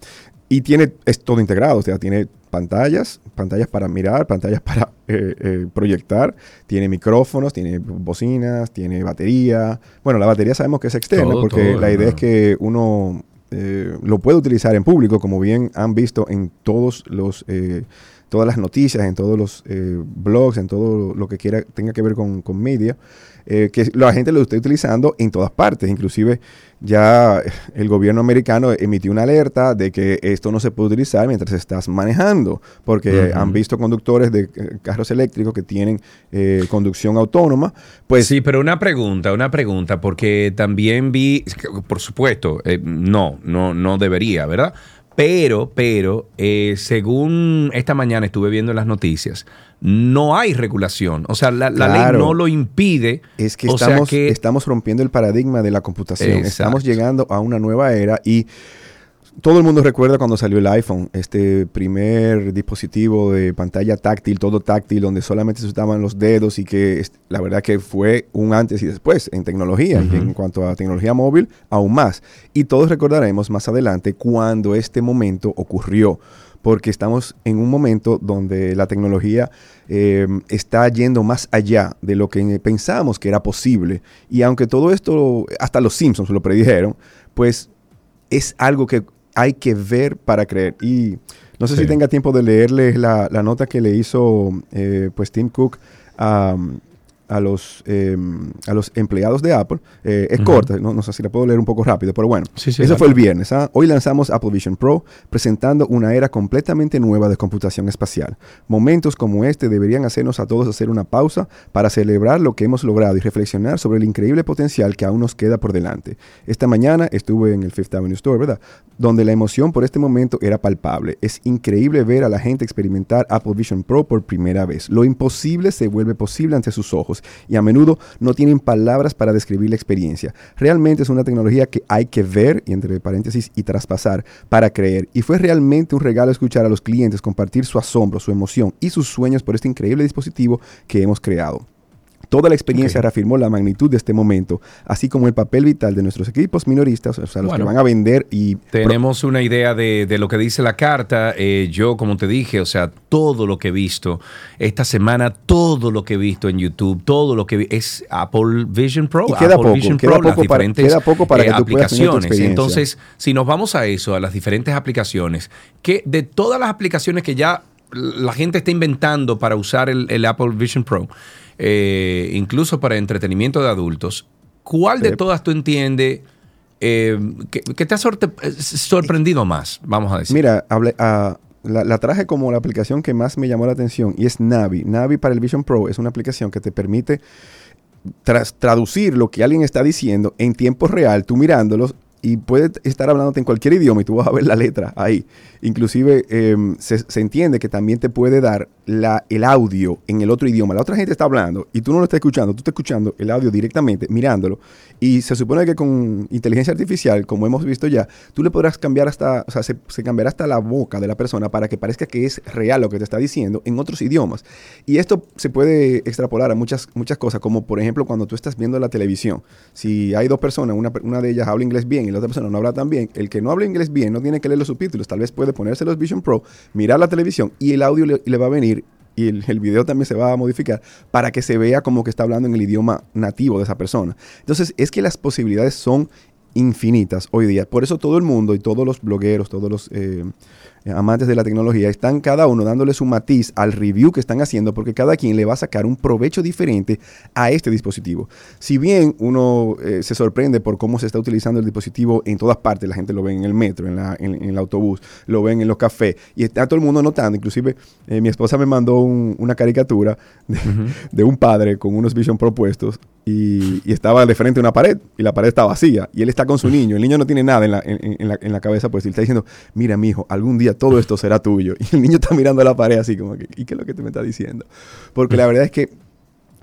Speaker 25: Y tiene, es todo integrado, o sea, tiene pantallas, pantallas para mirar, pantallas para eh, eh, proyectar, tiene micrófonos, tiene bocinas, tiene batería. Bueno, la batería sabemos que es externa
Speaker 3: Todo,
Speaker 25: porque
Speaker 3: todo,
Speaker 25: la idea
Speaker 3: ¿no?
Speaker 25: es que uno eh, lo puede utilizar en público, como bien han visto en todos los... eh, todas las noticias, en todos los eh, blogs, en todo lo que quiera tenga que ver con, con media, eh, que la gente lo está utilizando en todas partes. Inclusive ya el gobierno americano emitió una alerta de que esto no se puede utilizar mientras estás manejando, porque han visto conductores de eh, carros eléctricos que tienen eh, conducción autónoma. Pues
Speaker 3: sí, pero una pregunta, una pregunta, porque también vi, por supuesto, eh, no, no, no debería, ¿verdad? Pero, pero, eh, según esta mañana estuve viendo en las noticias, no hay regulación. O sea, la, la
Speaker 25: Claro.
Speaker 3: ley no lo impide.
Speaker 25: Es que
Speaker 3: o sea
Speaker 25: estamos,
Speaker 3: que
Speaker 25: estamos rompiendo el paradigma de la computación.
Speaker 3: Exacto.
Speaker 25: Estamos llegando a una nueva era y todo el mundo recuerda cuando salió el iPhone, este primer dispositivo de pantalla táctil, todo táctil, donde solamente se usaban los dedos y que la verdad que fue un antes y después en tecnología y en cuanto a tecnología móvil, aún más. Y todos recordaremos más adelante cuando este momento ocurrió, porque estamos en un momento donde la tecnología eh, está yendo más allá de lo que pensábamos que era posible. Y aunque todo esto, hasta los Simpsons lo predijeron, pues es algo que hay que ver para creer. Y no sé
Speaker 3: Sí.
Speaker 25: si tenga tiempo de leerles la, la nota que le hizo eh, pues Tim Cook a, a los, eh, a los empleados de Apple. Eh, es corta, no, no sé si la puedo leer un poco rápido, pero bueno.
Speaker 3: Sí, sí,
Speaker 25: Eso fue el viernes. ¿ah? Hoy lanzamos Apple Vision Pro, presentando una era completamente nueva de computación espacial. Momentos como este deberían hacernos a todos hacer una pausa para celebrar lo que hemos logrado y reflexionar sobre el increíble potencial que aún nos queda por delante. Esta mañana estuve en el Fifth Avenue Store, ¿verdad? Donde la emoción por este momento era palpable. Es increíble ver a la gente experimentar Apple Vision Pro por primera vez. Lo imposible se vuelve posible ante sus ojos y a menudo no tienen palabras para describir la experiencia. Realmente es una tecnología que hay que ver, y entre paréntesis, y traspasar para creer. Y fue realmente un regalo escuchar a los clientes compartir su asombro, su emoción y sus sueños por este increíble dispositivo que hemos creado. Toda la experiencia reafirmó la magnitud de este momento, así como el papel vital de nuestros equipos minoristas, o sea, los
Speaker 3: Bueno.
Speaker 25: que van a vender y...
Speaker 3: Tenemos una idea de, de lo que dice la carta. Eh, yo, como te dije, o sea, todo lo que he visto esta semana, todo lo que he visto en YouTube, todo lo que es Apple Vision Pro.
Speaker 25: Y queda
Speaker 3: Apple
Speaker 25: poco,
Speaker 3: Vision
Speaker 25: queda
Speaker 3: Pro, las
Speaker 25: poco para- queda poco para
Speaker 3: eh,
Speaker 25: que tú puedas tener tu
Speaker 3: aplicaciones. Entonces, si nos vamos a eso, a las diferentes aplicaciones, que de todas las aplicaciones que ya la gente está inventando para usar el, el Apple Vision Pro, eh, incluso para entretenimiento de adultos, ¿cuál de todas tú entiendes eh, que, que te ha eh, sorprendido más? Vamos a decir.
Speaker 25: Mira, hablé, ah, la, la traje como la aplicación que más me llamó la atención y es Navi. Navi para el Vision Pro es una aplicación que te permite tras- traducir lo que alguien está diciendo en tiempo real, tú mirándolos y puede estar hablándote en cualquier idioma y tú vas a ver la letra ahí. Inclusive em, se, se entiende que también te puede dar la, el audio en el otro idioma. La otra gente está hablando y tú no lo estás escuchando, tú estás escuchando el audio directamente, mirándolo. Y se supone que con inteligencia artificial, como hemos visto ya, tú le podrás cambiar hasta, o sea, se, se cambiará hasta la boca de la persona para que parezca que es real lo que te está diciendo en otros idiomas. Y esto se puede extrapolar a muchas, muchas cosas, como por ejemplo cuando tú estás viendo la televisión. Si hay dos personas, una, una de ellas habla inglés bien la otra persona no habla tan bien, el que no habla inglés bien no tiene que leer los subtítulos, tal vez puede ponerse los Vision Pro, mirar la televisión y el audio le, va a venir y el, el video también se va a modificar para que se vea como que está hablando en el idioma nativo de esa persona. Entonces, es que las posibilidades son infinitas hoy día. Por eso todo el mundo y todos los blogueros, todos los eh, amantes de la tecnología están cada uno dándole su matiz al review que están haciendo porque cada quien le va a sacar un provecho diferente a este dispositivo. Si bien uno eh, se sorprende por cómo se está utilizando el dispositivo en todas partes, la gente lo ve en el metro, en, la- en- en el autobús, lo ven en los cafés y está todo el mundo notando, inclusive eh, mi esposa me mandó un- una caricatura de, de un padre con unos Vision propuestos y, estaba de frente a una pared y la pared está vacía y él está con su niño, el niño no tiene nada en la, en, la, en la cabeza, pues y está diciendo, mira mi hijo, algún día todo esto será tuyo y el niño está mirando la pared así como que, ¿y qué es lo que te me está diciendo? Porque la verdad es que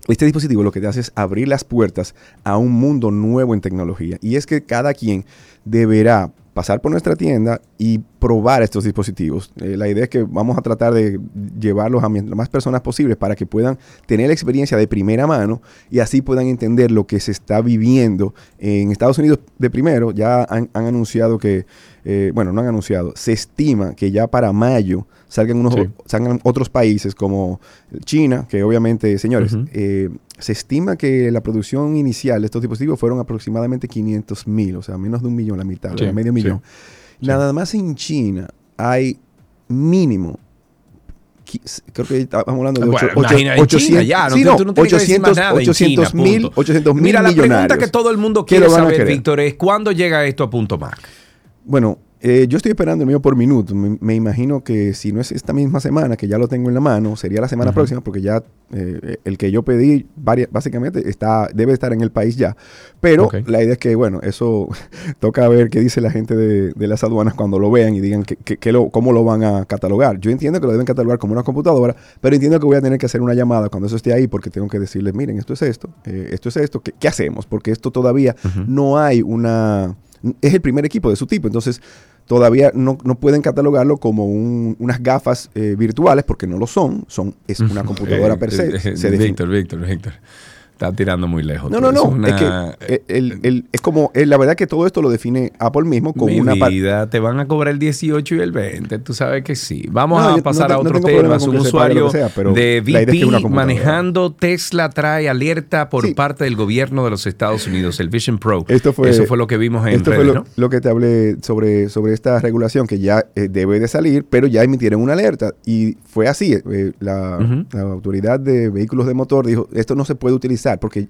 Speaker 25: este dispositivo lo que te hace es abrir las puertas a un mundo nuevo en tecnología. Y es que cada quien deberá pasar por nuestra tienda y probar estos dispositivos. Eh, la idea es que vamos a tratar de llevarlos a más personas posibles para que puedan tener la experiencia de primera mano y así puedan entender lo que se está viviendo en Estados Unidos de primero. Ya han, han anunciado que, eh, bueno, no han anunciado, se estima que ya para mayo salgan, unos,
Speaker 3: Sí.
Speaker 25: salgan otros países como China, que obviamente, señores, eh, se estima que la producción inicial de estos dispositivos fueron aproximadamente 500 mil, o sea, menos de un millón, la mitad,
Speaker 3: Sí,
Speaker 25: o medio
Speaker 3: sí,
Speaker 25: millón. Nada más en China hay mínimo. Creo que estamos hablando de
Speaker 3: Bueno,
Speaker 25: ocho- ocho-
Speaker 3: imagina, en
Speaker 25: 800
Speaker 3: China ya, no
Speaker 25: sí, no,
Speaker 3: tú no tienes que decir más
Speaker 25: 800
Speaker 3: nada en
Speaker 25: 800
Speaker 3: China,
Speaker 25: mil
Speaker 3: punto.
Speaker 25: 800 mil
Speaker 3: Mira, la pregunta que todo el mundo
Speaker 25: ¿Qué
Speaker 3: quiere saber? Víctor, es ¿cuándo llega esto a punto Mac?
Speaker 25: Bueno, eh, yo estoy esperando el mío por minuto. Me, me imagino que si no es esta misma semana, que ya lo tengo en la mano, sería la semana próxima, porque ya eh, el que yo pedí, varia- básicamente, está, debe estar en el país ya. Pero la idea es que, bueno, eso toca ver qué dice la gente de, de las aduanas cuando lo vean y digan que, que- que lo, cómo lo van a catalogar. Yo entiendo que lo deben catalogar como una computadora, pero entiendo que voy a tener que hacer una llamada cuando eso esté ahí, porque tengo que decirles, miren, esto es esto, eh, esto es esto, ¿qué, qué hacemos? Porque esto todavía no hay una... Es el primer equipo de su tipo, entonces todavía no, no pueden catalogarlo como un- unas gafas eh, virtuales porque no lo son, son es una computadora per se. se
Speaker 3: Víctor, Víctor, Víctor. Está tirando muy lejos.
Speaker 25: No, no, no.
Speaker 3: una-
Speaker 25: Es que eh, el- el- es como, eh, la verdad que todo esto lo define Apple mismo con
Speaker 3: Mi
Speaker 25: una
Speaker 3: vida, te van a cobrar el 18 y el 20, tú sabes que sí. Vamos
Speaker 25: No,
Speaker 3: a
Speaker 25: no
Speaker 3: pasar a
Speaker 25: no
Speaker 3: otro
Speaker 25: tengo
Speaker 3: tema. Un usuario
Speaker 25: sea,
Speaker 3: de
Speaker 25: idea es que
Speaker 3: VP manejando Tesla trae alerta por parte del gobierno de los Estados Unidos, el Vision Pro.
Speaker 25: Esto fue,
Speaker 3: Eso fue lo que vimos en
Speaker 25: esto
Speaker 3: redes,
Speaker 25: fue lo,
Speaker 3: ¿no?
Speaker 25: lo que te hablé sobre, sobre esta regulación que ya eh, debe de salir, pero ya emitieron una alerta y fue así. eh, la autoridad de vehículos de motor dijo, esto no se puede utilizar porque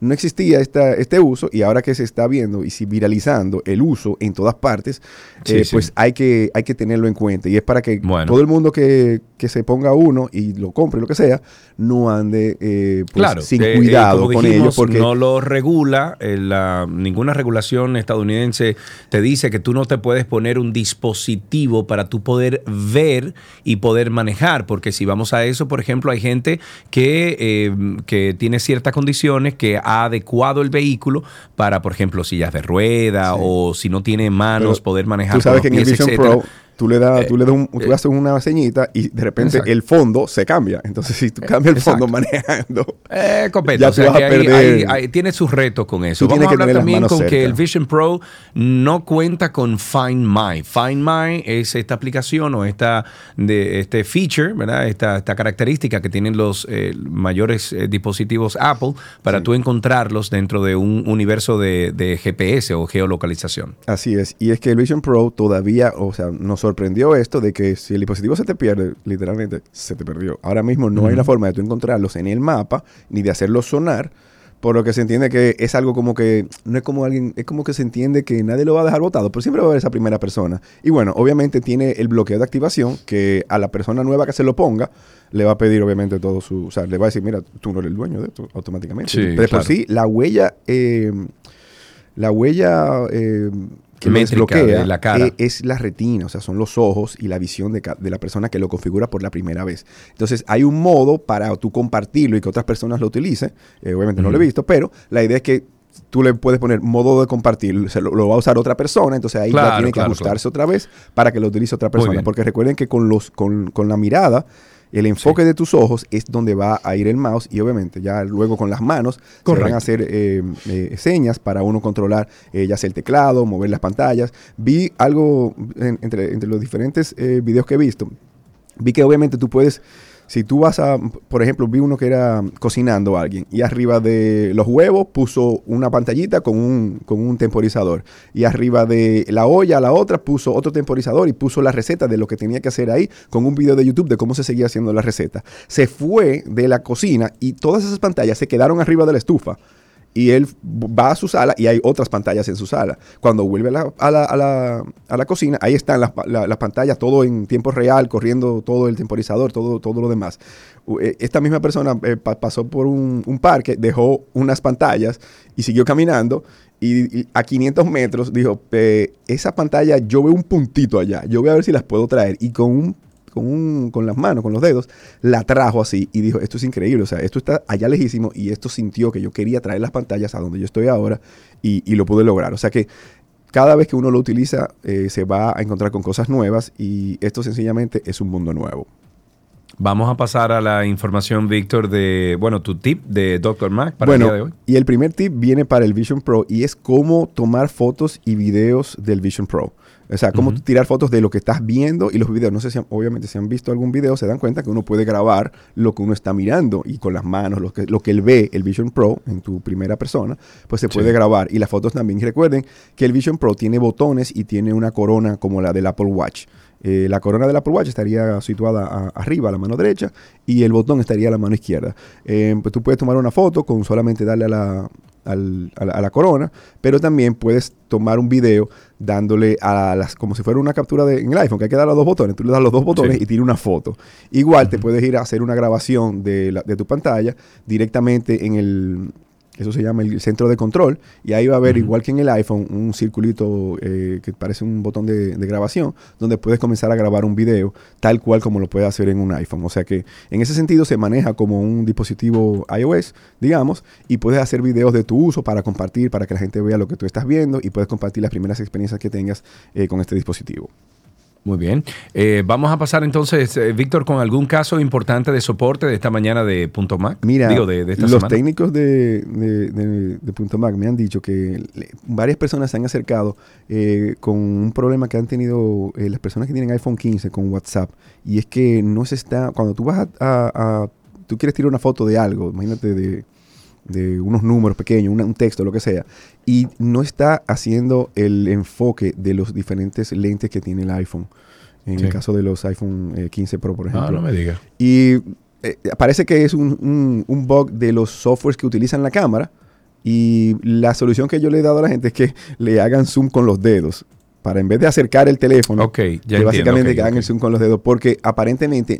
Speaker 25: no existía esta, este uso y ahora que se está viendo y si viralizando el uso en todas partes,
Speaker 3: Sí,
Speaker 25: eh,
Speaker 3: sí.
Speaker 25: pues hay que, hay que tenerlo en cuenta. Y es para que
Speaker 3: Bueno.
Speaker 25: todo el mundo que, que se ponga uno y lo compre, lo que sea, no ande eh, pues,
Speaker 3: Claro,
Speaker 25: sin
Speaker 3: eh, eh,
Speaker 25: cuidado con
Speaker 3: dijimos,
Speaker 25: ellos. Porque
Speaker 3: no lo regula, eh, la- ninguna regulación estadounidense te dice que tú no te puedes poner un dispositivo para tú poder ver y poder manejar, porque si vamos a eso, por ejemplo, hay gente que, que tiene ciertas condiciones que ha adecuado el vehículo para, por ejemplo, sillas de rueda o si no tiene manos,
Speaker 25: Pero
Speaker 3: poder manejar.
Speaker 25: Tú sabes que en el Vision
Speaker 3: etcétera.
Speaker 25: Pro tú le das, tú le das un- tú
Speaker 3: eh,
Speaker 25: haces una ceñita y de repente
Speaker 3: Exacto.
Speaker 25: el fondo se cambia. Entonces, si tú cambias el fondo manejando,
Speaker 3: Eh, copeta,
Speaker 25: ya
Speaker 3: o sea
Speaker 25: tú vas
Speaker 3: que
Speaker 25: a
Speaker 3: hay-
Speaker 25: perder.
Speaker 3: hay- hay- tiene sus retos con eso.
Speaker 25: Tú
Speaker 3: Vamos a hablar también con que el Vision Pro no cuenta con Find My. Find My es esta aplicación o esta de este feature, ¿verdad? Esta, esta característica que tienen los eh, mayores eh, dispositivos Apple para tú encontrarlos dentro de un universo de, de GPS o geolocalización.
Speaker 25: Así es. Y es que el Vision Pro todavía, o sea, nos sorprendió esto de que si el dispositivo se te pierde, literalmente se te perdió. Ahora mismo no hay una forma de tú encontrarlos en el mapa ni de hacerlos sonar. Por lo que se entiende que es algo como que no es como alguien, es como que se entiende que nadie lo va a dejar botado, pero siempre va a haber esa primera persona. Y bueno, obviamente tiene el bloqueo de activación que a la persona nueva que se lo ponga le va a pedir obviamente todo su, o sea, le va a decir, mira, tú no eres el dueño de esto automáticamente.
Speaker 3: Sí,
Speaker 25: de por sí, la huella, eh, la huella eh, que lo desbloquea
Speaker 3: de la cara.
Speaker 25: eh, es la retina, o sea, son los ojos y la visión de, la persona que lo configura por la primera vez. Entonces, hay un modo para tú compartirlo y que otras personas lo utilicen. Eh, obviamente no lo he visto, pero la idea es que tú le puedes poner modo de compartir, se lo, lo va a usar otra persona, entonces ahí ya
Speaker 3: Claro,
Speaker 25: tiene que
Speaker 3: claro,
Speaker 25: ajustarse otra vez para que lo utilice otra persona. Porque recuerden que con, los, con, con la mirada, el enfoque de tus ojos es donde va a ir el mouse y obviamente ya luego con las manos se van a hacer eh, eh, señas para uno controlar eh, ya sea el teclado, mover las pantallas. Vi algo en- entre, entre los diferentes videos que he visto, vi que obviamente tú puedes, si tú vas a, por ejemplo, vi uno que era cocinando a alguien y arriba de los huevos puso una pantallita con un, con un temporizador y arriba de la olla, la otra, puso otro temporizador y puso la receta de lo que tenía que hacer ahí con un video de YouTube de cómo se seguía haciendo la receta. Se fue de la cocina y todas esas pantallas se quedaron arriba de la estufa y él va a su sala y hay otras pantallas en su sala. Cuando vuelve a la, a la, a la- cocina, ahí están las, pa- la- las pantallas, todo en tiempo real, corriendo todo el temporizador, todo, todo lo demás. Eh, Esta misma persona eh, pa- pasó por un, parque, dejó unas pantallas y siguió caminando. Y, a 500 metros dijo, esa pantalla yo veo un puntito allá, yo voy a ver si las puedo traer. Y con un con, un, con las manos, con los dedos, la trajo así y dijo, esto es increíble, o sea, esto está allá lejísimo y esto sintió que yo quería traer las pantallas a donde yo estoy ahora y, y lo pude lograr. O sea que cada vez que uno lo utiliza eh, se va a encontrar con cosas nuevas y esto sencillamente es un mundo nuevo.
Speaker 3: Vamos a pasar a la información, Víctor, de, bueno, tu tip de Dr. Mac para
Speaker 25: bueno,
Speaker 3: el día de hoy.
Speaker 25: y el primer tip viene para el Vision Pro y es cómo tomar fotos y videos del Vision Pro. O sea, cómo tirar fotos de lo que estás viendo y los videos. No sé si, han- obviamente, si han visto algún video, se dan cuenta que uno puede grabar lo que uno está mirando y con las manos, lo que, lo que él ve, el Vision Pro, en tu primera persona, pues se puede
Speaker 3: Sí.
Speaker 25: grabar. Y las fotos también. Y recuerden que el Vision Pro tiene botones y tiene una corona como la del Apple Watch. Eh, la corona del Apple Watch estaría situada a- arriba, a la mano derecha, y el botón estaría a la mano izquierda. Eh, pues tú puedes tomar una foto con solamente darle a la, al- a la, a la corona, pero también puedes tomar un video dándole a las, como si fuera una captura de, en el iPhone, que hay que dar los dos botones. Tú le das los dos botones
Speaker 3: Sí.
Speaker 25: y tira una foto. Igual te puedes ir a hacer una grabación de, la- de tu pantalla directamente en el Eso se llama el centro de control. Y ahí va a haber, igual que en el iPhone, un circulito eh, que parece un botón de, de grabación, donde puedes comenzar a grabar un video tal cual como lo puedes hacer en un iPhone. O sea que en ese sentido se maneja como un dispositivo iOS, digamos, y puedes hacer videos de tu uso para compartir, para que la gente vea lo que tú estás viendo y puedes compartir las primeras experiencias que tengas eh, con este dispositivo.
Speaker 3: Muy bien. Eh, vamos a pasar entonces, eh, Víctor, con algún caso importante de soporte de esta mañana de Punto Mac.
Speaker 25: Mira,
Speaker 3: Digo, de, de esta
Speaker 25: los
Speaker 3: semana.
Speaker 25: técnicos de, de- de- de Punto Mac me han dicho que le- varias personas se han acercado eh, con un problema que han tenido eh, las personas que tienen iPhone 15 con WhatsApp. Y es que no se está, cuando tú vas a, a- a- tú quieres tirar una foto de algo, imagínate de, de unos números pequeños, una- un texto, lo que sea, y no está haciendo el enfoque de los diferentes lentes que tiene el iPhone. En
Speaker 3: Sí.
Speaker 25: el caso de los iPhone eh, 15 Pro, por
Speaker 3: Ah,
Speaker 25: ejemplo.
Speaker 3: no me digas.
Speaker 25: Y eh, parece que es un, un- un bug de los softwares que utilizan la cámara. Y la solución que yo le he dado a la gente es que le hagan zoom con los dedos. Para en vez de acercar el teléfono,
Speaker 3: Ok, ya
Speaker 25: que
Speaker 3: entiendo,
Speaker 25: básicamente que hagan el zoom con los dedos. Porque aparentemente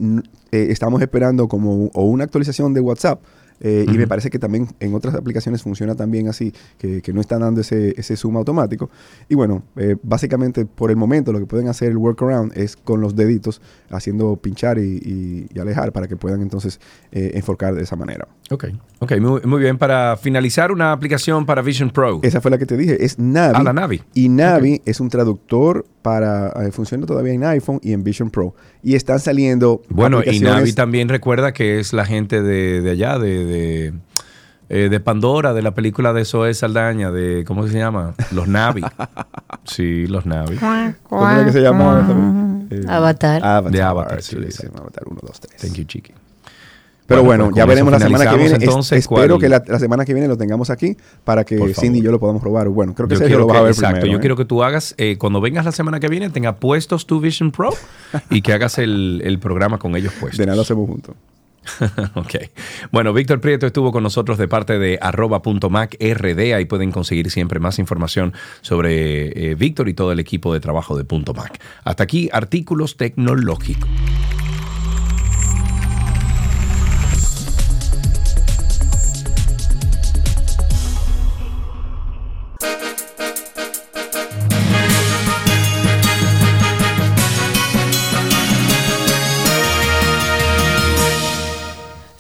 Speaker 25: eh, estamos esperando como o una actualización de WhatsApp. Eh, Y me parece que también en otras aplicaciones funciona también así, que, que no están dando ese, ese zoom automático. Y bueno, eh, básicamente por el momento lo que pueden hacer el workaround es con los deditos haciendo pinchar y, y- y alejar para que puedan entonces eh, enfocar de esa manera.
Speaker 3: Ok, ok, muy, muy bien. Para finalizar, una aplicación para Vision Pro.
Speaker 25: Esa fue la que te dije, es Navi.
Speaker 3: Ah, la Navi.
Speaker 25: Y Navi es un traductor para, eh, funciona todavía en iPhone y en Vision Pro. Y están saliendo
Speaker 3: Bueno, y Navi también recuerda que es la gente de, de allá, de, de, eh, de Pandora, de la película de Zoe Saldaña, de, ¿cómo se llama? Los Navi. sí, los Navi.
Speaker 25: ¿Cómo era que se llama? Eh,
Speaker 2: Avatar.
Speaker 25: Avatar.
Speaker 3: De Avatar,
Speaker 25: sí,
Speaker 3: sí,
Speaker 25: sí, Avatar 1, 2, 3.
Speaker 3: Thank you, Chiqui.
Speaker 25: Pero bueno,
Speaker 3: pues
Speaker 25: ya veremos la semana que viene. Es-
Speaker 3: Entonces,
Speaker 25: espero
Speaker 3: ¿cuál?
Speaker 25: que la, la semana que viene lo tengamos aquí para que. Cindy y yo lo podamos probar. Bueno, creo que Sergio lo
Speaker 3: que,
Speaker 25: a ver
Speaker 3: exacto,
Speaker 25: primero.
Speaker 3: yo
Speaker 25: ¿eh?
Speaker 3: quiero que tú hagas, eh, cuando vengas la semana que viene, tenga puestos tu Vision Pro y que hagas el, el programa con ellos puestos.
Speaker 25: De nada lo hacemos juntos.
Speaker 3: ok. Bueno, Víctor Prieto estuvo con nosotros de parte de arroba.macrd. Ahí pueden conseguir siempre más información sobre eh, Víctor y todo el equipo de trabajo de Punto Mac. Hasta aquí, artículos tecnológicos.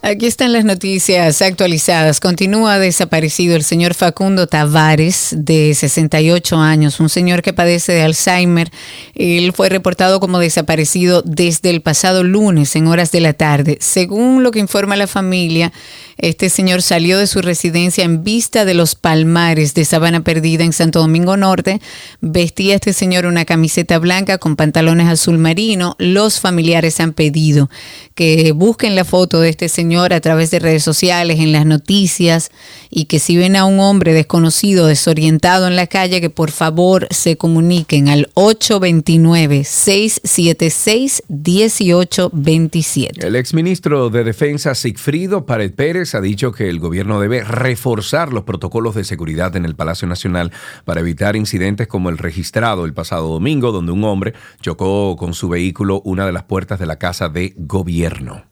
Speaker 2: Aquí están las noticias actualizadas. Continúa desaparecido el señor Facundo Tavares, de 68 años, un señor que padece de Alzheimer. Él fue reportado como desaparecido desde el pasado lunes en horas de la tarde. Según lo que informa la familia, este señor salió de su residencia en vista de los palmares de Sabana Perdida en Santo Domingo Norte. Vestía este señor una camiseta blanca con pantalones azul marino. Los familiares han pedido que busquen la foto de este señor a través de redes sociales, en las noticias, y que si ven a un hombre desconocido, desorientado en la calle, que por favor se comuniquen al 829-676-1827.
Speaker 3: El exministro de Defensa Sigfrido Pared Pérez ha dicho que el gobierno debe reforzar los protocolos de seguridad en el Palacio Nacional para evitar incidentes como el registrado el pasado domingo, donde un hombre chocó con su vehículo una de las puertas de la casa de gobierno.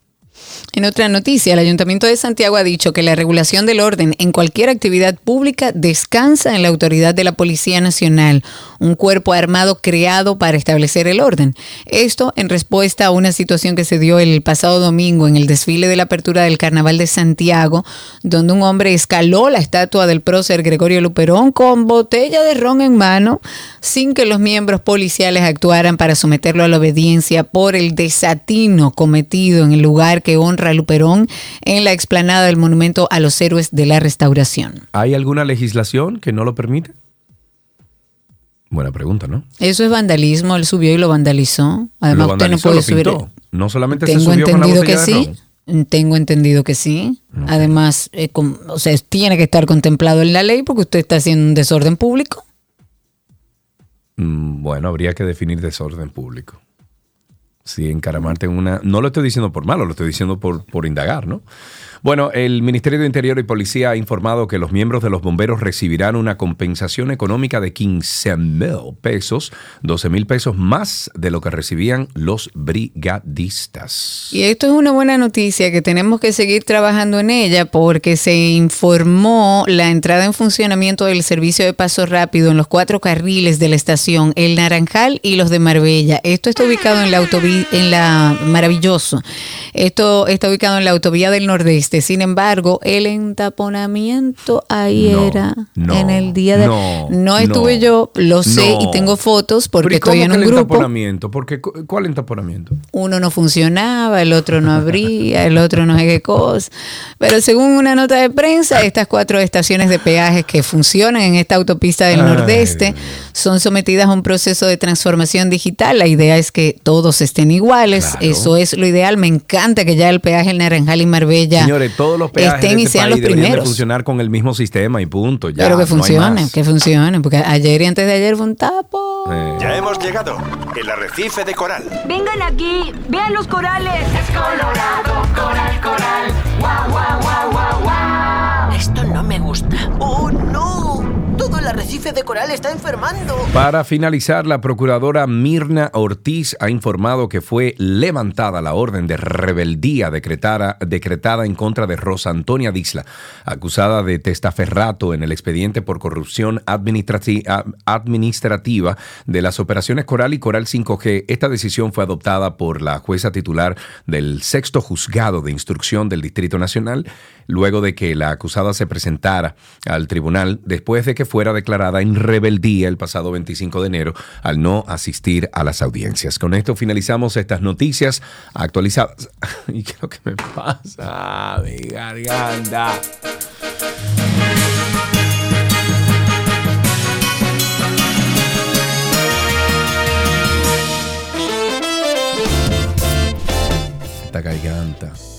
Speaker 2: En otra noticia, el Ayuntamiento de Santiago ha dicho que la regulación del orden en cualquier actividad pública descansa en la autoridad de la Policía Nacional, un cuerpo armado creado para establecer el orden. Esto en respuesta a una situación que se dio el pasado domingo en el desfile de la apertura del Carnaval de Santiago, donde un hombre escaló la estatua del prócer Gregorio Luperón con botella de ron en mano, sin que los miembros policiales actuaran para someterlo a la obediencia por el desatino cometido en el lugar que honra a Luperón en la explanada del Monumento a los Héroes de la Restauración.
Speaker 3: ¿Hay alguna legislación que no lo permite? Buena pregunta, ¿no?
Speaker 2: Eso es vandalismo, él subió y lo vandalizó. Además,
Speaker 3: Lo
Speaker 2: usted no puede subir.
Speaker 3: pintó. No solamente se
Speaker 2: Tengo
Speaker 3: subió con la
Speaker 2: entendido que
Speaker 3: de
Speaker 2: sí.
Speaker 3: ron.
Speaker 2: Tengo entendido que sí. Además, eh, o sea, tiene que estar contemplado en la ley porque usted está haciendo un desorden público.
Speaker 3: Mm, Bueno, habría que definir desorden público. Si encaramarte en una... No lo estoy diciendo por malo, lo estoy diciendo por, por indagar, ¿no? Bueno, el Ministerio de Interior y Policía ha informado que los miembros de los bomberos recibirán una compensación económica de 15 mil pesos, 12 mil pesos más de lo que recibían los brigadistas.
Speaker 2: Y esto es una buena noticia que tenemos que seguir trabajando en ella porque se informó la entrada en funcionamiento del servicio de paso rápido en los cuatro carriles de la estación El Naranjal y los de Marbella. Esto está ubicado en la autovía, en la maravilloso. Esto está ubicado en la autovía del Nordeste. Sin embargo, el entaponamiento ahí
Speaker 3: No,
Speaker 2: era
Speaker 3: no,
Speaker 2: en el día de
Speaker 3: no,
Speaker 2: no estuve yo, lo sé y tengo fotos porque
Speaker 3: ¿y cómo
Speaker 2: estoy en un
Speaker 3: el
Speaker 2: grupo.
Speaker 3: entaponamiento? Porque, cu- ¿Cuál entaponamiento?
Speaker 2: Uno no funcionaba, el otro no abría, el otro no sé qué cosa. Pero según una nota de prensa, estas cuatro estaciones de peajes que funcionan en esta autopista del
Speaker 3: Ay.
Speaker 2: Nordeste son sometidas a un proceso de transformación digital. La idea es que todos estén iguales. Eso es lo ideal. Me encanta que ya el peaje en Naranjal y Marbella
Speaker 3: Señores, todos los peajes
Speaker 2: estén
Speaker 3: de
Speaker 2: y
Speaker 3: este
Speaker 2: sean
Speaker 3: país
Speaker 2: los
Speaker 3: de
Speaker 2: primeros.
Speaker 3: funcionar con el mismo sistema y punto. Ya,
Speaker 2: pero que
Speaker 3: no hay
Speaker 2: funcione,
Speaker 3: más.
Speaker 2: que funcione. Porque ayer y antes de ayer fue un tapo.
Speaker 3: Eh,
Speaker 26: Ya hemos llegado. El arrecife de coral.
Speaker 27: Vengan aquí, vean los corales. Es colorado, coral, coral. Guau, guau, guau, guau, guau.
Speaker 28: Esto no me gusta. ¡Oh, no! Todo el arrecife de coral está enfermando.
Speaker 3: Para finalizar, la procuradora Mirna Ortiz ha informado que fue levantada la orden de rebeldía decretada, en contra de Rosa Antonia Disla, acusada de testaferrato en el expediente por corrupción administrati- a- administrativa de las operaciones Coral y Coral 5G. Esta decisión fue adoptada por la jueza titular del sexto juzgado de instrucción del Distrito Nacional, luego de que la acusada se presentara al tribunal después de que fuera declarada en rebeldía el pasado 25 de enero al no asistir a las audiencias. Con esto finalizamos estas noticias actualizadas. ¿Y qué es lo que me pasa? Mi garganta. Esta garganta.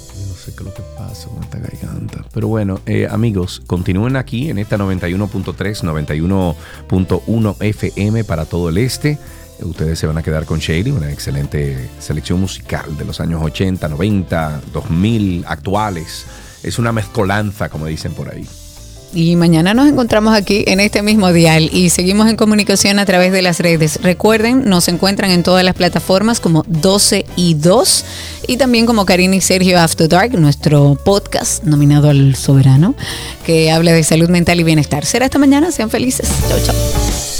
Speaker 3: Sé qué es lo que pasa con esta garganta. Pero bueno, eh, amigos, continúen aquí en esta 91.3, 91.1 FM para todo el este. Ustedes se van a quedar con Shady, una excelente selección musical de los años 80, 90, 2000, actuales. Es una mezcolanza, como dicen por ahí.
Speaker 2: Y mañana nos encontramos aquí en este mismo dial y seguimos en comunicación a través de las redes. Recuerden, nos encuentran en todas las plataformas como 12 y 2 y también como Karina y Sergio After Dark, nuestro podcast nominado al soberano que habla de salud mental y bienestar. Será hasta mañana, sean felices. Chau, chau.